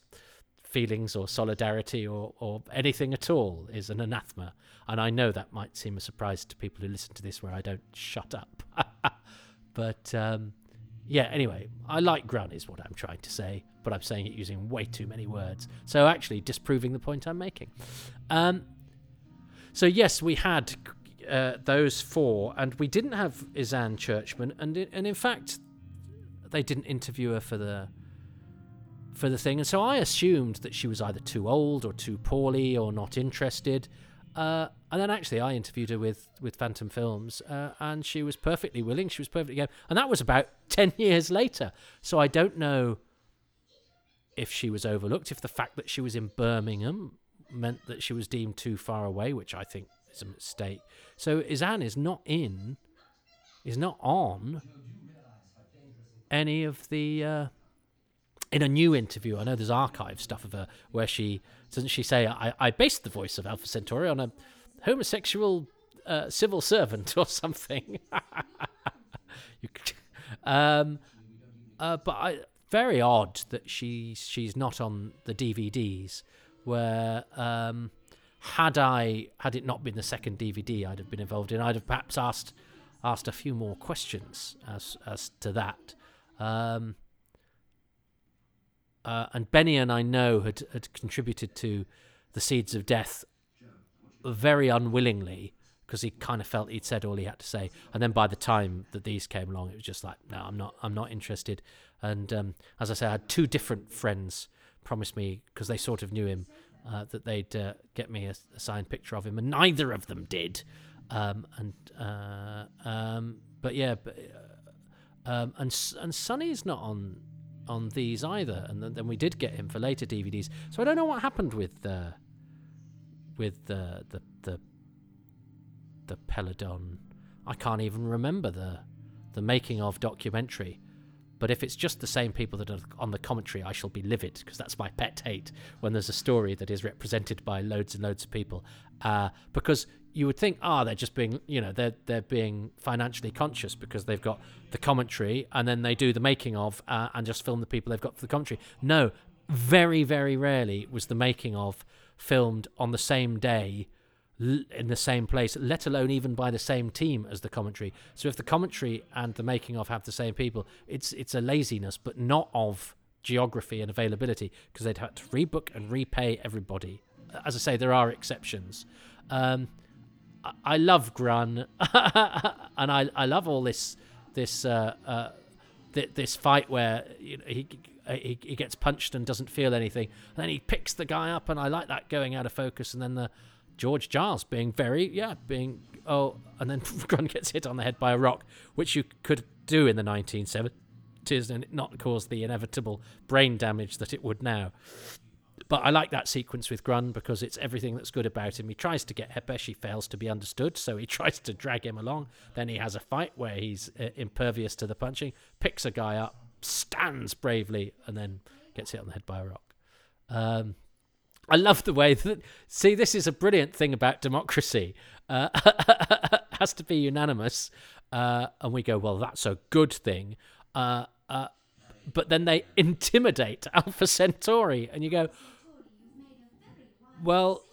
feelings or solidarity or, or anything at all is an anathema. And I know that might seem a surprise to people who listen to this where I don't shut up. but um, yeah, anyway, I like Grun is what I'm trying to say, but I'm saying it using way too many words. So actually disproving the point I'm making. Um, so yes, we had uh, those four, and we didn't have Ysanne Churchman, and and in fact, they didn't interview her for the for the thing, and so I assumed that she was either too old or too poorly or not interested. Uh, and then actually, I interviewed her with with Phantom Films, uh, and she was perfectly willing. She was perfectly game, and that was about ten years later. So I don't know if she was overlooked, if the fact that she was in Birmingham meant that she was deemed too far away, which I think is a mistake. So Ysanne is not in, is not on any of the. Uh, in a new interview, I know there's archive stuff of her where she doesn't she say I, I based the voice of Alpha Centauri on a homosexual uh, civil servant or something. um, uh, but I, very odd that she she's not on the DVDs. Where um, had I had it not been the second DVD I'd have been involved in, I'd have perhaps asked asked a few more questions as as to that. Um, uh, and Bennion, I know, had, had contributed to the Seeds of Death very unwillingly because he kind of felt he'd said all he had to say. And then by the time that these came along, it was just like, no, I'm not, I'm not interested. And um, as I say, I had two different friends promise me because they sort of knew him uh, that they'd uh, get me a, a, signed picture of him, and neither of them did. Um, and uh, um, but yeah, but, uh, um, and and Sonny's not on on these either, and then, then, we did get him for later DVDs. So I don't know what happened with uh, with the the the the Peladon. I can't even remember the the making of documentary. But if it's just the same people that are on the commentary, I shall be livid because that's my pet hate when there's a story that is represented by loads and loads of people. Uh, because you would think, ah, oh, they're just being, you know, they're they're being financially conscious because they've got the commentary and then they do the making of uh, and just film the people they've got for the commentary. No, very very rarely was the making of filmed on the same day in the same place, let alone even by the same team as the commentary. So if the commentary and the making of have the same people, it's it's a laziness, but not of geography and availability because they'd have to rebook and repay everybody. As I say, there are exceptions. Um, I, I love Grun, and I I love all this this uh, uh, th- this fight where you know, he. He, he gets punched and doesn't feel anything. And then he picks the guy up, and I like that going out of focus. And then the George Giles being very, yeah, being, oh, and then Grun gets hit on the head by a rock, which you could do in the 1970s and not cause the inevitable brain damage that it would now. But I like that sequence with Grun because it's everything that's good about him. He tries to get Hepesh, he fails to be understood, so he tries to drag him along. Then he has a fight where he's uh, impervious to the punching, picks a guy up, stands bravely, and then gets hit on the head by a rock. Um, I love the way that. See, this is a brilliant thing about democracy. Uh, has to be unanimous, uh, and we go, well, that's a good thing. Uh, uh but then they intimidate Alpha Centauri, and you go, well,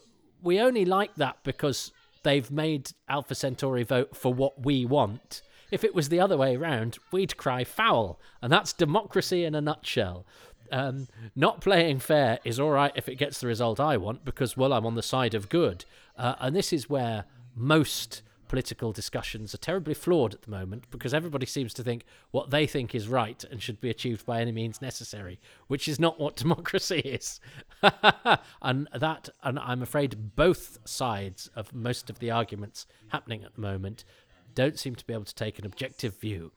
we only like that because they've made Alpha Centauri vote for what we want. If it was the other way around, we'd cry foul, and that's democracy in a nutshell um, not playing fair is all right if it gets the result I want because, well, I'm on the side of good. Uh, and this is where most political discussions are terribly flawed at the moment because everybody seems to think what they think is right and should be achieved by any means necessary, which is not what democracy is. and that, and I'm afraid both sides of most of the arguments happening at the moment don't seem to be able to take an objective view.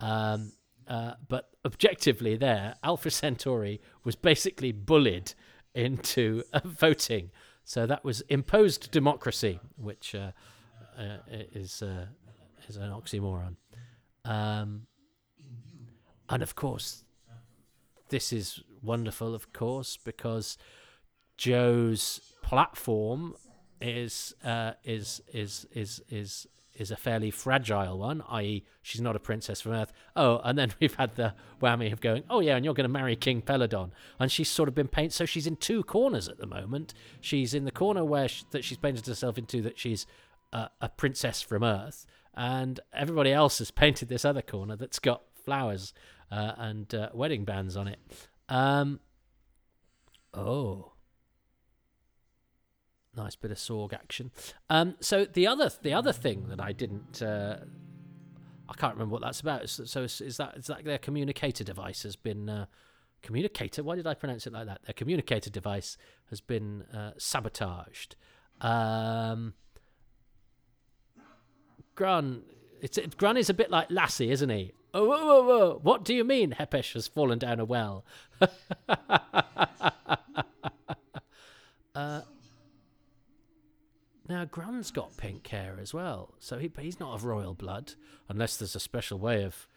Um, uh, but objectively, there, Alpha Centauri was basically bullied into uh, voting. So that was imposed democracy, which uh, uh is uh, is an oxymoron. Um, and of course, this is wonderful, of course, because Jo's platform is is is is is is a fairly fragile one, i.e., she's not a princess from Earth. Oh, and then we've had the whammy of going, oh yeah, and you're going to marry King Peladon, and she's sort of been painted. So she's in two corners at the moment. She's in the corner where she, that she's painted herself into that she's a, a princess from Earth, and everybody else has painted this other corner that's got flowers uh, and uh, wedding bands on it. Um, oh nice bit of Ssorg action. Um, so the other the other thing that I didn't. Uh, I can't remember what that's about. So, so is, is, that is that their communicator device has been uh, communicator? Why did I pronounce it like that? Their communicator device has been uh, sabotaged. Um, Grun, it's it, Grun is a bit like Lassie, isn't he? Oh, whoa, whoa, whoa. what do you mean Hepesh has fallen down a well? uh, now, Grun's got pink hair as well, so he, he's not of royal blood, unless there's a special way of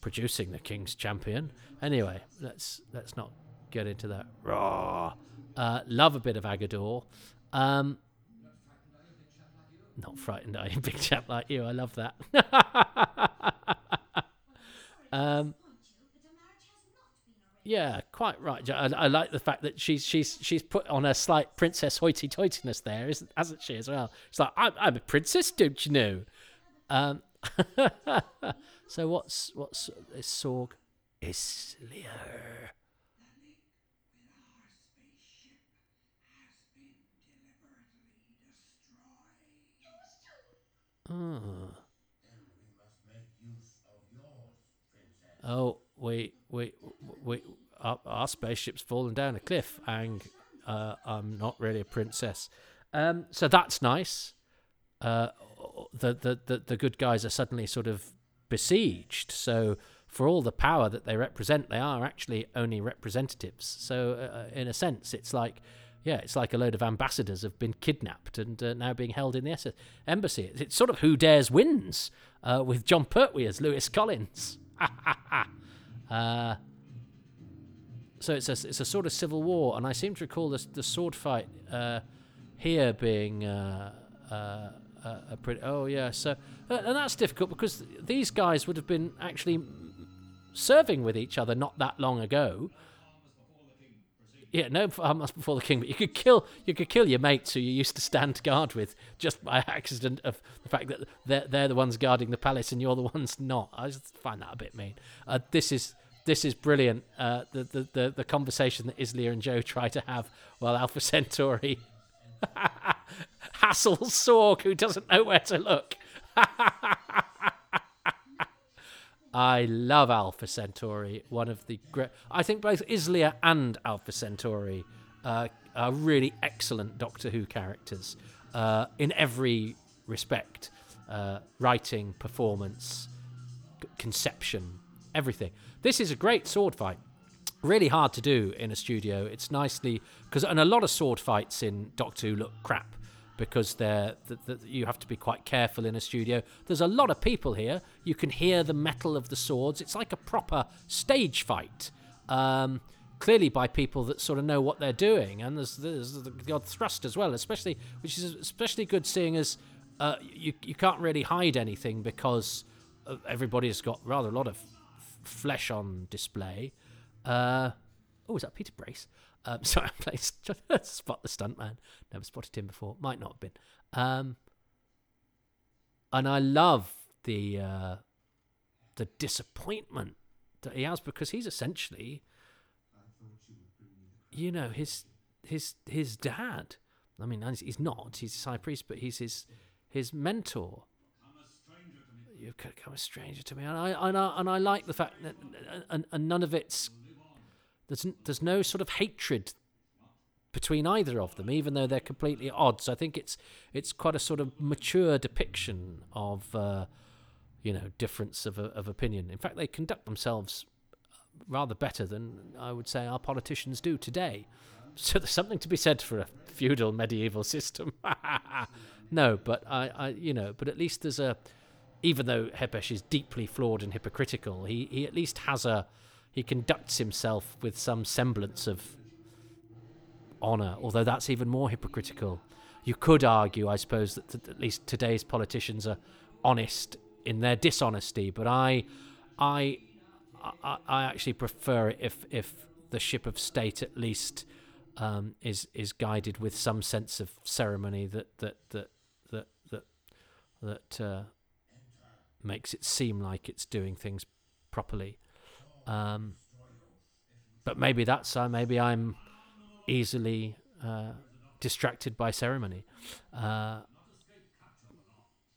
producing the king's champion. Anyway, let's let's not get into that. Raw. Uh, love a bit of Aggedor. Um, not frightened, you, big chap like you? I love that. um, yeah, quite right. I, I, like the fact that she's she's she's put on a slight princess hoity-toityness there, isn't hasn't she as well? It's like I'm, I'm a princess, don't you know? Um, so what's what's is Ssorg? Izlyr. Oh. Oh, wait, wait, wait. Our, our spaceship's fallen down a cliff, and uh, I'm not really a princess. Um, so that's nice. Uh, the, the, the, the good guys are suddenly sort of besieged. So, for all the power that they represent, they are actually only representatives. So, uh, in a sense, it's like, yeah, it's like a load of ambassadors have been kidnapped and uh, now being held in the embassy. It's sort of who dares wins uh, with Jon Pertwee as Lewis Collins. Uh, so it's a it's a sort of civil war, and I seem to recall the the sword fight uh, here being uh, uh, uh, a pretty. Oh yeah, so uh, and that's difficult because these guys would have been actually serving with each other not that long ago. Yeah, no farmers before the king, but you could kill you could kill your mates who you used to stand guard with just by accident of the fact that they're they're the ones guarding the palace and you're the ones not. I just find that a bit mean. Uh, this is this is brilliant. Uh, the, the the the conversation that Izlyr and Jo try to have while Alpha Centauri hassles Ssorg, who doesn't know where to look. I love Alpha Centauri. One of the great. I think both Izlyr and Alpha Centauri uh, are really excellent Doctor Who characters uh, in every respect uh, writing, performance, conception, everything. This is a great sword fight. Really hard to do in a studio. It's nicely. because And a lot of sword fights in Doctor Who look crap because they're th- you have to be quite careful in a studio. There's a lot of people here. You can hear the metal of the swords. It's like a proper stage fight. Um, clearly by people that sort of know what they're doing, and there's, there's the odd thrust as well, especially which is especially good seeing as uh, you you can't really hide anything because uh, everybody's got rather a lot of flesh on display. Uh, oh, is that Peter Brace? Um, sorry, I played Spot the Stuntman. Never spotted him before. Might not have been. Um, and I love the uh, the disappointment that he has because he's essentially, you know, his his his dad. I mean, he's not. He's his high priest, but he's his his mentor. You've become a stranger to me, and I and I, and I like the fact that and, and none of it's there's there's no sort of hatred between either of them, even though they're completely odds. I think it's it's quite a sort of mature depiction of uh, you know difference of of opinion. In fact, they conduct themselves rather better than I would say our politicians do today. So there's something to be said for a feudal medieval system. no, but I, I, you know, but at least there's a, even though Hepesh is deeply flawed and hypocritical, he, he at least has a, he conducts himself with some semblance of honour, although that's even more hypocritical. You could argue, I suppose, that th- at least today's politicians are honest in their dishonesty, but I, I, I, I actually prefer it if if the ship of state at least um, is is guided with some sense of ceremony that that that that that that uh, makes it seem like it's doing things properly. Um, but maybe that's uh, maybe I'm easily uh, distracted by ceremony. Uh,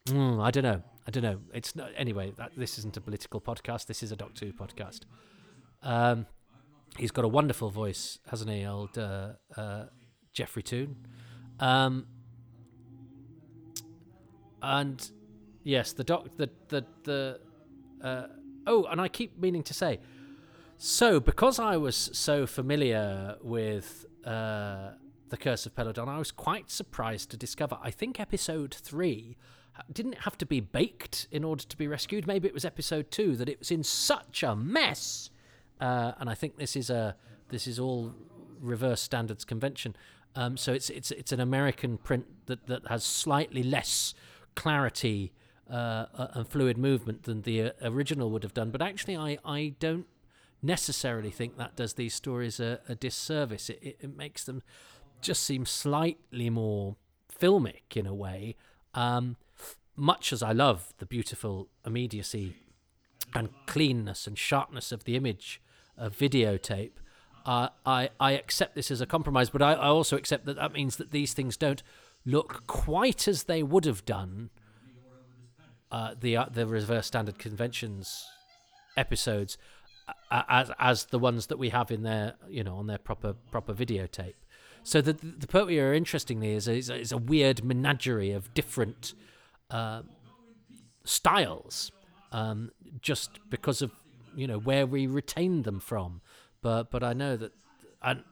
mm, I don't know. I don't know. It's not, anyway. That, this isn't a political podcast. This is a Doctor Who podcast. Um, he's got a wonderful voice, hasn't he, old uh, uh, Geoffrey Toon? Um, and yes, the doc, the the the. Uh, oh, and I keep meaning to say, so because I was so familiar with uh, the Curse of Peladon, I was quite surprised to discover. I think episode three didn't have to be baked in order to be rescued. Maybe it was episode two that it was in such a mess. Uh, and I think this is a this is all reverse standards conversion. Um, so it's it's it's an American print that that has slightly less clarity uh, and fluid movement than the uh, original would have done. But actually, I I don't necessarily think that does these stories a, a disservice. It, it, it makes them just seem slightly more filmic in a way. Um, much as I love the beautiful immediacy and cleanness and sharpness of the image of videotape, uh, I I accept this as a compromise. But I, I also accept that that means that these things don't look quite as they would have done. Uh, the uh, the reverse standard conversions episodes as as the ones that we have in their you know on their proper proper videotape. So the the Pertwee interestingly is a, is a weird menagerie of different uh, styles, um, just because of you know where we retain them from. But but I know that and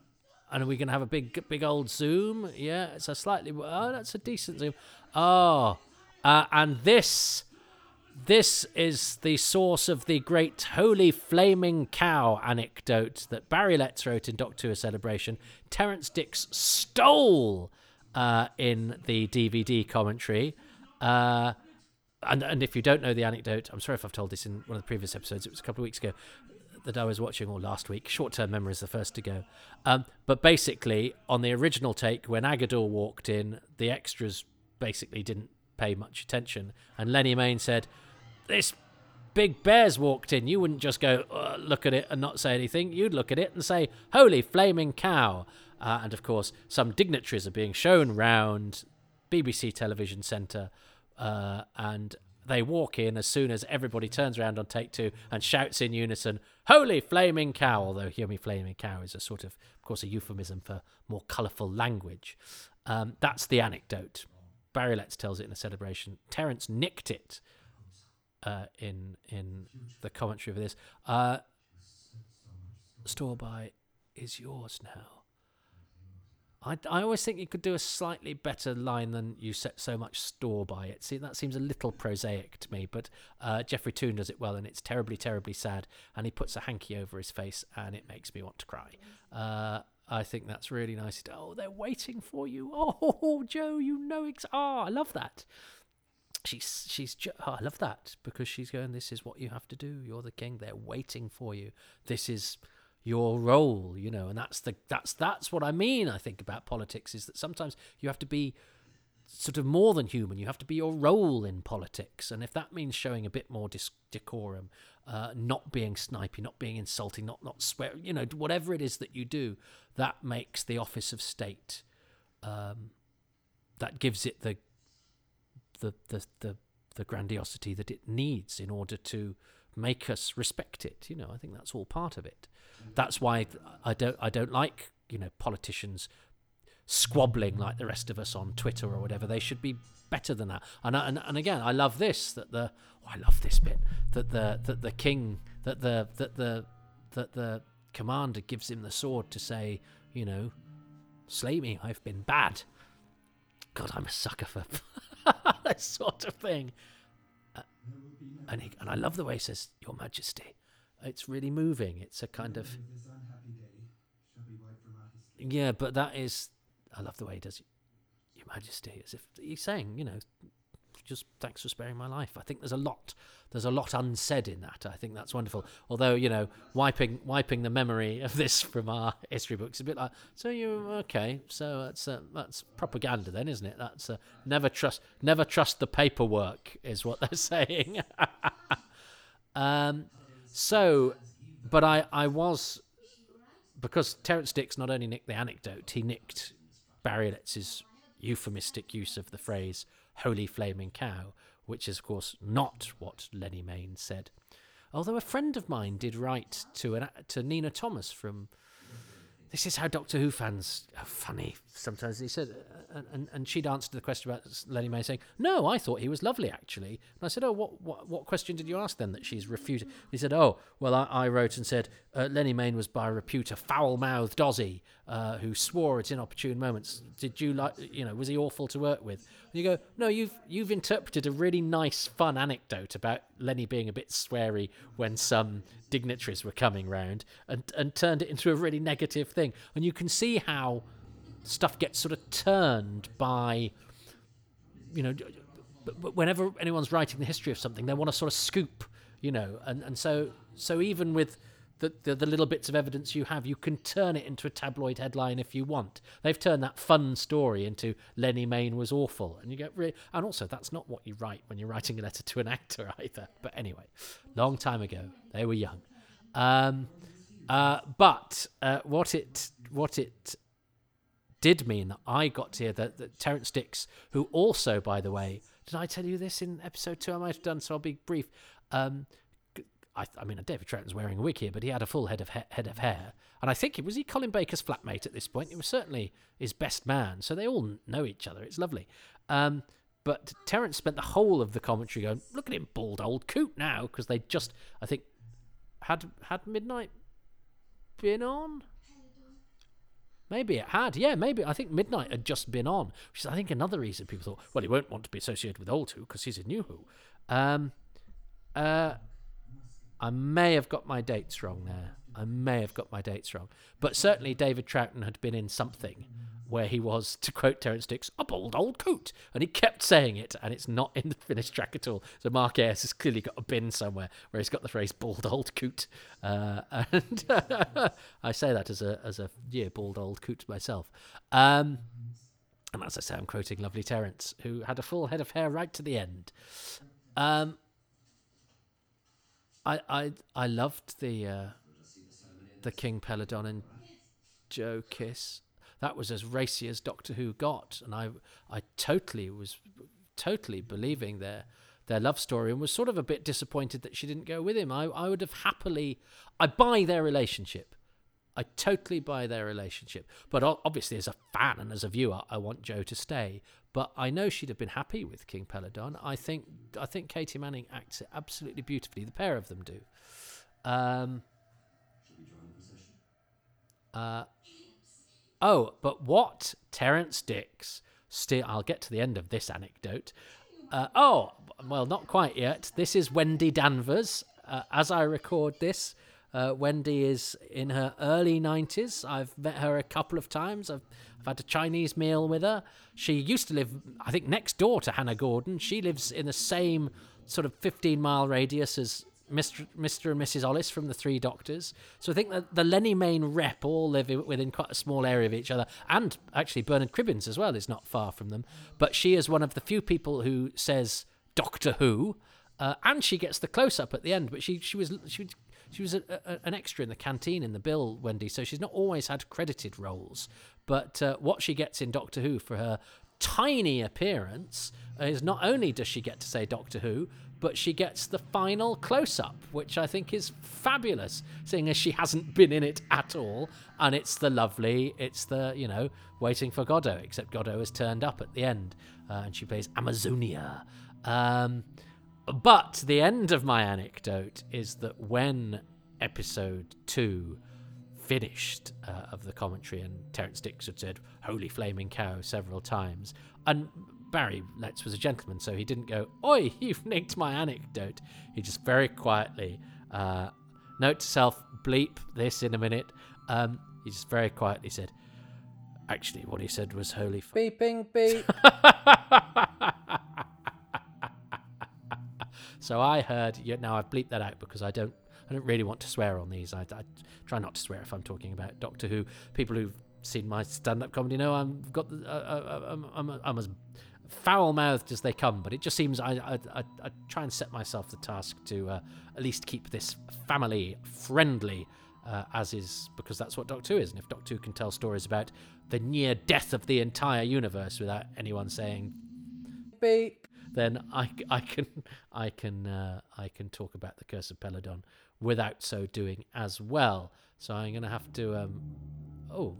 and are we going to have a big big old zoom? Yeah, it's a slightly oh that's a decent zoom. Oh, uh, and this This is the source of the great holy flaming cow anecdote that Barry Letts wrote in Doctor Who: A Celebration. Terrance Dicks stole uh, in the DVD commentary. Uh, and, and if you don't know the anecdote, I'm sorry if I've told this in one of the previous episodes. It was a couple of weeks ago that I was watching, or last week. Short term memory is the first to go. Um, but basically, on the original take, when Aggedor walked in, the extras basically didn't pay much attention. And Lennie Mayne said, This big bear's walked in. You wouldn't just go, uh, look at it and not say anything. You'd look at it and say, Holy flaming cow. Uh, and of course, some dignitaries are being shown round BBC Television Centre. Uh, and they walk in as soon as everybody turns around on take two and shouts in unison, Holy flaming cow! Although, hear me, flaming cow is a sort of, of course, a euphemism for more colourful language. Um, that's the anecdote. Barry Letts tells it in a celebration. Terrance nicked it uh, in in the commentary of this. Uh, store by is yours now. I, I always think you could do a slightly better line than you set so much store by it. See, that seems a little prosaic to me, but uh, Geoffrey Toon does it well, and it's terribly, terribly sad. And he puts a hanky over his face, and it makes me want to cry. Uh, I think that's really nice. Oh, they're waiting for you. Oh, Jo, you know, ex- oh, I love that. She's she's oh, I love that because she's going. This is what you have to do. You're the king. They're waiting for you. This is your role you know and that's the that's that's what i mean i think about politics is that sometimes you have to be sort of more than human you have to be your role in politics and if that means showing a bit more dis- decorum uh, not being snipey not being insulting not not swear you know whatever it is that you do that makes the office of state um, that gives it the the the the, the grandiosity that it needs in order to make us respect it you know i think that's all part of it mm-hmm. that's why I don't I don't like you know politicians squabbling like the rest of us on Twitter or whatever. They should be better than that. And and, and again, I love this that the oh, I love this bit that the that the king that the that the that the commander gives him the sword to say, you know, slay me. I've been bad. God, I'm a sucker for that sort of thing. Uh, and he, and I love the way he says, "Your Majesty." It's really moving. It's a kind of yeah, but that is I love the way he does. Your Majesty, as if he's saying, you know, just thanks for sparing my life. I think there's a lot, there's a lot unsaid in that. I think that's wonderful. Although you know, wiping wiping the memory of this from our history books is a bit like, so you okay? So that's uh, that's propaganda then, isn't it? That's uh, never trust never trust the paperwork is what they're saying. um, so, but I, I was because Terrance Dicks not only nicked the anecdote, he nicked Barry Letts's euphemistic use of the phrase "holy flaming cow," which is of course not what Lennie Mayne said. Although a friend of mine did write to an, to Nina Thomas from this is how Doctor Who fans are funny sometimes. He said, uh, and, and she'd answered the question about Lennie Mayne saying, "No, I thought he was lovely actually." And I said, "Oh, what what, what question did you ask then that she's refuted?" He said, "Oh, well, I, I wrote and said uh, Lennie Mayne was by repute a foul-mouthed Aussie uh, who swore at inopportune moments. Did you like, you know, was he awful to work with?" And you go, "No, you've you've interpreted a really nice, fun anecdote about Lennie being a bit sweary when some dignitaries were coming round and, and turned it into a really negative thing. And you can see how stuff gets sort of turned by, you know, whenever anyone's writing the history of something, they want to sort of scoop, you know, and, and so so even with the, the, the little bits of evidence you have, you can turn it into a tabloid headline if you want. They've turned that fun story into Lennie Mayne was awful, and you get really. And also, that's not what you write when you're writing a letter to an actor either. But anyway, long time ago, they were young. Um, uh, but uh, what it what it did mean that I got to hear that, that Terrance Dicks, who also, by the way, did I tell you this in episode two? I might have done, so I'll be brief. Um, I, I mean, David Troughton's wearing a wig here, but he had a full head of he- head of hair, and I think it was he Colin Baker's flatmate at this point. He was certainly his best man, so they all know each other. It's lovely. Um, but Terrance spent the whole of the commentary going, "Look at him, bald old coot now," because they just, I think, had had Midnight been on. Maybe it had. Yeah, maybe. I think Midnight had just been on, which is, I think, another reason people thought, well, he won't want to be associated with Old Who because he's a new Who. Um, uh, I may have got my dates wrong there. I may have got my dates wrong. But certainly David Troughton had been in something where he was, to quote Terrance Dicks, a bald old coot. And he kept saying it, and it's not in the finished track at all. So Mark Ayres has clearly got a bin somewhere where he's got the phrase bald old coot. Uh, and I say that as a, as a yeah, bald old coot myself. Um, and as I say, I'm quoting lovely Terrance, who had a full head of hair right to the end. Um, I I I loved the uh, the King Peladon and Jo kiss. That was as racy as Doctor Who got, and I I totally was totally believing their their love story and was sort of a bit disappointed that she didn't go with him. I I would have happily I buy their relationship. I totally buy their relationship. But obviously, as a fan and as a viewer, I want Jo to stay. But I know she'd have been happy with King Peladon. I think I think Katy Manning acts it absolutely beautifully. The pair of them do. Um, uh, oh, but what Terrance Dicks Still, I'll get to the end of this anecdote. Uh, oh, well, not quite yet. This is Wendy Danvers. Uh, as I record this, uh, Wendy is in her early 90s. I've met her a couple of times. I've, I've had a Chinese meal with her. She used to live, I think, next door to Hannah Gordon. She lives in the same sort of 15 mile radius as Mr. Mr. and Mrs. Ollis from the Three Doctors. So I think that the Lennie Mayne rep all live within quite a small area of each other. And actually, Bernard Cribbins as well is not far from them. But she is one of the few people who says Doctor Who. Uh, and she gets the close up at the end, but she she was she she was a, a, an extra in the canteen in the bill, Wendy, so she's not always had credited roles. But uh, what she gets in Doctor Who for her tiny appearance is not only does she get to say Doctor Who, but she gets the final close up, which I think is fabulous, seeing as she hasn't been in it at all. And it's the lovely, it's the, you know, waiting for Godot, except Godot has turned up at the end uh, and she plays Amazonia. Um, but the end of my anecdote is that when episode two finished uh, of the commentary, and Terrance Dicks had said "Holy flaming cow" several times, and Barry Letts was a gentleman, so he didn't go, "Oi, you've nicked my anecdote." He just very quietly, uh, note to self, bleep this in a minute. Um, he just very quietly said, "Actually, what he said was holy f- beeping beep." So I heard. Yeah, now I've bleeped that out because I don't. I don't really want to swear on these. I, I try not to swear if I'm talking about Doctor Who. People who've seen my stand-up comedy know I'm got. The, uh, uh, I'm, I'm, I'm as foul-mouthed as they come, but it just seems I, I, I, I try and set myself the task to uh, at least keep this family friendly, uh, as is because that's what Doctor Who is. And if Doctor Who can tell stories about the near death of the entire universe without anyone saying beep, then I, I can I can uh, I can talk about the Curse of Peladon without so doing as well. So I'm going to have to. Um, oh,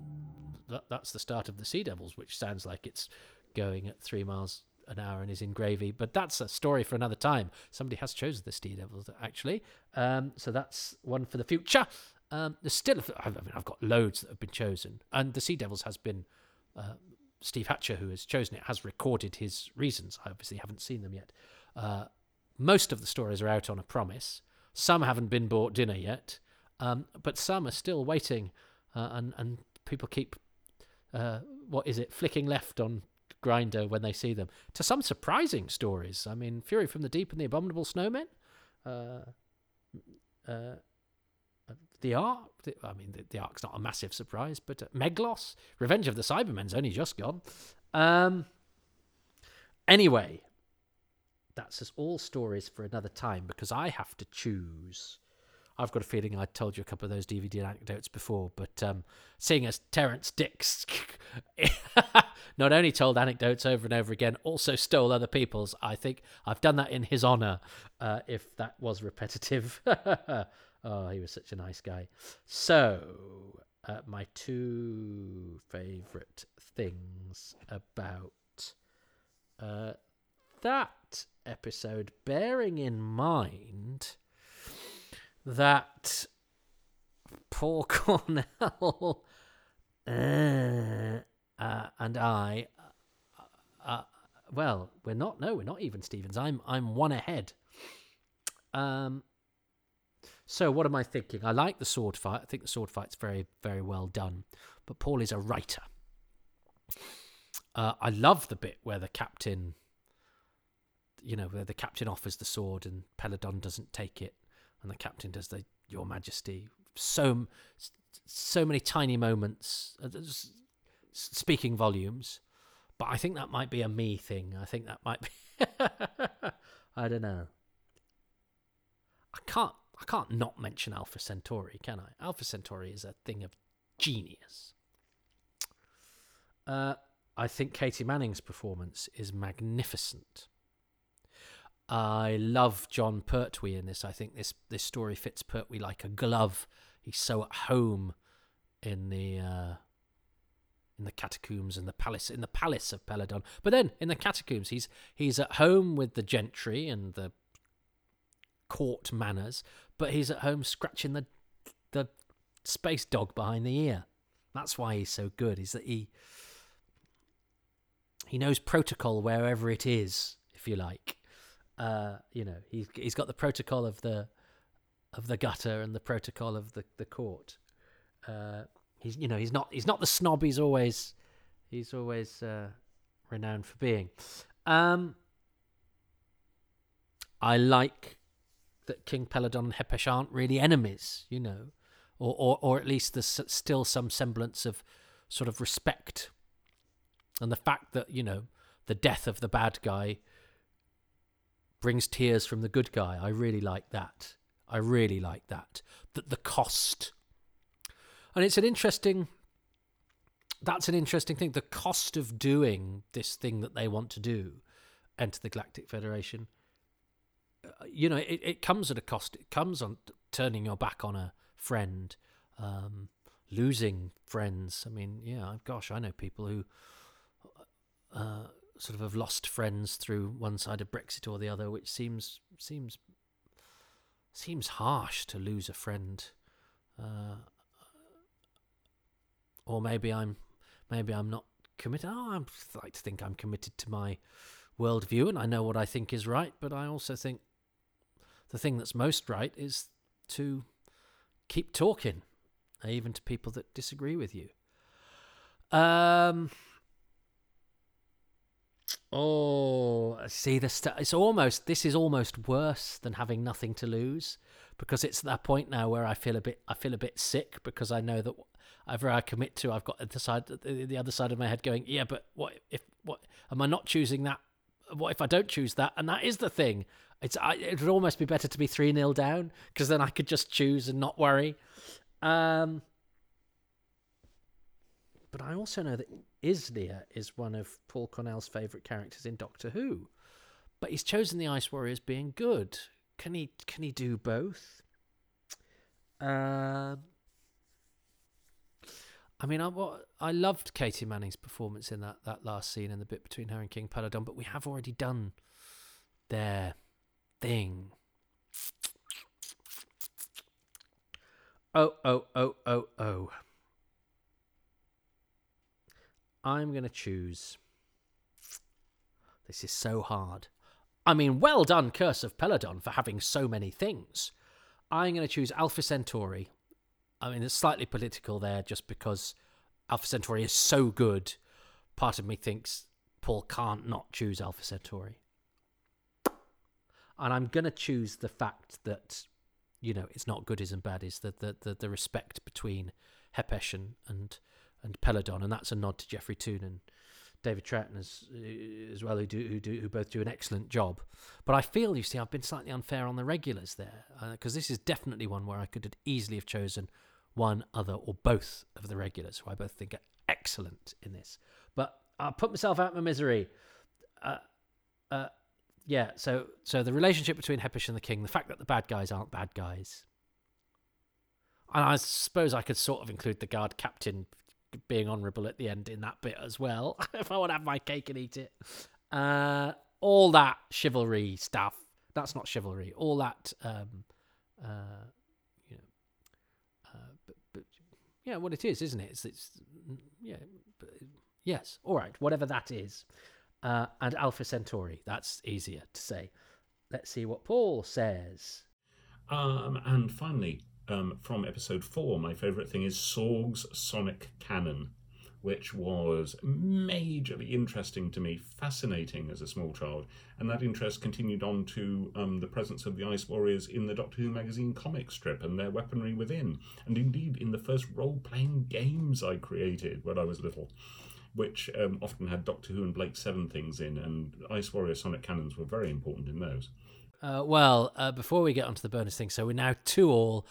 that, that's the start of the Sea Devils, which sounds like it's going at three miles an hour and is in gravy. But that's a story for another time. Somebody has chosen the Sea Devils actually, um, so that's one for the future. Um, there's still, I mean, I've got loads that have been chosen, and the Sea Devils has been uh, Steve Hatcher, who has chosen it, has recorded his reasons. I obviously haven't seen them yet. Uh, most of the stories are out on a promise. Some haven't been bought dinner yet, um, but some are still waiting, uh, and and people keep uh, what is it flicking left on Grindr when they see them. To some surprising stories. I mean, Fury from the Deep and the Abominable Snowmen. Uh, uh, the Ark. I mean, the, the Ark's not a massive surprise, but uh, Meglos, Revenge of the Cybermen's only just gone. Um, anyway, that's all stories for another time because I have to choose. I've got a feeling I told you a couple of those DVD anecdotes before, but um, seeing as Terrance Dicks not only told anecdotes over and over again, also stole other people's, I think I've done that in his honour, uh, if that was repetitive. Oh, he was such a nice guy. So, uh, my two favorite things about uh, that episode, bearing in mind that Paul Cornell uh, uh, and I, uh, uh, well, we're not. No, we're not even Stevens. I'm I'm one ahead. Um, So what am I thinking? I like the sword fight. I think the sword fight's very, very well done. But Paul is a writer. Uh, I love the bit where the captain, you know, where the captain offers the sword and Peladon doesn't take it, and the captain does the Your Majesty. So, so many tiny moments, uh, speaking volumes. But I think that might be a me thing. I think that might be. I don't know. I can't. I can't not mention Alpha Centauri, can I? Alpha Centauri is a thing of genius. Uh, I think Katy Manning's performance is magnificent. I love Jon Pertwee in this. I think this this story fits Pertwee like a glove. He's so at home in the uh, in the catacombs and the palace in the palace of Peladon. But then in the catacombs, he's he's at home with the gentry and the court manners, but he's at home scratching the the space dog behind the ear. That's why he's so good. Is that he he knows protocol wherever it is, if you like. Uh, you know, he's he's got the protocol of the of the gutter and the protocol of the the court. Uh, he's you know he's not he's not the snob he's always he's always uh, renowned for being. Um, I like that King Peladon and Hepesh aren't really enemies, you know, or or or at least there's still some semblance of sort of respect, and the fact that you know the death of the bad guy brings tears from the good guy. I really like that. I really like that. That the cost, and it's an interesting. That's an interesting thing. The cost of doing this thing that they want to do, enter the Galactic Federation. uh, You know, it, it comes at a cost. It comes on turning your back on a friend, um, losing friends. I mean, yeah, gosh, I know people who uh, sort of have lost friends through one side of Brexit or the other, which seems seems seems harsh to lose a friend. Uh, or maybe I'm maybe I'm not committed. Oh, I like to think I'm committed to my worldview and I know what I think is right, but I also think the thing that's most right is to keep talking, even to people that disagree with you. Um. Oh, see the st- it's almost this is almost worse than having nothing to lose because it's at that point now where I feel a bit I feel a bit sick because I know that whatever I commit to I've got the side the, the other side of my head going yeah but what if what am I not choosing that? What if I don't choose that? And that is the thing. It's I, it would almost be better to be 3 nil down because then I could just choose and not worry. Um but I also know that Izlyr is one of Paul Cornell's favourite characters in Doctor Who. But he's chosen the Ice Warriors being good. Can he can he do both? Um I mean, I, what, I loved Katy Manning's performance in that, that last scene and the bit between her and King Peladon, but we have already done their thing. Oh, oh, oh, oh, oh. I'm going to choose. This is so hard. I mean, well done, Curse of Peladon, for having so many things. I'm going to choose Alpha Centauri. I mean, it's slightly political there just because Alpha Centauri is so good. Part of me thinks Paul can't not choose Alpha Centauri. And I'm going to choose the fact that, you know, it's not goodies and baddies, the, the, the, the respect between Hepesh and, and and Peladon, and that's a nod to Geoffrey Toon and David Troughton as as well, who do who do who both do an excellent job. But I feel, you see, I've been slightly unfair on the regulars there because uh, this is definitely one where I could easily have chosen one other or both of the regulars, who I both think are excellent in this. But I'll put myself out of my misery. Uh, uh, yeah, so so the relationship between Hepesh and the King, the fact that the bad guys aren't bad guys. And I suppose I could sort of include the guard captain being honourable at the end in that bit as well, if I want to have my cake and eat it. Uh, all that chivalry stuff. That's not chivalry. All that, um, uh, you know, uh, but, but yeah, what it is, isn't it? It's, it's yeah, but, yes. All right, whatever that is. Uh, and Alpha Centauri. That's easier to say. Let's see what Paul says. Um, and finally, um, from episode four, my favourite thing is Ssorg's Sonic Cannon, which was majorly interesting to me, fascinating as a small child. And that interest continued on to um, the presence of the Ice Warriors in the Doctor Who magazine comic strip and their weaponry within, and indeed in the first role playing games I created when I was little. Which um, often had Doctor Who and Blake Seven things in, and Ice Warrior Sonic Cannons were very important in those. Uh, well, uh, before we get onto the bonus thing, so we're now two all.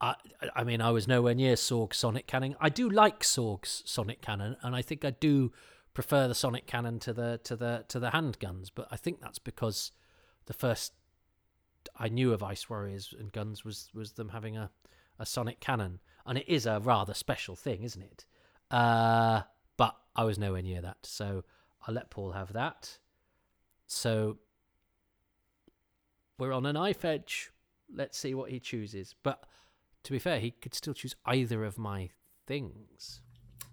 I, I mean, I was nowhere near Ssorg's Sonic Cannon. I do like Ssorg's Sonic Cannon, and I think I do prefer the Sonic Cannon to the to the to the handguns. But I think that's because the first I knew of Ice Warriors and guns was was them having a a Sonic Cannon, and it is a rather special thing, isn't it? Uh, but I was nowhere near that, so I'll let Paul have that. So we're on a knife edge. Let's see what he chooses. But to be fair, he could still choose either of my things.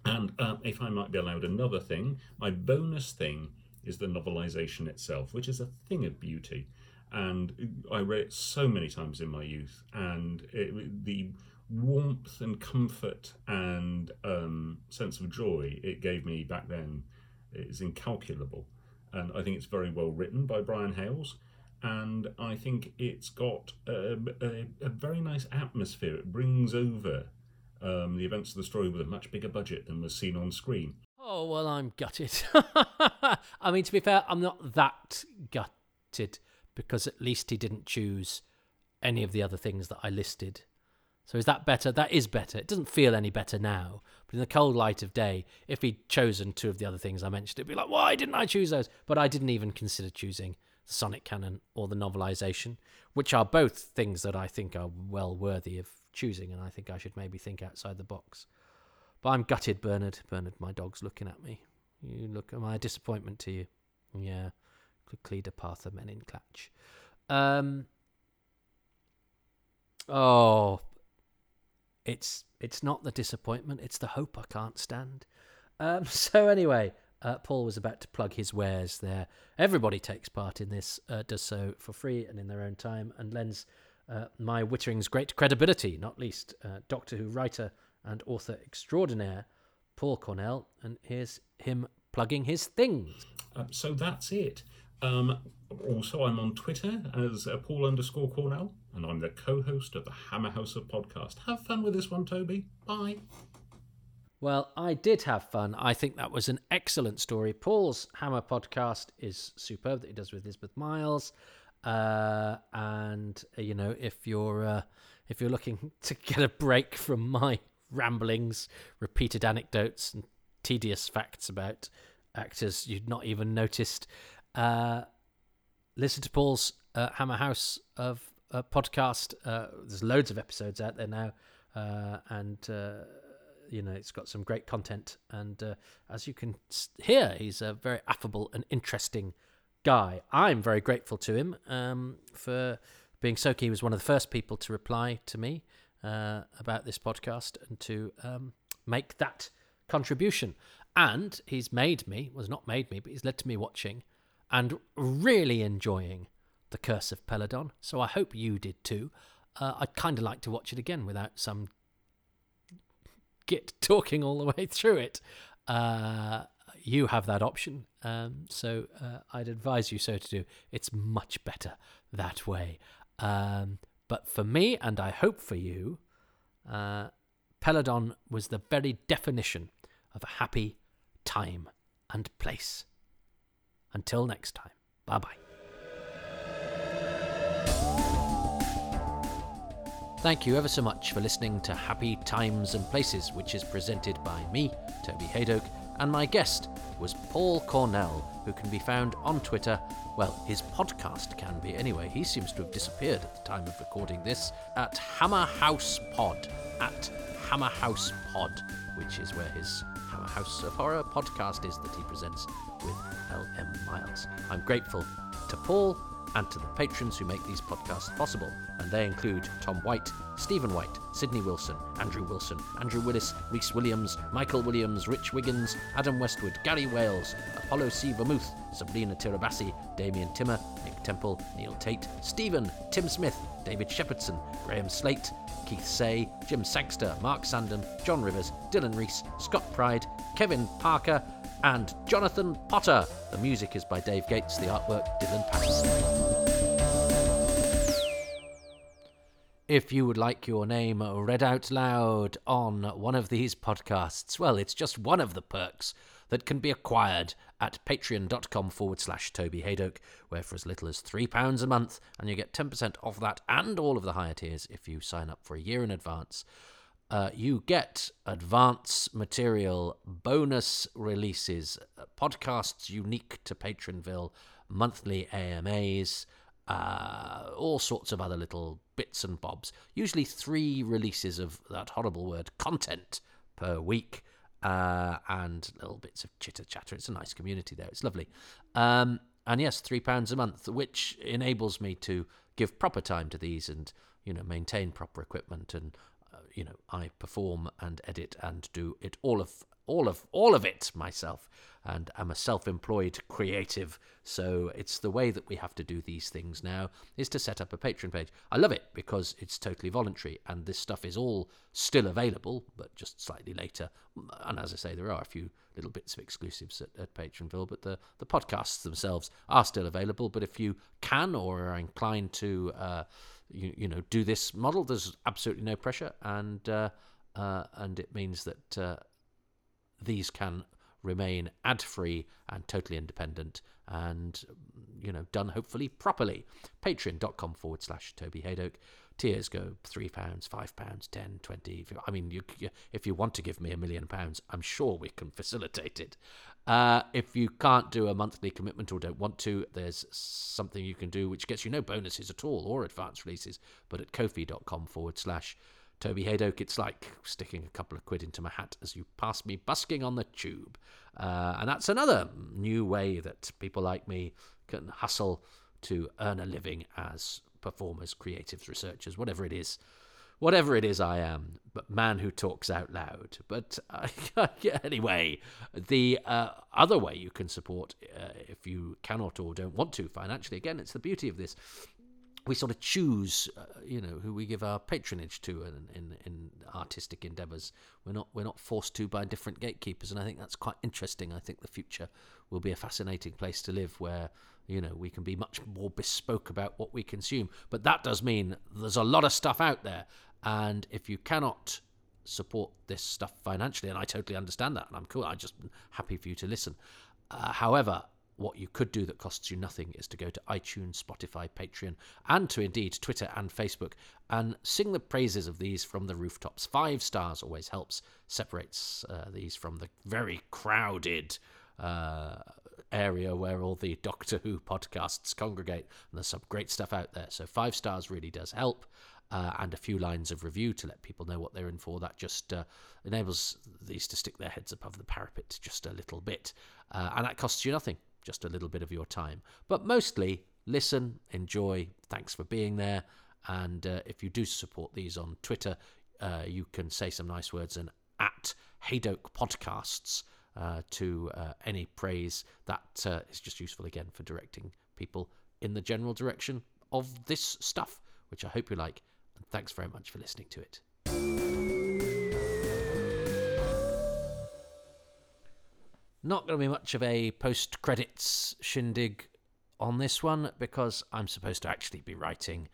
And um, if I might be allowed another thing, my bonus thing is the novelization itself, which is a thing of beauty. And I read it so many times in my youth, and it, the warmth and comfort and um, sense of joy it gave me back then is incalculable. And I think it's very well written by Brian Hayles and I think it's got a, a, a very nice atmosphere. It brings over um, the events of the story with a much bigger budget than was seen on screen. Oh, well, I'm gutted. I mean, to be fair, I'm not that gutted because at least he didn't choose any of the other things that I listed. So is that better? That is better. It doesn't feel any better now. But in the cold light of day, if he'd chosen two of the other things I mentioned, it'd be like, why didn't I choose those? But I didn't even consider choosing the Sonic Cannon or the novelization, which are both things that I think are well worthy of choosing, and I think I should maybe think outside the box. But I'm gutted, Bernard. Bernard, my dog's looking at me. You look, am I a disappointment to you? Yeah. Cleda Partha Men in Clutch. Um. Oh, it's it's not the disappointment; it's the hope I can't stand. Um. So anyway, uh, Paul was about to plug his wares there. Everybody takes part in this, uh, does so for free and in their own time, and lends uh, my Wittering's great credibility, not least uh, Doctor Who writer and author extraordinaire Paul Cornell. And here's him plugging his things. Uh, so that's it. Um, also, I'm on Twitter as uh, Paul underscore Cornell, and I'm the co host of the Hammer House of Podcast. Have fun with this one, Toby. Bye. Well, I did have fun. I think that was an excellent story. Paul's Hammer podcast is superb that he does with Elizabeth Miles. Uh, and uh, you know, if you're uh, if you're looking to get a break from my ramblings, repeated anecdotes, and tedious facts about actors you'd not even noticed, uh, listen to Paul's uh, Hammer House of uh, podcast. there's loads of episodes out there now, and you know, it's got some great content. And uh, as you can hear, he's a very affable and interesting guy. I'm very grateful to him um, for being so. He was one of the first people to reply to me uh, about this podcast and to um, make that contribution. And he's made me, was not made me, but he's led to me watching and really enjoying The Curse of Peladon. So I hope you did too. Uh, I'd kind of like to watch it again without some Git talking all the way through it, uh, you have that option. Um, so uh, I'd advise you so to do. It's much better that way. Um, but for me, and I hope for you, uh, Peladon was the very definition of a happy time and place. Until next time, bye bye. Thank you ever so much for listening to Happy Times and Places, which is presented by me, Toby Hadoke, and my guest was Paul Cornell, who can be found on Twitter. Well, his podcast can be anyway. He seems to have disappeared at the time of recording this at Hammer House Pod, at Hammer House Pod, which is where his Hammer House of Horror podcast is that he presents with L.M. Miles. I'm grateful to Paul and to the patrons who make these podcasts possible. And they include Tom White, Stephen White, Sydney Wilson, Andrew Wilson, Andrew Willis, Reese Williams, Michael Williams, Rich Wiggins, Adam Westwood, Gary Wales, Apollo C. Vermouth, Sabrina Tirabassi, Damien Timmer, Nick Temple, Neil Tate, Stephen, Tim Smith, David Shepherdson, Graham Slate, Keith Say, Jim Sangster, Mark Sandon, John Rivers, Dylan Reese, Scott Pride, Kevin Parker, and Jonathan Potter. The music is by Dave Gates, the artwork Dylan Patterson. If you would like your name read out loud on one of these podcasts, well, it's just one of the perks that can be acquired at patreon.com forward slash Toby Hadoke, where for as little as £3 a month, and you get 10% off that and all of the higher tiers if you sign up for a year in advance. Uh, you get advance material, bonus releases, podcasts unique to Patronville, monthly AMAs, uh, all sorts of other little bits and bobs. Usually three releases of that horrible word content per week, uh, and little bits of chitter chatter. It's a nice community there. It's lovely. Um, and yes, three pounds a month, which enables me to give proper time to these and you know maintain proper equipment and uh, you know I perform and edit and do it all of all of all of it myself and I'm a self-employed creative so it's the way that we have to do these things now is to set up a patron page. I love it because it's totally voluntary and this stuff is all still available but just slightly later. And as I say there are a few little bits of exclusives at, at Patronville but the the podcasts themselves are still available. But if you can or are inclined to uh, you, you know do this model there's absolutely no pressure and uh, uh, and it means that uh, these can remain ad free and totally independent and you know done hopefully properly. Patreon.com forward slash toby hadoke. Tiers go three pounds five pounds ten twenty. If you, i mean you, you, if you want to give me a million pounds i'm sure we can facilitate it. Uh, if you can't do a monthly commitment or don't want to there's something you can do which gets you no bonuses at all or advance releases but at kofi.com forward slash Toby Hadoke, it's like sticking a couple of quid into my hat as you pass me busking on the tube. Uh, and that's another new way that people like me can hustle to earn a living as performers, creatives, researchers, whatever it is. Whatever it is I am, but man who talks out loud. But uh, anyway, the uh, other way you can support, uh, if you cannot or don't want to financially, again, it's the beauty of this we sort of choose, uh, you know, who we give our patronage to in, in, in artistic endeavours. We're not we're not forced to by different gatekeepers, and I think that's quite interesting. I think the future will be a fascinating place to live, where you know we can be much more bespoke about what we consume. But that does mean there's a lot of stuff out there, and if you cannot support this stuff financially, and I totally understand that, and I'm cool. I'm just happy for you to listen. Uh, however, what you could do that costs you nothing is to go to iTunes, Spotify, Patreon, and to indeed Twitter and Facebook and sing the praises of these from the rooftops. Five stars always helps, separates uh, these from the very crowded uh, area where all the Doctor Who podcasts congregate. And there's some great stuff out there. So five stars really does help. Uh, and a few lines of review to let people know what they're in for. That just uh, enables these to stick their heads above the parapet just a little bit. Uh, and that costs you nothing just a little bit of your time. But mostly, listen, enjoy. Thanks for being there. And uh, if you do support these on Twitter, uh, you can say some nice words and at Hadoke Podcasts uh, to uh, any praise. That uh, is just useful again for directing people in the general direction of this stuff, which I hope you like. And thanks very much for listening to it. Not going to be much of a post credits shindig on this one because I'm supposed to actually be writing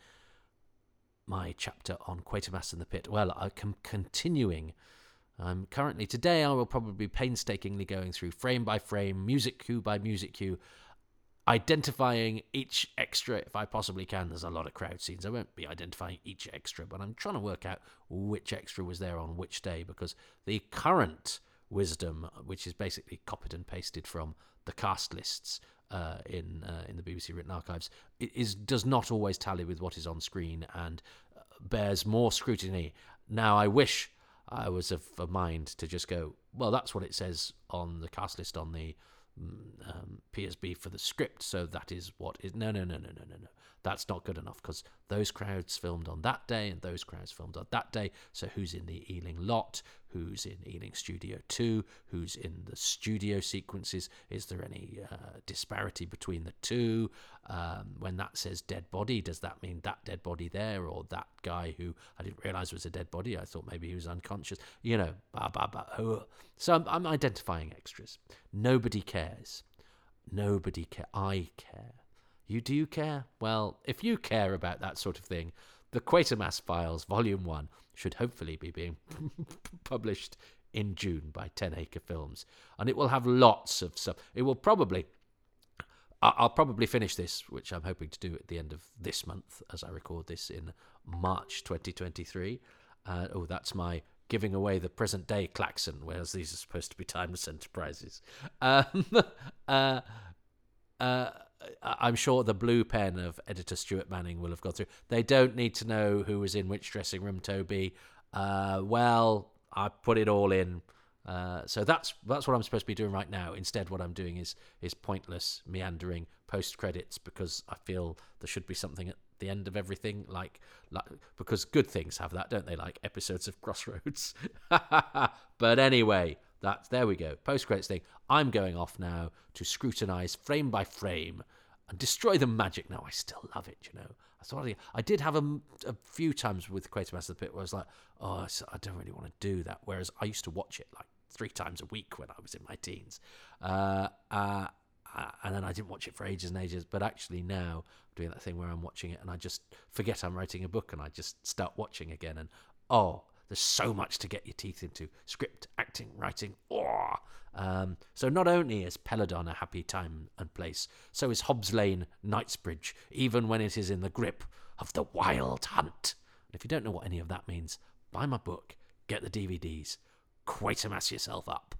my chapter on Quatermass in the Pit. Well, I'm continuing. I'm currently, today, I will probably be painstakingly going through frame by frame, music cue by music cue, identifying each extra if I possibly can. There's a lot of crowd scenes. I won't be identifying each extra, but I'm trying to work out which extra was there on which day because the current wisdom, which is basically copied and pasted from the cast lists uh, in uh, in the BBC written archives, is does not always tally with what is on screen and uh, bears more scrutiny. Now, I wish I was of a mind to just go, well, that's what it says on the cast list on the mm, um, PSB for the script, so that is what is. No, no, no, no, no, no, no. That's not good enough because those crowds filmed on that day and those crowds filmed on that day. So who's in the Ealing lot? Who's in Ealing Studio 2? Who's in the studio sequences? Is there any uh, disparity between the two? Um, when that says dead body, does that mean that dead body there or that guy who I didn't realize was a dead body? I thought maybe he was unconscious. You know, bah, bah, bah, oh. so I'm, I'm identifying extras. Nobody cares. Nobody care. I care. You do you care? Well, if you care about that sort of thing, the Quatermass Files Volume 1 should hopefully be being published in June by 10 Acre Films. And it will have lots of stuff. It will probably. I'll probably finish this, which I'm hoping to do at the end of this month, as I record this in March 2023. Uh, oh, that's my giving away the present day klaxon, whereas these are supposed to be timeless enterprises. Um, uh, uh, I'm sure the blue pen of editor Stuart Manning will have gone through. They don't need to know who was in which dressing room, Toby. Uh, well, I put it all in. Uh, so that's that's what I'm supposed to be doing right now. Instead, what I'm doing is is pointless meandering post credits because I feel there should be something at the end of everything, like like because good things have that, don't they? Like episodes of Crossroads. but anyway, that's there we go. Post credits thing. I'm going off now to scrutinize frame by frame and destroy the magic. Now I still love it, you know. I thought I, did have a, a few times with Quatermass of the Pit where I was like, oh, I don't really want to do that. Whereas I used to watch it like three times a week when I was in my teens. Uh, uh, uh, and then I didn't watch it for ages and ages. But actually now I'm doing that thing where I'm watching it and I just forget I'm writing a book and I just start watching again. And oh, there's so much to get your teeth into script, acting, writing. Oh. Um, so not only is Peladon a happy time and place, so is Hobbs Lane, Knightsbridge, even when it is in the grip of the wild hunt. And if you don't know what any of that means, buy my book, get the DVDs, Quatermass yourself up.